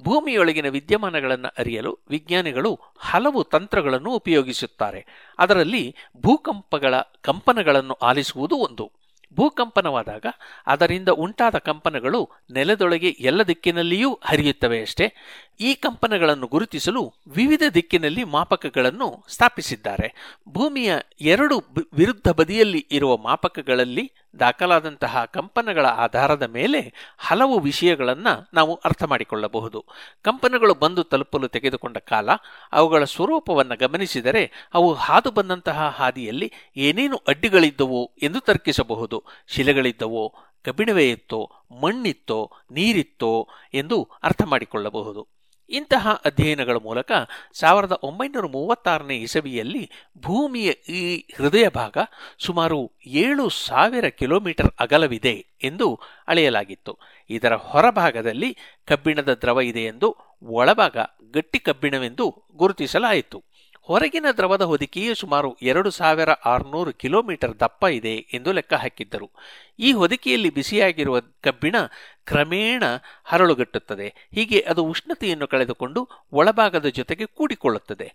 ಭೂಮಿಯೊಳಗಿನ ವಿದ್ಯಮಾನಗಳನ್ನು ಅರಿಯಲು ವಿಜ್ಞಾನಿಗಳು ಹಲವು ತಂತ್ರಗಳನ್ನು ಉಪಯೋಗಿಸುತ್ತಾರೆ. ಅದರಲ್ಲಿ ಭೂಕಂಪಗಳ ಕಂಪನಗಳನ್ನು ಆಲಿಸುವುದು ಒಂದು. ಭೂಕಂಪನವಾದಾಗ ಅದರಿಂದ ಉಂಟಾದ ಕಂಪನಗಳು ನೆಲದೊಳಗೆ ಎಲ್ಲ ದಿಕ್ಕಿನಲ್ಲಿಯೂ ಹರಿಯುತ್ತವೆ ಅಷ್ಟೇ. ಈ ಕಂಪನಗಳನ್ನು ಗುರುತಿಸಲು ವಿವಿಧ ದಿಕ್ಕಿನಲ್ಲಿ ಮಾಪಕಗಳನ್ನು ಸ್ಥಾಪಿಸಿದ್ದಾರೆ. ಭೂಮಿಯ ಎರಡು ವಿರುದ್ಧ ಬದಿಯಲ್ಲಿ ಇರುವ ಮಾಪಕಗಳಲ್ಲಿ ದಾಖಲಾದಂತಹ ಕಂಪನಗಳ ಆಧಾರದ ಮೇಲೆ ಹಲವು ವಿಷಯಗಳನ್ನು ನಾವು ಅರ್ಥ ಮಾಡಿಕೊಳ್ಳಬಹುದು. ಕಂಪನಗಳು ಬಂದು ತಲುಪಲು ತೆಗೆದುಕೊಂಡ ಕಾಲ, ಅವುಗಳ ಸ್ವರೂಪವನ್ನು ಗಮನಿಸಿದರೆ ಅವು ಹಾದು ಬಂದಂತಹ ಹಾದಿಯಲ್ಲಿ ಏನೇನು ಅಡ್ಡಿಗಳಿದ್ದವು ಎಂದು ತರ್ಕಿಸಬಹುದು. ಶಿಲೆಗಳಿದ್ದವೋ ಕಬ್ಬಿಣವೇ ಇತ್ತೋ ಮಣ್ಣಿತ್ತೋ, ನೀರಿತ್ತೋ ಎಂದು ಅರ್ಥ ಮಾಡಿಕೊಳ್ಳಬಹುದು. ಇಂತಹ ಅಧ್ಯಯನಗಳ ಮೂಲಕ ಸಾವಿರದ ಒಂಬೈನೂರ ಮೂವತ್ತಾರನೇ ಇಸವಿಯಲ್ಲಿ ಭೂಮಿಯ ಈ ಹೃದಯ ಭಾಗ ಸುಮಾರು ಏಳು ಸಾವಿರ ಕಿಲೋಮೀಟರ್ ಅಗಲವಿದೆ ಎಂದು ಅಳೆಯಲಾಗಿತ್ತು. ಇದರ ಹೊರಭಾಗದಲ್ಲಿ ಕಬ್ಬಿಣದ ದ್ರವ ಇದೆ ಎಂದು ಒಳಭಾಗ ಗಟ್ಟಿ ಕಬ್ಬಿಣವೆಂದು ಗುರುತಿಸಲಾಯಿತು. ಹೊರಗಿನ ದ್ರವದ ಹೊದಿಕೆಯು ಸುಮಾರು ಎರಡು ಸಾವಿರ ಆರುನೂರು ಕಿಲೋಮೀಟರ್ ದಪ್ಪ ಇದೆ ಎಂದು ಲೆಕ್ಕ ಹಾಕಿದ್ದರು. ಈ ಹೊದಿಕೆಯಲ್ಲಿ ಬಿಸಿಯಾಗಿರುವ ಕಬ್ಬಿಣ ಕ್ರಮೇಣ ಹರಳುಗಟ್ಟುತ್ತದೆ. ಹೀಗೆ ಅದು ಉಷ್ಣತೆಯನ್ನು ಕಳೆದುಕೊಂಡು ಒಳಭಾಗದ ಜೊತೆಗೆ ಕೂಡಿಕೊಳ್ಳುತ್ತದೆ.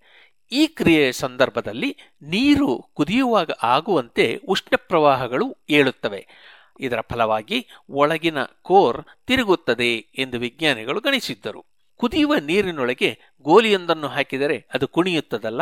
ಈ ಕ್ರಿಯೆಯ ಸಂದರ್ಭದಲ್ಲಿ ನೀರು ಕುದಿಯುವಾಗ ಆಗುವಂತೆ ಉಷ್ಣ ಪ್ರವಾಹಗಳು ಏಳುತ್ತವೆ. ಇದರ ಫಲವಾಗಿ ಒಳಗಿನ ಕೋರ್ ತಿರುಗುತ್ತದೆ ಎಂದು ವಿಜ್ಞಾನಿಗಳು ಗಣಿಸಿದ್ದರು. ಕುದಿಯುವ ನೀರಿನೊಳಗೆ ಗೋಲಿಯೊಂದನ್ನು ಹಾಕಿದರೆ ಅದು ಕುಣಿಯುತ್ತದಲ್ಲ?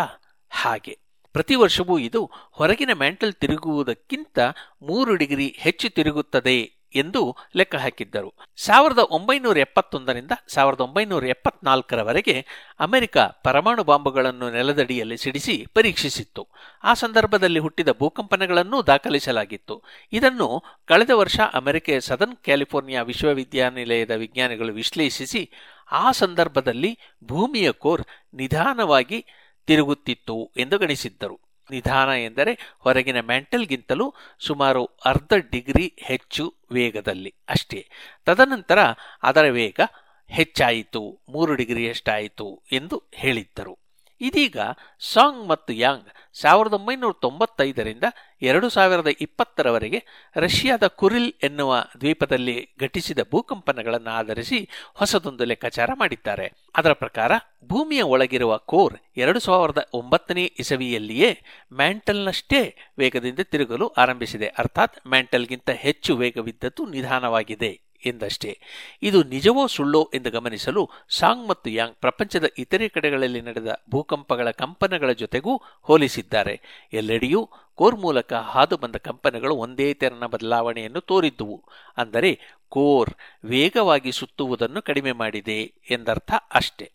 ಹಾಗೆ. ಪ್ರತಿ ವರ್ಷವೂ ಇದು ಹೊರಗಿನ ಮ್ಯಾಂಟಲ್ ತಿರುಗುವುದಕ್ಕಿಂತ ಮೂರು ಡಿಗ್ರಿ ಹೆಚ್ಚು ತಿರುಗುತ್ತದೆ ಎಂದು ಲೆಕ್ಕ ಹಾಕಿದ್ದರು. ಸಾವಿರದ ಒಂಬೈನೂರ ಎಪ್ಪತ್ತೊಂದರಿಂದ ಸಾವಿರದ ಒಂಬೈನೂರ ಎಪ್ಪತ್ನಾಲ್ಕರವರೆಗೆ ಅಮೆರಿಕ ಪರಮಾಣು ಬಾಂಬುಗಳನ್ನು ನೆಲದಡಿಯಲ್ಲಿ ಸಿಡಿಸಿ ಪರೀಕ್ಷಿಸಿತ್ತು. ಆ ಸಂದರ್ಭದಲ್ಲಿ ಹುಟ್ಟಿದ ಭೂಕಂಪನಗಳನ್ನೂ ದಾಖಲಿಸಲಾಗಿತ್ತು. ಇದನ್ನು ಕಳೆದ ವರ್ಷ ಅಮೆರಿಕೆಯ ಸದನ್ ಕ್ಯಾಲಿಫೋರ್ನಿಯಾ ವಿಶ್ವವಿದ್ಯಾನಿಲಯದ ವಿಜ್ಞಾನಿಗಳು ವಿಶ್ಲೇಷಿಸಿ ಆ ಸಂದರ್ಭದಲ್ಲಿ ಭೂಮಿಯ ಕೋರ್ ನಿಧಾನವಾಗಿ ತಿರುಗುತ್ತಿತ್ತು ಎಂದು ಗಣಿಸಿದ್ದರು. ನಿಧಾನ ಎಂದರೆ ಹೊರಗಿನ ಮ್ಯಾಂಟಲ್ಗಿಂತಲೂ ಸುಮಾರು ಅರ್ಧ ಡಿಗ್ರಿ ಹೆಚ್ಚು ವೇಗದಲ್ಲಿ ಅಷ್ಟೇ. ತದನಂತರ ಅದರ ವೇಗ ಹೆಚ್ಚಾಯಿತು, ಮೂರು ಡಿಗ್ರಿಯಷ್ಟಾಯಿತು ಎಂದು ಹೇಳಿದ್ದರು. ಇದೀಗ ಸಾಂಗ್ ಮತ್ತು ಯಾಂಗ್ ಸಾವಿರದ ಒಂಬೈನೂರ ತೊಂಬತ್ತೈದರಿಂದ ಎರಡು ಸಾವಿರದ ಇಪ್ಪತ್ತರವರೆಗೆ ರಷ್ಯಾದ ಕುರಿಲ್ ಎನ್ನುವ ದ್ವೀಪದಲ್ಲಿ ಘಟಿಸಿದ ಭೂಕಂಪನಗಳನ್ನು ಆಧರಿಸಿ ಹೊಸದೊಂದು ಲೆಕ್ಕಾಚಾರ ಮಾಡಿದ್ದಾರೆ. ಅದರ ಪ್ರಕಾರ ಭೂಮಿಯ ಒಳಗಿರುವ ಕೋರ್ ಎರಡು ಸಾವಿರದ ಒಂಬತ್ತನೇ ಇಸವಿಯಲ್ಲಿಯೇ ಮ್ಯಾಂಟಲ್ನಷ್ಟೇ ವೇಗದಿಂದ ತಿರುಗಲು ಆರಂಭಿಸಿದೆ. ಅರ್ಥಾತ್ ಮ್ಯಾಂಟಲ್ಗಿಂತ ಹೆಚ್ಚು ವೇಗವಿದ್ದದ್ದು ನಿಧಾನವಾಗಿದೆ. ಎಂದಷ್ಟೇ. ಇದು ನಿಜವೋ ಸುಳ್ಳೋ ಎಂದು ಗಮನಿಸಲು ಸಾಂಗ್ ಮತ್ತು ಯಾಂಗ್ ಪ್ರಪಂಚದ ಇತರೆ ಕಡೆಗಳಲ್ಲಿ ನಡೆದ ಭೂಕಂಪಗಳ ಕಂಪನಗಳ ಜೊತೆಗೂ ಹೋಲಿಸಿದ್ದಾರೆ. ಎಲ್ಲೆಡೆಯೂ ಕೋರ್ ಮೂಲಕ ಹಾದು ಬಂದ ಕಂಪನಗಳು ಒಂದೇ ತೆರನ ಬದಲಾವಣೆಯನ್ನು ತೋರಿದ್ದುವು. ಅಂದರೆ ಕೋರ್ ವೇಗವಾಗಿ ಸುತ್ತುವುದನ್ನು ಕಡಿಮೆ ಮಾಡಿದೆ ಎಂದರ್ಥ ಅಷ್ಟೇ.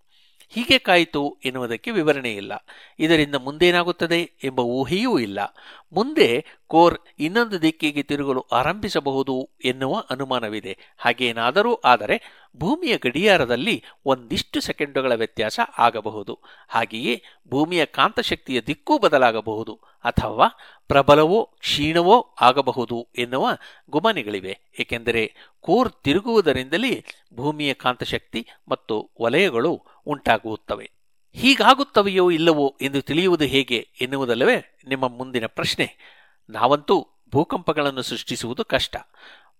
ಹೀಗೆ ಕಾಯಿತು ಎನ್ನುವುದಕ್ಕೆ ವಿವರಣೆ ಇಲ್ಲ. ಇದರಿಂದ ಮುಂದೇನಾಗುತ್ತದೆ ಎಂಬ ಊಹೆಯೂ ಇಲ್ಲ. ಮುಂದೆ ಕೋರ್ ಇನ್ನೊಂದು ದಿಕ್ಕಿಗೆ ತಿರುಗಲು ಆರಂಭಿಸಬಹುದು ಎನ್ನುವ ಅನುಮಾನವಿದೆ. ಹಾಗೇನಾದರೂ ಆದರೆ ಭೂಮಿಯ ಗಡಿಯಾರದಲ್ಲಿ ಒಂದಿಷ್ಟು ಸೆಕೆಂಡುಗಳ ವ್ಯತ್ಯಾಸ ಆಗಬಹುದು. ಹಾಗೆಯೇ ಭೂಮಿಯ ಕಾಂತಶಕ್ತಿಯ ದಿಕ್ಕೂ ಬದಲಾಗಬಹುದು. ಅಥವಾ ಪ್ರಬಲವೋ ಕ್ಷೀಣವೋ ಆಗಬಹುದು ಎನ್ನುವ ಗುಮಾನಿಗಳಿವೆ. ಏಕೆಂದರೆ ಕೋರ್ ತಿರುಗುವುದರಿಂದಲೇ ಭೂಮಿಯ ಕಾಂತಶಕ್ತಿ ಮತ್ತು ವಲಯಗಳು ಉಂಟಾಗುತ್ತವೆ. ಹೀಗಾಗುತ್ತವೆಯೋ ಇಲ್ಲವೋ ಎಂದು ತಿಳಿಯುವುದು ಹೇಗೆ ಎನ್ನುವುದಲ್ಲವೇ ನಿಮ್ಮ ಮುಂದಿನ ಪ್ರಶ್ನೆ. ನಾವಂತೂ ಭೂಕಂಪಗಳನ್ನು ಸೃಷ್ಟಿಸುವುದು ಕಷ್ಟ.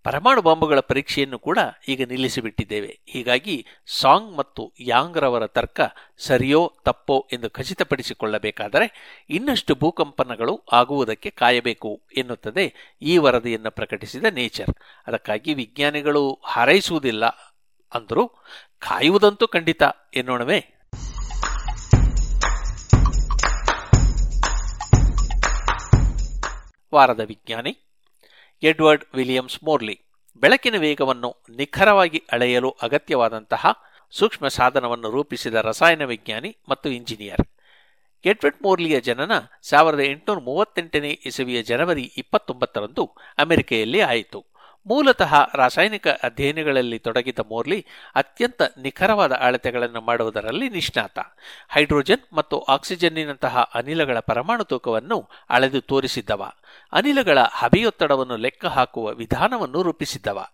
ಪರಮಾಣು ಬಾಂಬುಗಳ ಪರೀಕ್ಷೆಯನ್ನು ಕೂಡ ಈಗ ನಿಲ್ಲಿಸಿಬಿಟ್ಟಿದ್ದೇವೆ. ಹೀಗಾಗಿ ಸಾಂಗ್ ಮತ್ತು ಯಾಂಗ್ ರವರ ತರ್ಕ ಸರಿಯೋ ತಪ್ಪೋ ಎಂದು ಖಚಿತಪಡಿಸಿಕೊಳ್ಳಬೇಕಾದರೆ ಇನ್ನಷ್ಟು ಭೂಕಂಪನಗಳು ಆಗುವುದಕ್ಕೆ ಕಾಯಬೇಕು ಎನ್ನುತ್ತದೆ ಈ ವರದಿಯನ್ನು ಪ್ರಕಟಿಸಿದ ನೇಚರ್. ಅದಕ್ಕಾಗಿ ವಿಜ್ಞಾನಿಗಳು ಹಾರೈಸುವುದಿಲ್ಲ ಅಂದರೂ ಕಾಯುವುದಂತೂ ಖಂಡಿತ ಎನ್ನೋಣವೇ. ವಾರದ ವಿಜ್ಞಾನಿ ಎಡ್ವರ್ಡ್ ವಿಲಿಯಮ್ಸ್ ಮೋರ್ಲಿ. ಬೆಳಕಿನ ವೇಗವನ್ನು ನಿಖರವಾಗಿ ಅಳೆಯಲು ಅಗತ್ಯವಾದಂತಹ ಸೂಕ್ಷ್ಮ ಸಾಧನವನ್ನು ರೂಪಿಸಿದ ರಸಾಯನ ವಿಜ್ಞಾನಿ ಮತ್ತು ಇಂಜಿನಿಯರ್. ಎಡ್ವರ್ಡ್ ಮೋರ್ಲಿಯ ಜನನ ಸಾವಿರದ ಎಂಟುನೂರ ಮೂವತ್ತೆಂಟನೇ ಇಸವಿಯ ಜನವರಿ ಇಪ್ಪತ್ತೊಂಬತ್ತರಂದು ಅಮೆರಿಕೆಯಲ್ಲಿ ಆಯಿತು. ಮೂಲತಃ ರಾಸಾಯನಿಕ ಅಧ್ಯಯನಗಳಲ್ಲಿ ತೊಡಗಿದ ಮೋರ್ಲಿ ಅತ್ಯಂತ ನಿಖರವಾದ ಅಳತೆಗಳನ್ನು ಮಾಡುವುದರಲ್ಲಿ ನಿಷ್ಣಾತ. ಹೈಡ್ರೋಜನ್ ಮತ್ತು ಆಕ್ಸಿಜನ್ನಿನಂತಹ ಅನಿಲಗಳ ಪರಮಾಣು ತೂಕವನ್ನು ಅಳೆದು ತೋರಿಸಿದ್ದವ. ಅನಿಲಗಳ ಹಬೆಯೊತ್ತಡವನ್ನು ಲೆಕ್ಕ ಹಾಕುವ ವಿಧಾನವನ್ನು ರೂಪಿಸಿದ್ದವ.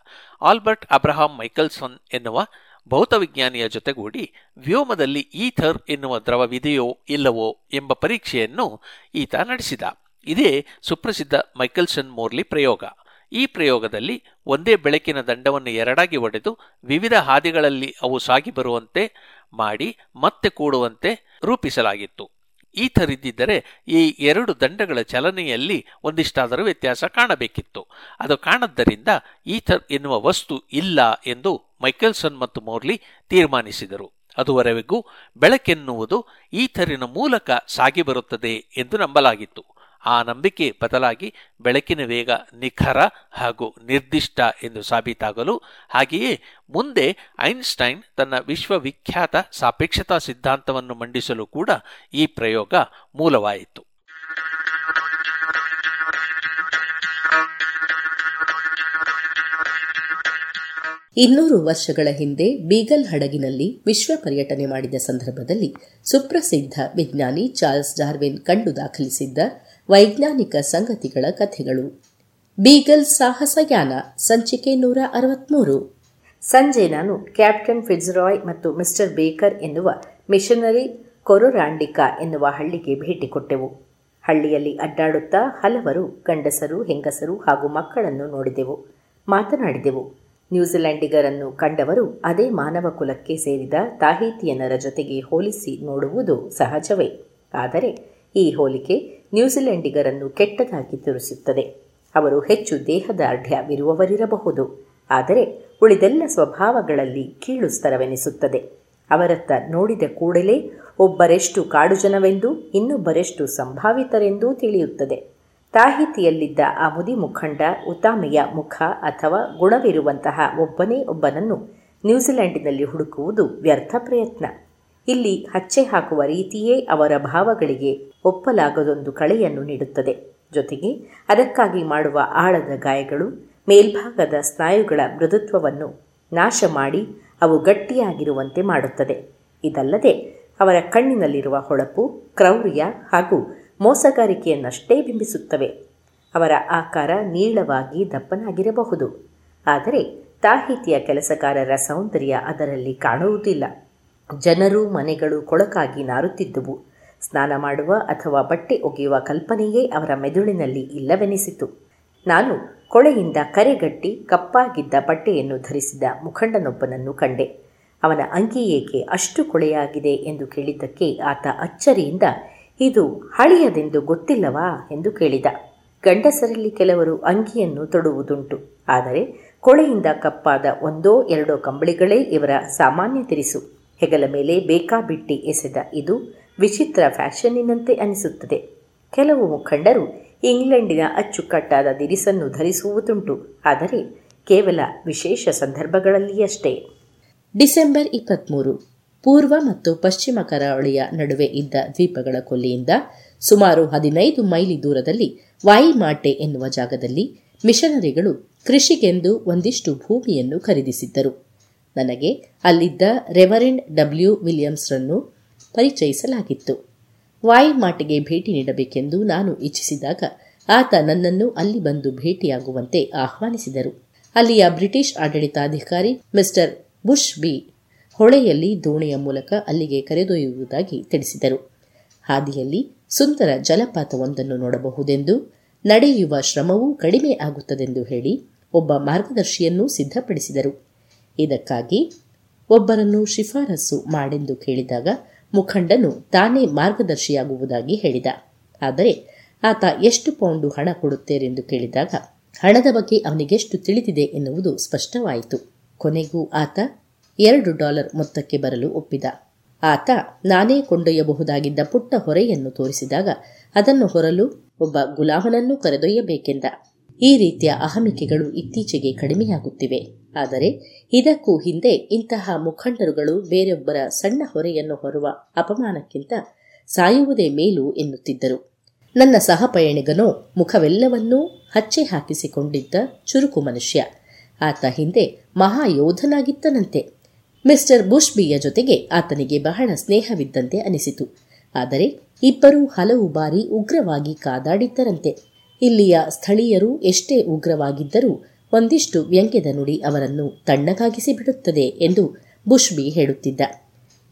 ಆಲ್ಬರ್ಟ್ ಅಬ್ರಹಾಂ ಮೈಕಲ್ಸನ್ ಎನ್ನುವ ಭೌತವಿಜ್ಞಾನಿಯ ಜೊತೆಗೂಡಿ ವ್ಯೋಮದಲ್ಲಿ ಈಥರ್ ಎನ್ನುವ ದ್ರವವಿದೆಯೋ ಇಲ್ಲವೋ ಎಂಬ ಪರೀಕ್ಷೆಯನ್ನು ಈತ ನಡೆಸಿದ. ಇದೇ ಸುಪ್ರಸಿದ್ಧ ಮೈಕಲ್ಸನ್ ಮೋರ್ಲಿ ಪ್ರಯೋಗ. ಈ ಪ್ರಯೋಗದಲ್ಲಿ ಒಂದೇ ಬೆಳಕಿನ ದಂಡವನ್ನು ಎರಡಾಗಿ ಒಡೆದು ವಿವಿಧ ಹಾದಿಗಳಲ್ಲಿ ಅವು ಸಾಗಿ ಬರುವಂತೆ ಮಾಡಿ ಮತ್ತೆ ಕೂಡುವಂತೆ ರೂಪಿಸಲಾಗಿತ್ತು. ಈ ಥರಿದ್ದರೆ ಈ ಎರಡು ದಂಡಗಳ ಚಲನೆಯಲ್ಲಿ ಒಂದಿಷ್ಟಾದರೂ ವ್ಯತ್ಯಾಸ ಕಾಣಬೇಕಿತ್ತು. ಅದು ಕಾಣದ್ದರಿಂದ ಈಥರ್ ಎನ್ನುವ ವಸ್ತು ಇಲ್ಲ ಎಂದು ಮೈಕೆಲ್ಸನ್ ಮತ್ತು ಮೋರ್ಲಿ ತೀರ್ಮಾನಿಸಿದರು. ಅದುವರೆಗೂ ಬೆಳಕೆನ್ನುವುದು ಈಥರಿನ ಮೂಲಕ ಸಾಗಿ ಬರುತ್ತದೆ ಎಂದು ನಂಬಲಾಗಿತ್ತು. ಆ ನಂಬಿಕೆ ಬದಲಾಗಿ ಬೆಳಕಿನ ವೇಗ ನಿಖರ ಹಾಗೂ ನಿರ್ದಿಷ್ಟ ಎಂದು ಸಾಬೀತಾಗಲು. ಹಾಗೆಯೇ ಮುಂದೆ ಐನ್ಸ್ಟೈನ್ ತನ್ನ ವಿಶ್ವವಿಖ್ಯಾತ ಸಾಪೇಕ್ಷತಾ ಸಿದ್ಧಾಂತವನ್ನು ಮಂಡಿಸಲು ಕೂಡ ಈ ಪ್ರಯೋಗ ಮೂಲವಾಯಿತು. ಇನ್ನೂರು ವರ್ಷಗಳ ಹಿಂದೆ ಬೀಗಲ್ ಹಡಗಿನಲ್ಲಿ ವಿಶ್ವ ಪರ್ಯಟನೆ ಮಾಡಿದ ಸಂದರ್ಭದಲ್ಲಿ ಸುಪ್ರಸಿದ್ಧ ವಿಜ್ಞಾನಿ ಚಾರ್ಲ್ಸ್ ಡಾರ್ವಿನ್ ಕಂಡು ದಾಖಲಿಸಿದ್ದ ವೈಜ್ಞಾನಿಕ ಸಂಗತಿಗಳ ಕಥೆಗಳು. ಬೀಗಲ್ ಸಾಹಸಯಾನ ಸಂಚಿಕೆ ನೂರ ಅರವತ್ಮೂರು. ಸಂಜೆ ನಾನು ಕ್ಯಾಪ್ಟನ್ ಫಿಜ್ರಾಯ್ ಮತ್ತು ಮಿಸ್ಟರ್ ಬೇಕರ್ ಎನ್ನುವ ಮಿಷನರಿ ಕೊರೊರಾಂಡಿಕಾ ಎನ್ನುವ ಹಳ್ಳಿಗೆ ಭೇಟಿ ಕೊಟ್ಟೆವು. ಹಳ್ಳಿಯಲ್ಲಿ ಅಡ್ಡಾಡುತ್ತಾ ಹಲವರು ಗಂಡಸರು, ಹೆಂಗಸರು ಹಾಗೂ ಮಕ್ಕಳನ್ನು ನೋಡಿದೆವು. ಮಾತನಾಡಿದೆವು. ನ್ಯೂಜಿಲೆಂಡಿಗರನ್ನು ಕಂಡವರು ಅದೇ ಮಾನವ ಕುಲಕ್ಕೆ ಸೇರಿದ ತಾಹಿತಿಯನರ ಜೊತೆಗೆ ಹೋಲಿಸಿ ನೋಡುವುದು ಸಹಜವೇ. ಆದರೆ ಈ ಹೋಲಿಕೆ ನ್ಯೂಜಿಲೆಂಡಿಗರನ್ನು ಕೆಟ್ಟದಾಗಿ ತೋರಿಸುತ್ತದೆ. ಅವರು ಹೆಚ್ಚು ದೇಹದಾರ್ಢ್ಯವಿರುವವರಿರಬಹುದು ಆದರೆ ಉಳಿದೆಲ್ಲ ಸ್ವಭಾವಗಳಲ್ಲಿ ಕೀಳು ಸ್ತರವೆನಿಸುತ್ತದೆ ಅವರತ್ತ ನೋಡಿದ ಕೂಡಲೇ ಒಬ್ಬರೆಷ್ಟು ಕಾಡು ಜನವೆಂದು ಇನ್ನೊಬ್ಬರೆಷ್ಟು ಸಂಭಾವಿತರೆಂದೂ ತಿಳಿಯುತ್ತದೆ. ತಾಹಿತಿಯಲ್ಲಿದ್ದ ಆ ಮುದಿ ಮುಖಂಡ ಉತಾಮೆಯ ಮುಖ ಅಥವಾ ಗುಣವಿರುವಂತಹ ಒಬ್ಬನೇ ಒಬ್ಬನನ್ನು ನ್ಯೂಜಿಲೆಂಡಿನಲ್ಲಿ ಹುಡುಕುವುದು ವ್ಯರ್ಥ ಪ್ರಯತ್ನ. ಇಲ್ಲಿ ಹಚ್ಚೆ ಹಾಕುವ ರೀತಿಯೇ ಅವರ ಭಾವಗಳಿಗೆ ಒಪ್ಪಲಾಗದೊಂದು ಕಳೆಯನ್ನು ನೀಡುತ್ತದೆ. ಜೊತೆಗೆ ಅದಕ್ಕಾಗಿ ಮಾಡುವ ಆಳದ ಗಾಯಗಳು, ಮೇಲ್ಭಾಗದ ಸ್ನಾಯುಗಳ ಮೃದುತ್ವವನ್ನು ನಾಶ ಮಾಡಿ ಅವು ಗಟ್ಟಿಯಾಗಿರುವಂತೆ ಮಾಡುತ್ತದೆ. ಇದಲ್ಲದೆ ಅವರ ಕಣ್ಣಿನಲ್ಲಿರುವ ಹೊಳಪು, ಕ್ರೌರ್ಯ ಹಾಗೂ ಮೋಸಗಾರಿಕೆಯನ್ನಷ್ಟೇ ಬಿಂಬಿಸುತ್ತವೆ. ಅವರ ಆಕಾರ ನೀಳವಾಗಿ ದಪ್ಪನಾಗಿರಬಹುದು. ಆದರೆ ತಾಹಿತಿಯ ಕೆಲಸಗಾರರ ಸೌಂದರ್ಯ ಅದರಲ್ಲಿ ಕಾಣುವುದಿಲ್ಲ. ಜನರು ಮನೆಗಳು ಕೊಳಕಾಗಿ ನಾರುತ್ತಿದ್ದುವು. ಸ್ನಾನ ಮಾಡುವ ಅಥವಾ ಬಟ್ಟೆ ಒಗೆಯುವ ಕಲ್ಪನೆಯೇ ಅವರ ಮೆದುಳಿನಲ್ಲಿ ಇಲ್ಲವೆನಿಸಿತು. ನಾನು ಕೊಳೆಯಿಂದ ಕರೆಗಟ್ಟಿ ಕಪ್ಪಾಗಿದ್ದ ಬಟ್ಟೆಯನ್ನು ಧರಿಸಿದ ಮುಖಂಡನೊಬ್ಬನನ್ನು ಕಂಡೆ. ಅವನ ಅಂಗಿ ಏಕೆ ಅಷ್ಟು ಕೊಳೆಯಾಗಿದೆ ಎಂದು ಕೇಳಿದ್ದಕ್ಕೆ ಆತ ಅಚ್ಚರಿಯಿಂದ, ಇದು ಹಳೆಯದೆಂದು ಗೊತ್ತಿಲ್ಲವಾ? ಎಂದು ಕೇಳಿದ. ಗಂಡಸರಲ್ಲಿ ಕೆಲವರು ಅಂಗಿಯನ್ನು ತೊಡುವುದುಂಟು. ಆದರೆ ಕೊಳೆಯಿಂದ ಕಪ್ಪಾದ ಒಂದೋ ಎರಡೋ ಕಂಬಳಿಗಳೇ ಇವರ ಸಾಮಾನ್ಯ ತಿರಿಸು. ಹೆಗಲ ಮೇಲೆ ಬೇಕಾಬಿಟ್ಟಿ ಎಸೆದ ಇದು ವಿಚಿತ್ರ ಫ್ಯಾಷನ್ನಿನಂತೆ ಅನಿಸುತ್ತದೆ. ಕೆಲವು ಮುಖಂಡರು ಇಂಗ್ಲೆಂಡಿನ ಅಚ್ಚುಕಟ್ಟಾದ ದಿರಿಸನ್ನು ಧರಿಸುವುದುಂಟು, ಆದರೆ ಕೇವಲ ವಿಶೇಷ ಸಂದರ್ಭಗಳಲ್ಲಿಯಷ್ಟೇ. ಡಿಸೆಂಬರ್ ಇಪ್ಪತ್ತ್ಮೂರು ಪೂರ್ವ ಮತ್ತು ಪಶ್ಚಿಮ ಕರಾವಳಿಯ ನಡುವೆ ಇದ್ದ ದ್ವೀಪಗಳ ಕೊಲ್ಲಿಯಿಂದ ಸುಮಾರು ಹದಿನೈದು ಮೈಲಿ ದೂರದಲ್ಲಿ ವಾಯಿಮಾಟೆ ಎನ್ನುವ ಜಾಗದಲ್ಲಿ ಮಿಷನರಿಗಳು ಕೃಷಿಗೆಂದು ಒಂದಿಷ್ಟು ಭೂಮಿಯನ್ನು ಖರೀದಿಸಿದ್ದರು. ನನಗೆ ಅಲ್ಲಿದ್ದ ರೆವರೆಂಡ್ ಡಬ್ಲ್ಯೂ ವಿಲಿಯಮ್ಸ್ರನ್ನು ಪರಿಚಯಿಸಲಾಗಿತ್ತು. ವಾಯುಮಾಟಿಗೆ ಭೇಟಿ ನೀಡಬೇಕೆಂದು ನಾನು ಇಚ್ಛಿಸಿದಾಗ ಆತ ನನ್ನನ್ನು ಅಲ್ಲಿ ಬಂದು ಭೇಟಿಯಾಗುವಂತೆ ಆಹ್ವಾನಿಸಿದರು. ಅಲ್ಲಿಯ ಬ್ರಿಟಿಷ್ ಆಡಳಿತಾಧಿಕಾರಿ ಮಿಸ್ಟರ್ ಬುಷ್ ಬಿ ಹೊಳೆಯಲ್ಲಿ ದೋಣಿಯ ಮೂಲಕ ಅಲ್ಲಿಗೆ ಕರೆದೊಯ್ಯುವುದಾಗಿ ತಿಳಿಸಿದರು. ಹಾದಿಯಲ್ಲಿ ಸುಂದರ ಜಲಪಾತವೊಂದನ್ನು ನೋಡಬಹುದೆಂದು, ನಡೆಯುವ ಶ್ರಮವೂ ಕಡಿಮೆ ಆಗುತ್ತದೆಂದು ಹೇಳಿ ಒಬ್ಬ ಮಾರ್ಗದರ್ಶಿಯನ್ನೂ ಸಿದ್ಧಪಡಿಸಿದರು. ಇದಕ್ಕಾಗಿ ಒಬ್ಬರನ್ನು ಶಿಫಾರಸು ಮಾಡೆಂದು ಕೇಳಿದಾಗ ಮುಖಂಡನು ತಾನೇ ಮಾರ್ಗದರ್ಶಿಯಾಗುವುದಾಗಿ ಹೇಳಿದ. ಆದರೆ ಆತ ಎಷ್ಟು ಪೌಂಡು ಹಣ ಕೊಡುತ್ತೇರೆಂದು ಕೇಳಿದಾಗ ಹಣದ ಬಗ್ಗೆ ಅವನಿಗೆಷ್ಟು ತಿಳಿದಿದೆ ಎನ್ನುವುದು ಸ್ಪಷ್ಟವಾಯಿತು. ಕೊನೆಗೂ ಆತ ಎರಡು ಡಾಲರ್ ಮೊತ್ತಕ್ಕೆ ಬರಲು ಒಪ್ಪಿದ. ಆತ ನಾನೇ ಕೊಂಡೊಯ್ಯಬಹುದಾಗಿದ್ದ ಪುಟ್ಟ ಹೊರೆಯನ್ನು ತೋರಿಸಿದಾಗ ಅದನ್ನು ಹೊರಲು ಒಬ್ಬ ಗುಲಾಮನನ್ನು ಕರೆದೊಯ್ಯಬೇಕೆಂದ. ಈ ರೀತಿಯ ಅಹಮಿಕೆಗಳು ಇತ್ತೀಚೆಗೆ ಕಡಿಮೆಯಾಗುತ್ತಿವೆ. ಆದರೆ ಇದಕ್ಕೂ ಹಿಂದೆ ಇಂತಹ ಮುಖಂಡರುಗಳು ಬೇರೊಬ್ಬರ ಸಣ್ಣ ಹೊರೆಯನ್ನು ಹೊರುವ ಅಪಮಾನಕ್ಕಿಂತ ಸಾಯುವುದೇ ಮೇಲು ಎನ್ನುತ್ತಿದ್ದರು. ನನ್ನ ಸಹಪಯಣಿಗನೋ ಮುಖವೆಲ್ಲವನ್ನೂ ಹಚ್ಚೆ ಹಾಕಿಸಿಕೊಂಡಿದ್ದ ಚುರುಕು ಮನುಷ್ಯ. ಆತ ಹಿಂದೆ ಮಹಾಯೋಧನಾಗಿತ್ತನಂತೆ. ಮಿಸ್ಟರ್ ಬುಷ್ಬಿಯ ಜೊತೆಗೆ ಆತನಿಗೆ ಬಹಳ ಸ್ನೇಹವಿದ್ದಂತೆ ಅನಿಸಿತು. ಆದರೆ ಇಬ್ಬರೂ ಹಲವು ಬಾರಿ ಉಗ್ರವಾಗಿ ಕಾದಾಡಿದ್ದರಂತೆ. ಇಲ್ಲಿಯ ಸ್ಥಳೀಯರು ಎಷ್ಟೇ ಉಗ್ರವಾಗಿದ್ದರೂ ಒಂದಿಷ್ಟು ವ್ಯಂಗ್ಯದ ನುಡಿ ಅವರನ್ನು ತಣ್ಣಗಾಗಿಸಿ ಬಿಡುತ್ತದೆ ಎಂದು ಬುಷ್ಬಿ ಹೇಳುತ್ತಿದ್ದ.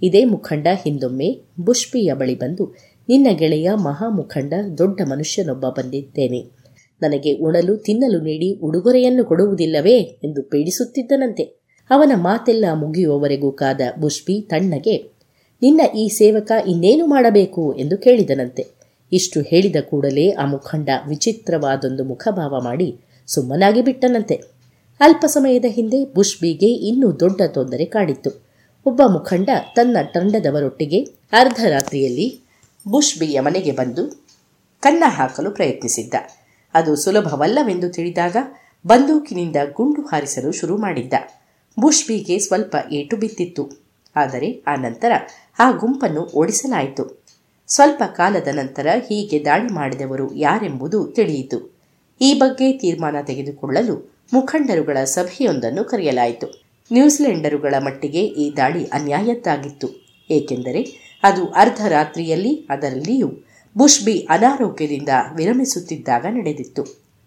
ಇದೇ ಮುಖಂಡ ಹಿಂದೊಮ್ಮೆ ಬುಷ್ಬಿಯ ಬಳಿ ಬಂದು, ನಿನ್ನ ಗೆಳೆಯ ಮಹಾ ಮುಖಂಡ ದೊಡ್ಡ ಮನುಷ್ಯನೊಬ್ಬ ಬಂದಿದ್ದೇನೆ. ನನಗೆ ಉಣಲು ತಿನ್ನಲು ನೀಡಿ ಉಡುಗೊರೆಯನ್ನು ಕೊಡುವುದಿಲ್ಲವೇ ಎಂದು ಪೀಡಿಸುತ್ತಿದ್ದನಂತೆ. ಅವನ ಮಾತೆಲ್ಲ ಮುಗಿಯುವವರೆಗೂ ಕಾದ ಬುಷ್ಬಿ ತಣ್ಣಗೆ, ನಿನ್ನ ಈ ಸೇವಕ ಇನ್ನೇನು ಮಾಡಬೇಕು ಎಂದು ಕೇಳಿದನಂತೆ. ಇಷ್ಟು ಹೇಳಿದ ಕೂಡಲೇ ಆ ಮುಖಂಡ ವಿಚಿತ್ರವಾದೊಂದು ಮುಖಭಾವ ಮಾಡಿ ಸುಮ್ಮನಾಗಿ ಬಿಟ್ಟನಂತೆ. ಅಲ್ಪ ಸಮಯದ ಹಿಂದೆ ಬುಷ್ಬಿಗೆ ಇನ್ನೂ ದೊಡ್ಡ ತೊಂದರೆ ಕಾಡಿತ್ತು. ಒಬ್ಬ ಮುಖಂಡ ತನ್ನ ತಂಡದವರೊಟ್ಟಿಗೆ ಅರ್ಧರಾತ್ರಿಯಲ್ಲಿ ಬುಷ್ಬಿಯ ಮನೆಗೆ ಬಂದು ಕನ್ನ ಹಾಕಲು ಪ್ರಯತ್ನಿಸಿದ್ದ. ಅದು ಸುಲಭವಲ್ಲವೆಂದು ತಿಳಿದಾಗ ಬಂದೂಕಿನಿಂದ ಗುಂಡು ಹಾರಿಸಲು ಶುರು ಮಾಡಿದ್ದ. ಬುಷ್ಬಿಗೆ ಸ್ವಲ್ಪ ಏಟು ಬಿದ್ದಿತ್ತು. ಆದರೆ ಆ ನಂತರ ಆ ಗುಂಪನ್ನು ಓಡಿಸಲಾಯಿತು. ಸ್ವಲ್ಪ ಕಾಲದ ನಂತರ ಹೀಗೆ ದಾಳಿ ಮಾಡಿದವರು ಯಾರೆಂಬುದು ತಿಳಿಯಿತು. ಈ ಬಗ್ಗೆ ತೀರ್ಮಾನ ತೆಗೆದುಕೊಳ್ಳಲು ಮುಖಂಡರುಗಳ ಸಭೆಯೊಂದನ್ನು ಕರೆಯಲಾಯಿತು. ನ್ಯೂಜಿಲೆಂಡರುಗಳ ಮಟ್ಟಿಗೆ ಈ ದಾಳಿ ಅನ್ಯಾಯದ್ದಾಗಿತ್ತು. ಏಕೆಂದರೆ ಅದು ಅರ್ಧರಾತ್ರಿಯಲ್ಲಿ ಅದರಲ್ಲಿಯೂ ಬುಷ್ಬಿ ಅನಾರೋಗ್ಯದಿಂದ ವಿರಮಿಸುತ್ತಿದ್ದಾಗ ನಡೆದಿತ್ತು.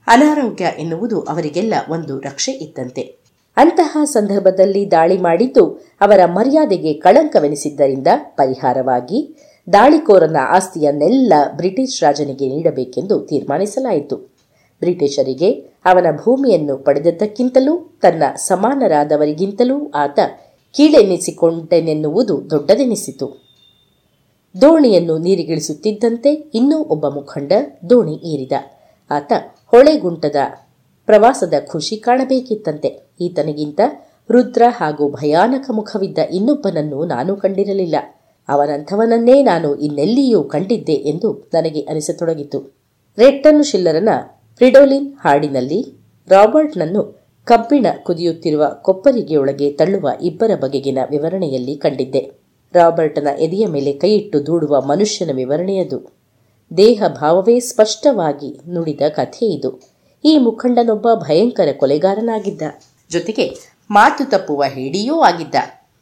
ಅನಾರೋಗ್ಯ ಎನ್ನುವುದು ಅವರಿಗೆಲ್ಲ ಒಂದು ರಕ್ಷೆ ಇದ್ದಂತೆ. ಅಂತಹ ಸಂದರ್ಭದಲ್ಲಿ ದಾಳಿ ಮಾಡಿದ್ದು ಅವರ ಮರ್ಯಾದೆಗೆ ಕಳಂಕವೆನಿಸಿದ್ದರಿಂದ ಪರಿಹಾರವಾಗಿ ದಾಳಿಕೋರನ ಆಸ್ತಿಯನ್ನೆಲ್ಲ ಬ್ರಿಟಿಷ್ ರಾಜನಿಗೆ ನೀಡಬೇಕೆಂದು ತೀರ್ಮಾನಿಸಲಾಯಿತು. ಬ್ರಿಟಿಷರಿಗೆ ಅವನ ಭೂಮಿಯನ್ನು ಪಡೆದದ್ದಕ್ಕಿಂತಲೂ ತನ್ನ ಸಮಾನರಾದವರಿಗಿಂತಲೂ ಆತ ಕೀಳೆನ್ನಿಸಿಕೊಂಡೆನೆನ್ನುವುದು ದೊಡ್ಡದೆನಿಸಿತು. ದೋಣಿಯನ್ನು ನೀರಿಗಿಳಿಸುತ್ತಿದ್ದಂತೆ ಇನ್ನೂ ಒಬ್ಬ ಮುಖಂಡ ದೋಣಿ ಏರಿದ. ಆತ ಹೊಳೆಗುಂಟದ ಪ್ರವಾಸದ ಖುಷಿ ಕಾಣಬೇಕಿತ್ತಂತೆ. ಈತನಿಗಿಂತ ರುದ್ರ ಹಾಗೂ ಭಯಾನಕ ಮುಖವಿದ್ದ ಇನ್ನೊಬ್ಬನನ್ನು ನಾನು ಕಂಡಿರಲಿಲ್ಲ. ಅವನಂಥವನನ್ನೇ ನಾನು ಇನ್ನೆಲ್ಲಿಯೂ ಕಂಡಿದ್ದೆ ಎಂದು ನನಗೆ ಅನಿಸತೊಡಗಿತು. ರೆಟ್ಟನ್ನು ಶಿಲ್ಲರನ ಫ್ರಿಡೋಲಿನ್ ಹಾಡಿನಲ್ಲಿ ರಾಬರ್ಟ್ನನ್ನು ಕಬ್ಬಿಣ ಕುದಿಯುತ್ತಿರುವ ಕೊಪ್ಪರಿಗೆಯೊಳಗೆ ತಳ್ಳುವ ಇಬ್ಬರ ಬಗೆಗಿನ ವಿವರಣೆಯಲ್ಲಿ ಕಂಡಿದ್ದೆ. ರಾಬರ್ಟ್ನ ಎದೆಯ ಮೇಲೆ ಕೈಯಿಟ್ಟು ದೂಡುವ ಮನುಷ್ಯನ ವಿವರಣೆಯದು. ದೇಹ ಭಾವವೇ ಸ್ಪಷ್ಟವಾಗಿ ನುಡಿದ ಕಥೆ ಇದು. ಈ ಮುಖಂಡನೊಬ್ಬ ಭಯಂಕರ ಕೊಲೆಗಾರನಾಗಿದ್ದ. ಜೊತೆಗೆ ಮಾತು ತಪ್ಪುವ ಹೇಡಿಯೂ ಆಗಿದ್ದ.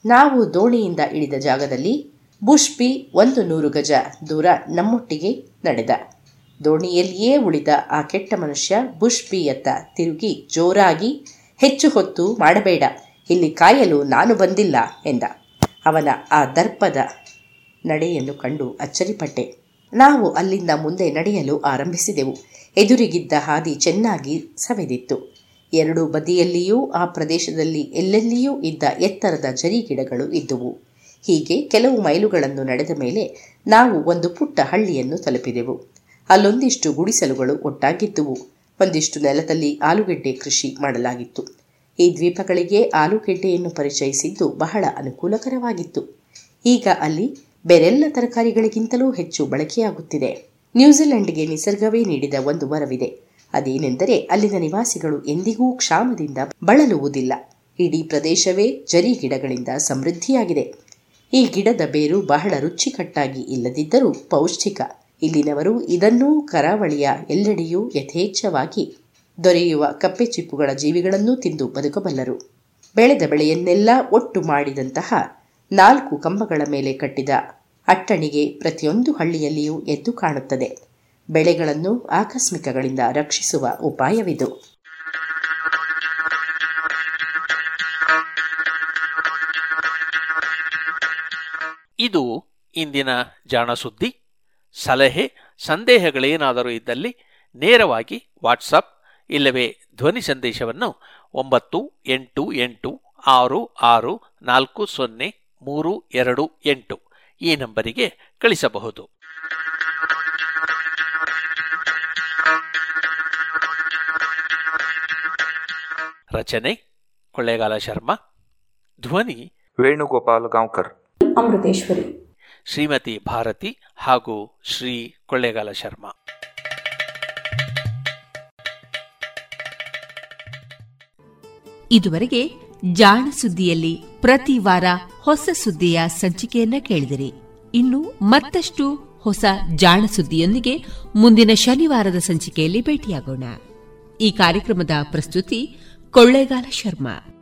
ನಾವು ದೋಣಿಯಿಂದ ಇಳಿದ ಜಾಗದಲ್ಲಿ ಬುಷ್ಪಿ ಒಂದು ನೂರು ಗಜ ದೂರ ನಮ್ಮೊಟ್ಟಿಗೆ ನಡೆದ. ದೋಣಿಯಲ್ಲಿಯೇ ಉಳಿದ ಆ ಕೆಟ್ಟ ಮನುಷ್ಯ ಬುಷ್ಬಿಯತ್ತ ತಿರುಗಿ ಜೋರಾಗಿ, ಹೆಚ್ಚು ಹೊತ್ತು ಮಾಡಬೇಡ, ಇಲ್ಲಿ ಕಾಯಲು ನಾನು ಬಂದಿಲ್ಲ ಎಂದ. ಅವನ ಆ ದರ್ಪದ ನಡೆಯನ್ನು ಕಂಡು ಅಚ್ಚರಿಪಟ್ಟೆ. ನಾವು ಅಲ್ಲಿಂದ ಮುಂದೆ ನಡೆಯಲು ಆರಂಭಿಸಿದೆವು. ಎದುರಿಗಿದ್ದ ಹಾದಿ ಚೆನ್ನಾಗಿ ಸವೆದಿತ್ತು. ಎರಡೂ ಬದಿಯಲ್ಲಿಯೂ, ಆ ಪ್ರದೇಶದಲ್ಲಿ ಎಲ್ಲೆಲ್ಲಿಯೂ ಇದ್ದ ಎತ್ತರದ ಜರಿ ಗಿಡಗಳು ಇದ್ದುವು. ಹೀಗೆ ಕೆಲವು ಮೈಲುಗಳನ್ನು ನಡೆದ ಮೇಲೆ ನಾವು ಒಂದು ಪುಟ್ಟ ಹಳ್ಳಿಯನ್ನು ತಲುಪಿದೆವು. ಅಲ್ಲೊಂದಿಷ್ಟು ಗುಡಿಸಲುಗಳು ಒಟ್ಟಾಗಿದ್ದುವು. ಒಂದಿಷ್ಟು ನೆಲದಲ್ಲಿ ಆಲೂಗೆಡ್ಡೆ ಕೃಷಿ ಮಾಡಲಾಗಿತ್ತು. ಈ ದ್ವೀಪಗಳಿಗೆ ಆಲೂಗೆಡ್ಡೆಯನ್ನು ಪರಿಚಯಿಸಿದ್ದು ಬಹಳ ಅನುಕೂಲಕರವಾಗಿತ್ತು. ಈಗ ಅಲ್ಲಿ ಬೇರೆಲ್ಲ ತರಕಾರಿಗಳಿಗಿಂತಲೂ ಹೆಚ್ಚು ಬಳಕೆಯಾಗುತ್ತಿದೆ. ನ್ಯೂಜಿಲೆಂಡ್ಗೆ ನಿಸರ್ಗವೇ ನೀಡಿದ ಒಂದು ವರವಿದೆ. ಅದೇನೆಂದರೆ ಅಲ್ಲಿನ ನಿವಾಸಿಗಳು ಎಂದಿಗೂ ಕ್ಷಾಮದಿಂದ ಬಳಲುವುದಿಲ್ಲ. ಇಡೀ ಪ್ರದೇಶವೇ ಜರಿ ಗಿಡಗಳಿಂದ ಸಮೃದ್ಧಿಯಾಗಿದೆ. ಈ ಗಿಡದ ಬೇರು ಬಹಳ ರುಚಿಕಟ್ಟಾಗಿ ಇಲ್ಲದಿದ್ದರೂ ಪೌಷ್ಟಿಕ. ಇಲ್ಲಿನವರು ಇದನ್ನೂ ಕರಾವಳಿಯ ಎಲ್ಲೆಡೆಯೂ ಯಥೇಚ್ಛವಾಗಿ ದೊರೆಯುವ ಕಪ್ಪೆ ಚಿಪ್ಪುಗಳ ಜೀವಿಗಳನ್ನೂ ತಿಂದು ಬದುಕಬಲ್ಲರು. ಬೆಳೆದ ಬೆಳೆಯನ್ನೆಲ್ಲ ಒಟ್ಟು ಮಾಡಿದಂತಹ ನಾಲ್ಕು ಕಂಬಗಳ ಮೇಲೆ ಕಟ್ಟಿದ ಅಟ್ಟಣಿಗೆ ಪ್ರತಿಯೊಂದು ಹಳ್ಳಿಯಲ್ಲಿಯೂ ಎದ್ದು ಕಾಣುತ್ತದೆ. ಬೆಳೆಗಳನ್ನು ಆಕಸ್ಮಿಕಗಳಿಂದ ರಕ್ಷಿಸುವ ಉಪಾಯವಿದು. ಇದು ಇಂದಿನ ಜಾಣ ಸುದ್ದಿ ಸಲಹೆ, ಸಂದೇಹಗಳೇನಾದರೂ ಇದ್ದಲ್ಲಿ ನೇರವಾಗಿ ವಾಟ್ಸಪ್, ಇಲ್ಲವೇ ಧ್ವನಿ ಸಂದೇಶವನ್ನು ಒಂಬತ್ತು ಎಂಟು ಎಂಟು ಆರು ಆರು ನಾಲ್ಕು ಸೊನ್ನೆ ಮೂರು ಎರಡು ಎಂಟು ಈ ನಂಬರಿಗೆ ಕಳಿಸಬಹುದು. ರಚನೆ ಕೊಳ್ಳೇಗಾಲ ಶರ್ಮಾ. ಧ್ವನಿ ವೇಣುಗೋಪಾಲ್ ಗಾಂವ್ಕರ್. ಅಮೃತೇಶ್ವರಿ. ಶ್ರೀಮತಿ ಭಾರತಿ ಹಾಗೂ ಶ್ರೀ ಕೊಳ್ಳೇಗಾಲ ಶರ್ಮಾ. ಇದುವರೆಗೆ ಜಾಣ ಸುದ್ದಿಯಲ್ಲಿ ಪ್ರತಿ ವಾರ ಹೊಸ ಸುದ್ದಿಯ ಸಂಚಿಕೆಯನ್ನ ಕೇಳಿದಿರಿ. ಇನ್ನು ಮತ್ತಷ್ಟು ಹೊಸ ಜಾಣ ಸುದ್ದಿಯೊಂದಿಗೆ ಮುಂದಿನ ಶನಿವಾರದ ಸಂಚಿಕೆಯಲ್ಲಿ ಭೇಟಿಯಾಗೋಣ. ಈ ಕಾರ್ಯಕ್ರಮದ ಪ್ರಸ್ತುತಿ Kollegala Sharma.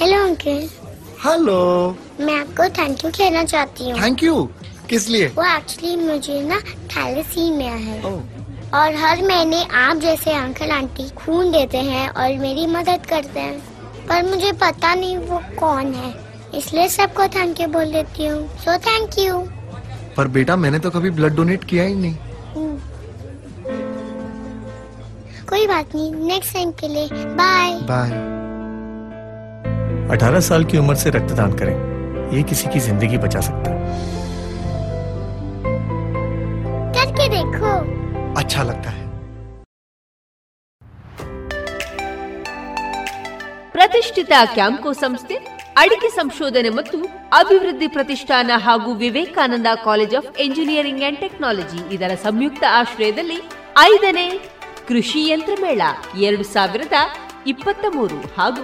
Hello uncle hello मैं आपको थैंक यू कहना चाहती हूँ। थैंक यू किस लिए? वो एक्चुअली मुझे ना थैलेसीमिया है। Oh. और हर महीने आप जैसे अंकल आंटी खून देते हैं और मेरी मदद करते हैं। पर मुझे पता नहीं वो कौन है। इसलिए सबको थैंक यू बोल देती हूँ। सो थैंक यू पर बेटा मैंने तो कभी ब्लड डोनेट किया ही नहीं। कोई बात नहीं। नेक्स्ट टाइम के लिए। बाय बाय 18 साल की उम्र से रक्तदान करें ये किसी की जिंदगी बचा सकता है करके देखो अच्छा लगता है ಪ್ರತಿಷ್ಠಿತ ಕ್ಯಾಂಕೋ ಸಂಸ್ಥೆ ಅಡಿಕೆ ಸಂಶೋಧನೆ ಮತ್ತು ಅಭಿವೃದ್ಧಿ ಪ್ರತಿಷ್ಠಾನ ಹಾಗೂ Vivekananda college of engineering and technology ಇದರ ಸಂಯುಕ್ತ ಆಶ್ರಯದಲ್ಲಿ ಐದನೇ ಕೃಷಿ ಯಂತ್ರ ಮೇಳ ಎರಡು ಸಾವಿರದ ಇಪ್ಪತ್ತ ಮೂರು ಹಾಗೂ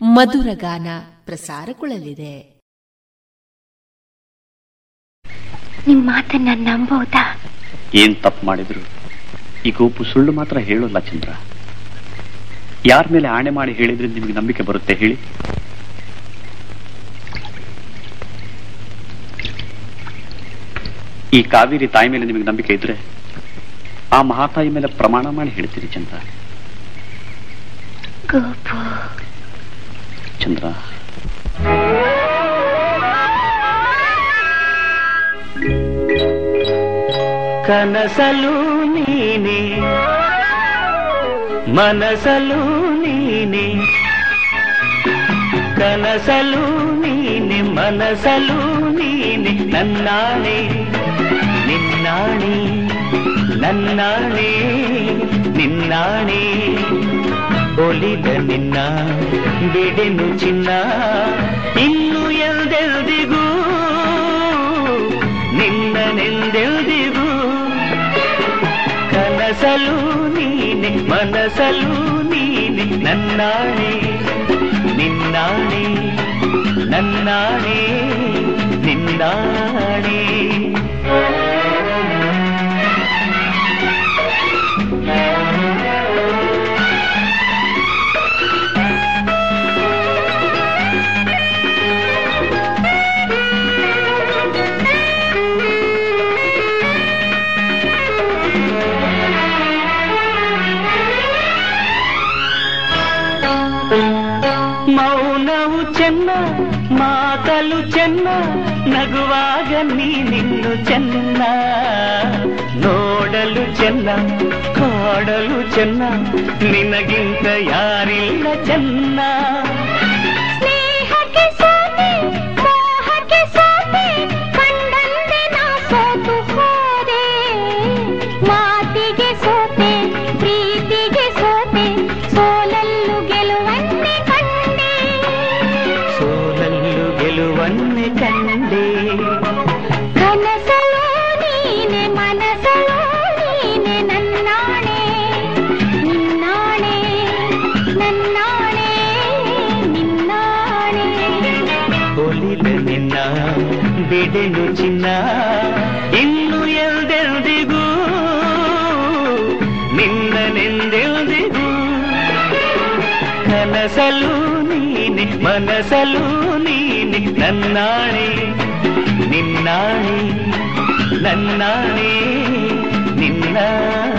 ಮಧುರ ಗಾನ ಪ್ರಸಾರಗೊಳ್ಳಲಿದೆ. ನಿಮ್ ಮಾತನ್ನ ನಂಬಹುದಾ ಏನ್ ತಪ್ಪು ಮಾಡಿದ್ರು? ಈ ಗೋಪು ಸುಳ್ಳು ಮಾತ್ರ ಹೇಳೋಲ್ಲ ಚಂದ್ರ. ಯಾರ ಮೇಲೆ ಆಣೆ ಮಾಡಿ ಹೇಳಿದ್ರೆ ನಿಮಗೆ ನಂಬಿಕೆ ಬರುತ್ತೆ ಹೇಳಿ. ಈ ಕಾವೇರಿ ತಾಯಿ ಮೇಲೆ ನಿಮಗೆ ನಂಬಿಕೆ ಇದ್ರೆ ಆ ಮಹಾತಾಯಿ ಮೇಲೆ ಪ್ರಮಾಣ ಮಾಡಿ ಹೇಳ್ತೀರಿ ಚಂದ್ರ. ಗೋಪು చంద్ర కనసలు నేనే మనసలు నేనే. కనసలు నేనే మనసలు నేనే నన్నానే నిన్నాణి నన్నాణి ಒಲಿದ ನಿನ್ನ ಬಿಡೆನು ಚಿನ್ನ ಇನ್ನು ಎಲ್ದೆಲ್ದಿಗೂ ನಿನ್ನನೆಂದೆಲ್ದಿಗೂ ಕನಸಲು ನೀನೆ ಮನಸಲು ನೀನೆ ನನ್ನಾಣೆ ನಿನ್ನಾಣೆ ನನ್ನಾಣೆ ನಿನ್ನಾಣೆ ಮಾತಲು ಚೆನ್ನ ನಗುವಾಗ ನೀನಿನ್ನು ಚೆನ್ನ. ನೋಡಲು ಚೆನ್ನ ಕಾಡಲು ಚೆನ್ನ ನಿನಗಿಂತ ಯಾರಿಲ್ಲ ಚೆನ್ನ. ಕನಸಲು ನೀನೆ ಮನಸಲು ನೀನೆ ನನ್ನಾಣೆ ನಿನ್ನಾಣೆ ನನ್ನಾಣೆ ನಿನ್ನಾಣೆ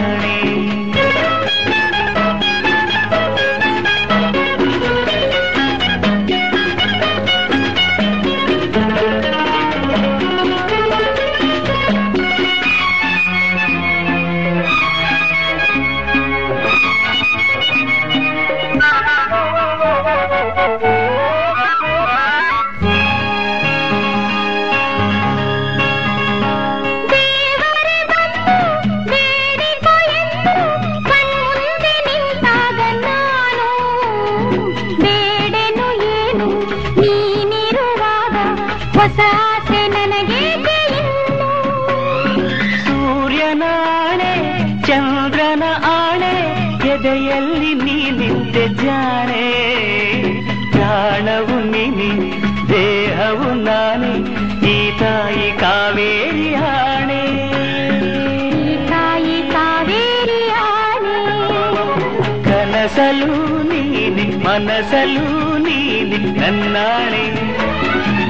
ನೀನೆ ನನ್ನಾಣೆ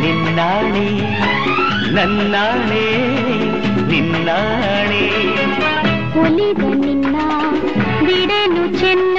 ನಿನ್ನಾಣೆ ನನ್ನಾಣೆ ನಿನ್ನಾಣೆ ಒಲಿದ ನಿನ್ನ ಬಿಡೆನು ಚೆನ್ನ